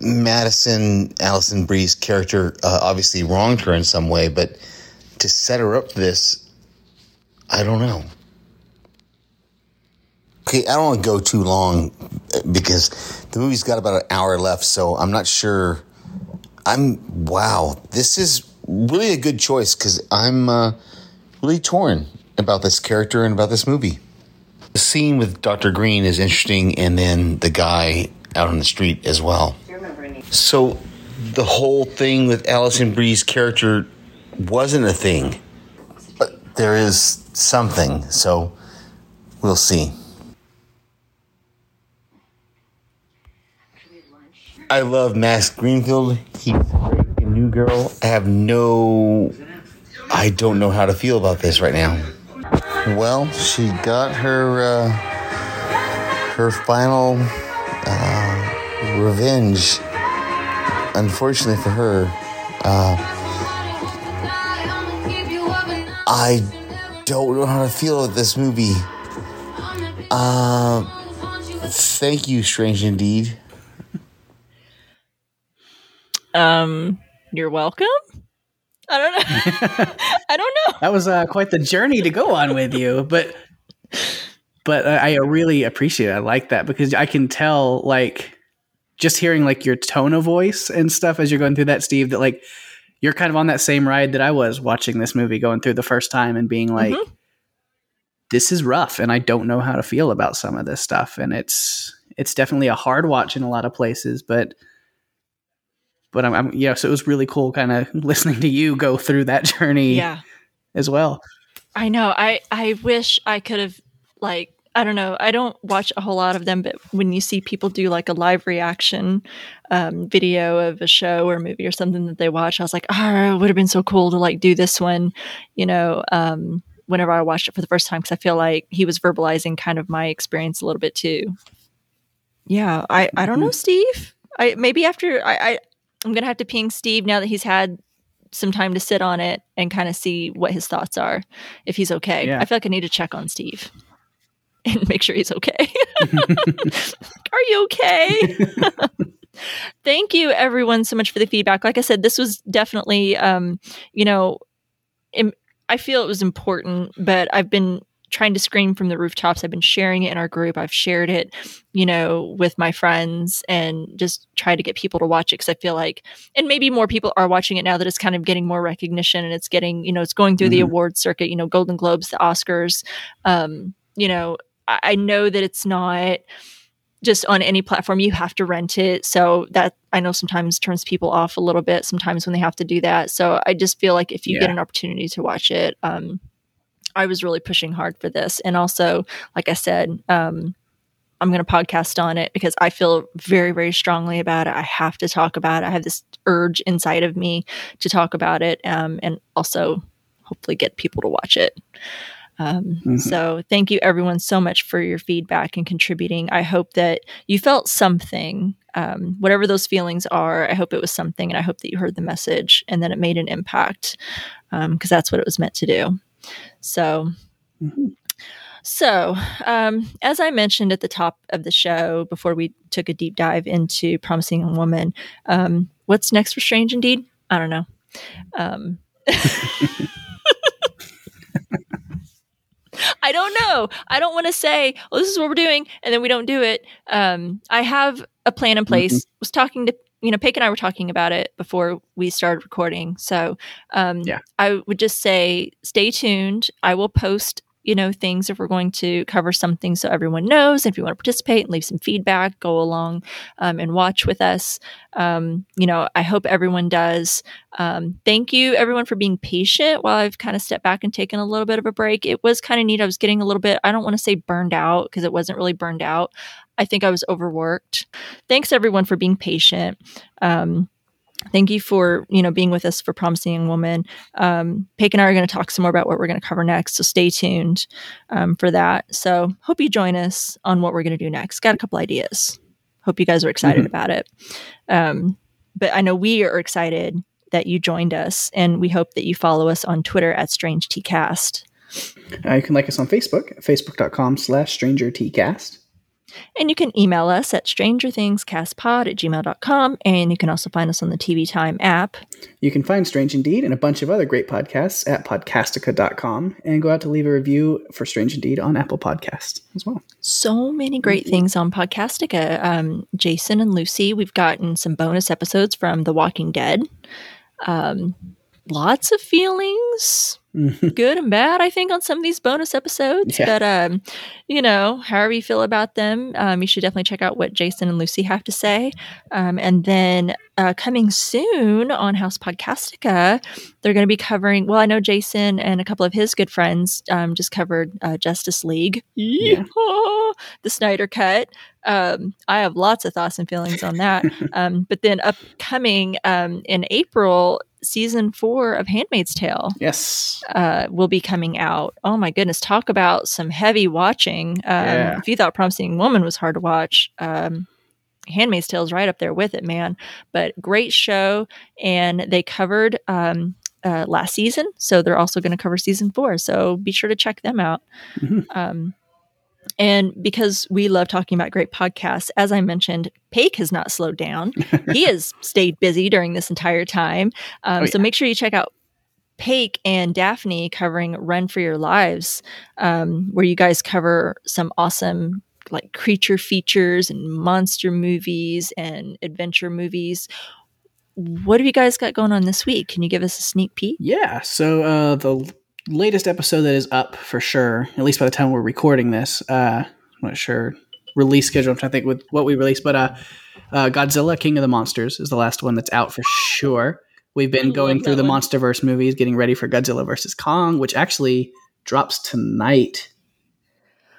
[SPEAKER 4] Madison Alison Brie's character uh, obviously wronged her in some way, but to set her up this, I don't know. Okay, I don't want to go too long uh, because the movie's got about an hour left, so I'm not sure. I'm wow, this is really a good choice because I'm uh, really torn about this character and about this movie. The scene with Dr. Green is interesting, and then the guy out on the street as well. So the whole thing with Alison Brie's character wasn't a thing, but there is something. So we'll see. I love Max Greenfield. He's in New Girl. I have no. I don't know how to feel about this right now. Well, she got her uh, her final uh, revenge unfortunately for her, uh, I don't know how to feel about this movie. Uh, thank you, Strange Indeed.
[SPEAKER 2] Um, you're welcome. I don't know. I don't know.
[SPEAKER 3] That was uh, quite the journey to go on with you, but but I really appreciate it. I like that because I can tell like just hearing like your tone of voice and stuff as you're going through that, Steve, that like you're kind of on that same ride that I was watching this movie going through the first time and being like, mm-hmm. this is rough and I don't know how to feel about some of this stuff. And it's, it's definitely a hard watch in a lot of places, but, but I'm, I'm yeah, so it was really cool kind of listening to you go through that journey
[SPEAKER 2] yeah.
[SPEAKER 3] as well.
[SPEAKER 2] I know. I, I wish I could have like I don't know. I don't watch a whole lot of them, but when you see people do like a live reaction um, video of a show or movie or something that they watch, I was like, oh, it would have been so cool to like do this one, you know, um, whenever I watched it for the first time, because I feel like he was verbalizing kind of my experience a little bit too. Yeah, I, I don't know, mm-hmm. Steve. I maybe after I, I I'm gonna have to ping Steve now that he's had some time to sit on it and kind of see what his thoughts are, if he's okay. Yeah. I feel like I need to check on Steve. and make sure he's okay. Are you okay? Thank you, everyone, so much for the feedback. Like I said, this was definitely, um, you know, Im- I feel it was important, but I've been trying to scream from the rooftops. I've been sharing it in our group. I've shared it, you know, with my friends and just try to get people to watch it because I feel like, and maybe more people are watching it now that it's kind of getting more recognition and it's getting, you know, it's going through mm-hmm. the award circuit, you know, Golden Globes, the Oscars, um, you know, I know that it's not just on any platform you have to rent it so that i know sometimes turns people off a little bit sometimes when they have to do that so i just feel like if you yeah. get an opportunity to watch it um, I was really pushing hard for this. And also, like I said, um, I'm going to podcast on it because I feel very, very strongly about it. I have to talk about it. I have this urge inside of me to talk about it um, and also hopefully get people to watch it. Um, mm-hmm. So, thank you everyone so much for your feedback and contributing. I hope that you felt something, um, whatever those feelings are. I hope it was something, and I hope that you heard the message and that it made an impact because um, that's what it was meant to do. So, mm-hmm. so um, as I mentioned at the top of the show before we took a deep dive into Promising Woman, um, what's next for Strange Indeed? I don't know. Um, I don't know. I don't want to say, well, this is what we're doing, and then we don't do it. Um, I have a plan in place. Mm-hmm. Was talking to you know, Peg and I were talking about it before we started recording. So um, yeah. I would just say, stay tuned. I will post you know things if we're going to cover something so everyone knows if you want to participate and leave some feedback go along um, and watch with us. Um, you know i hope everyone does. Um, thank you everyone for being patient while i've kind of stepped back and taken a little bit of a break. It was kind of neat i was getting a little bit i don't want to say burned out because it wasn't really burned out. I think i was overworked. Thanks everyone for being patient. Um, thank you for you know being with us for promising young woman. Um, Peg and i are going to talk some more about what we're going to cover next so stay tuned um, for that. So hope you join us on what we're going to do next. Got a couple ideas. Hope you guys are excited mm-hmm. about it. Um, but i know we are excited that you joined us and we hope that you follow us on twitter at strange tcast
[SPEAKER 3] uh, you can like us on facebook facebook.com slash stranger tcast
[SPEAKER 2] and you can email us at strangerthingscastpod at gmail.com. And you can also find us on the TV Time app.
[SPEAKER 3] You can find Strange Indeed and a bunch of other great podcasts at podcastica.com and go out to leave a review for Strange Indeed on Apple Podcasts as well.
[SPEAKER 2] So many great things on Podcastica. Um, Jason and Lucy, we've gotten some bonus episodes from The Walking Dead. Um, lots of feelings Mm-hmm. Good and bad, I think, on some of these bonus episodes. Yeah. But, um, you know, however you feel about them, um, you should definitely check out what Jason and Lucy have to say. Um, and then uh, coming soon on House Podcastica, they're going to be covering, well, I know Jason and a couple of his good friends um, just covered uh, Justice League, yeah. the Snyder Cut. Um, I have lots of thoughts and feelings on that. Um, but then upcoming in April, season four of Handmaid's Tale.
[SPEAKER 3] Yes.
[SPEAKER 2] Uh, will be coming out. Oh my goodness. Talk about some heavy watching. Um, yeah. If you thought Promising Woman was hard to watch, um, Handmaid's Tale is right up there with it, man. But great show. And they covered um, uh, last season. So they're also going to cover season four. So be sure to check them out. Mm-hmm. Um, and because we love talking about great podcasts, as I mentioned, Peg has not slowed down. he has stayed busy during this entire time. Um, oh, yeah. So make sure you check out Peg and Daphne covering Run for Your Lives, um, where you guys cover some awesome like creature features and monster movies and adventure movies. What have you guys got going on this week? Can you give us a sneak peek?
[SPEAKER 3] Yeah. So uh, the latest episode that is up for sure, at least by the time we're recording this. Uh, I'm not sure release schedule. I'm trying to think with what we released, but uh, uh, Godzilla King of the Monsters is the last one that's out for sure. We've been going through the one. MonsterVerse movies, getting ready for Godzilla versus Kong, which actually drops tonight.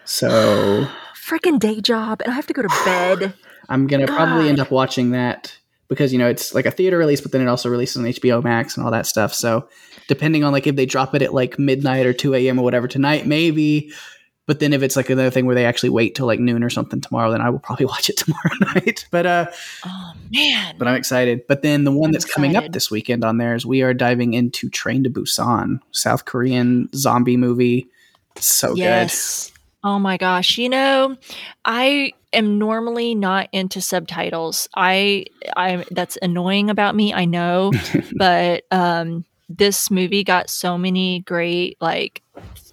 [SPEAKER 3] So,
[SPEAKER 2] freaking day job, and I have to go to bed.
[SPEAKER 3] I'm gonna God. probably end up watching that because you know it's like a theater release, but then it also releases on HBO Max and all that stuff. So depending on like if they drop it at like midnight or two a.m. or whatever tonight, maybe. But then if it's like another thing where they actually wait till like noon or something tomorrow, then I will probably watch it tomorrow night. But uh,
[SPEAKER 2] oh man!
[SPEAKER 3] But I'm excited. But then the one I'm that's excited. coming up this weekend on there is we are diving into Train to Busan, South Korean zombie movie. So good yes.
[SPEAKER 2] Oh my gosh. You know, I am normally not into subtitles. I I that's annoying about me, I know, but um this movie got so many great like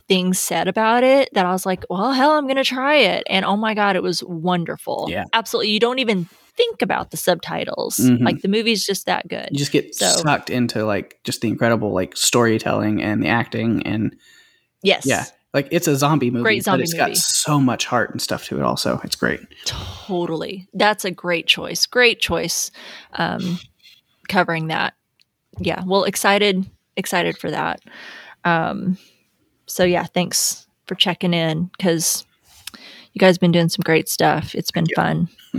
[SPEAKER 2] things said about it that I was like, well, hell, I'm going to try it. And oh my god, it was wonderful.
[SPEAKER 3] Yeah.
[SPEAKER 2] Absolutely. You don't even think about the subtitles. Mm-hmm. Like the movie's just that good.
[SPEAKER 3] You just get so, sucked into like just the incredible like storytelling and the acting and
[SPEAKER 2] Yes.
[SPEAKER 3] Yeah. Like it's a zombie movie, great zombie but it's movie. got so much heart and stuff to it. Also, it's great.
[SPEAKER 2] Totally, that's a great choice. Great choice, um, covering that. Yeah, well, excited, excited for that. Um, so yeah, thanks for checking in because you guys have been doing some great stuff. It's been fun.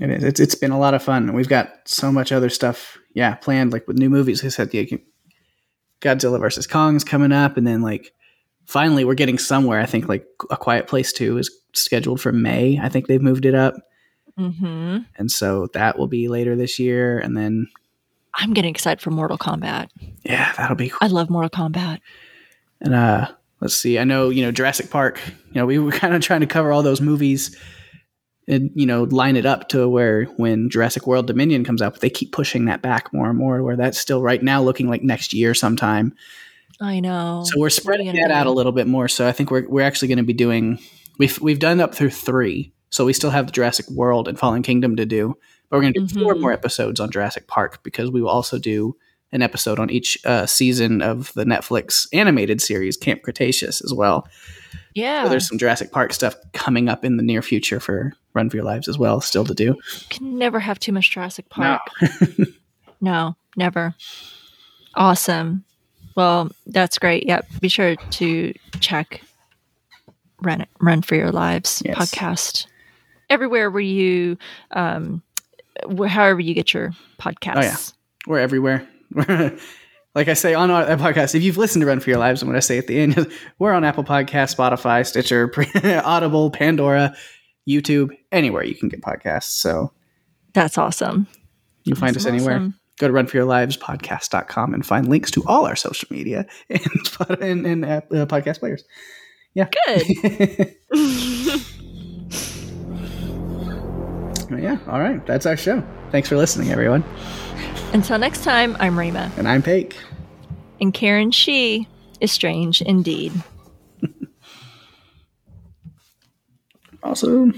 [SPEAKER 3] It is. It's it's been a lot of fun. We've got so much other stuff, yeah, planned. Like with new movies, I said, yeah, Godzilla versus Kong's coming up, and then like finally we're getting somewhere. I think like A Quiet Place Two is scheduled for May. I think they've moved it up,
[SPEAKER 2] hmm
[SPEAKER 3] and so that will be later this year. And then
[SPEAKER 2] I'm getting excited for Mortal Kombat.
[SPEAKER 3] yeah, that'll be. cool.
[SPEAKER 2] I love Mortal Kombat.
[SPEAKER 3] And uh, let's see. I know you know Jurassic Park. You know we were kind of trying to cover all those movies. And you know, line it up to where when Jurassic World Dominion comes out, but they keep pushing that back more and more. Where that's still right now looking like next year sometime.
[SPEAKER 2] I know.
[SPEAKER 3] So we're spreading that out a little bit more. So I think we're we're actually going to be doing we've we've done up through three. So we still have the Jurassic World and Fallen Kingdom to do, but we're going to do four
[SPEAKER 2] Mhm.
[SPEAKER 3] more episodes on Jurassic Park because we will also do an episode on each uh, season of the Netflix animated series Camp Cretaceous as well.
[SPEAKER 2] Yeah.
[SPEAKER 3] So there's some Jurassic Park stuff coming up in the near future for Run for Your Lives as well, still to do.
[SPEAKER 2] Can never have too much Jurassic
[SPEAKER 3] No.
[SPEAKER 2] Park. No, never. Awesome. Well, that's great. Yep. Be sure to check Run Run for Your Lives
[SPEAKER 3] Yes.
[SPEAKER 2] podcast everywhere where you, um, wh- however you get your podcasts.
[SPEAKER 3] Oh, yeah. We're everywhere. like I say on our podcast, if you've listened to Run for Your Lives, I'm going to say at the end, we're on Apple Podcast, Spotify, Stitcher, Audible, Pandora, YouTube, anywhere you can get podcasts. So
[SPEAKER 2] That's awesome.
[SPEAKER 3] you can find us anywhere.
[SPEAKER 2] awesome.
[SPEAKER 3] Go to runforyourlivespodcast.com and find links to all our social media and, and, and uh, podcast players. Yeah.
[SPEAKER 2] Good.
[SPEAKER 3] yeah. All right. That's our show. Thanks for listening, everyone.
[SPEAKER 2] Until next time, I'm Rima.
[SPEAKER 3] And I'm Peg.
[SPEAKER 2] And Karen She is strange indeed.
[SPEAKER 3] Also,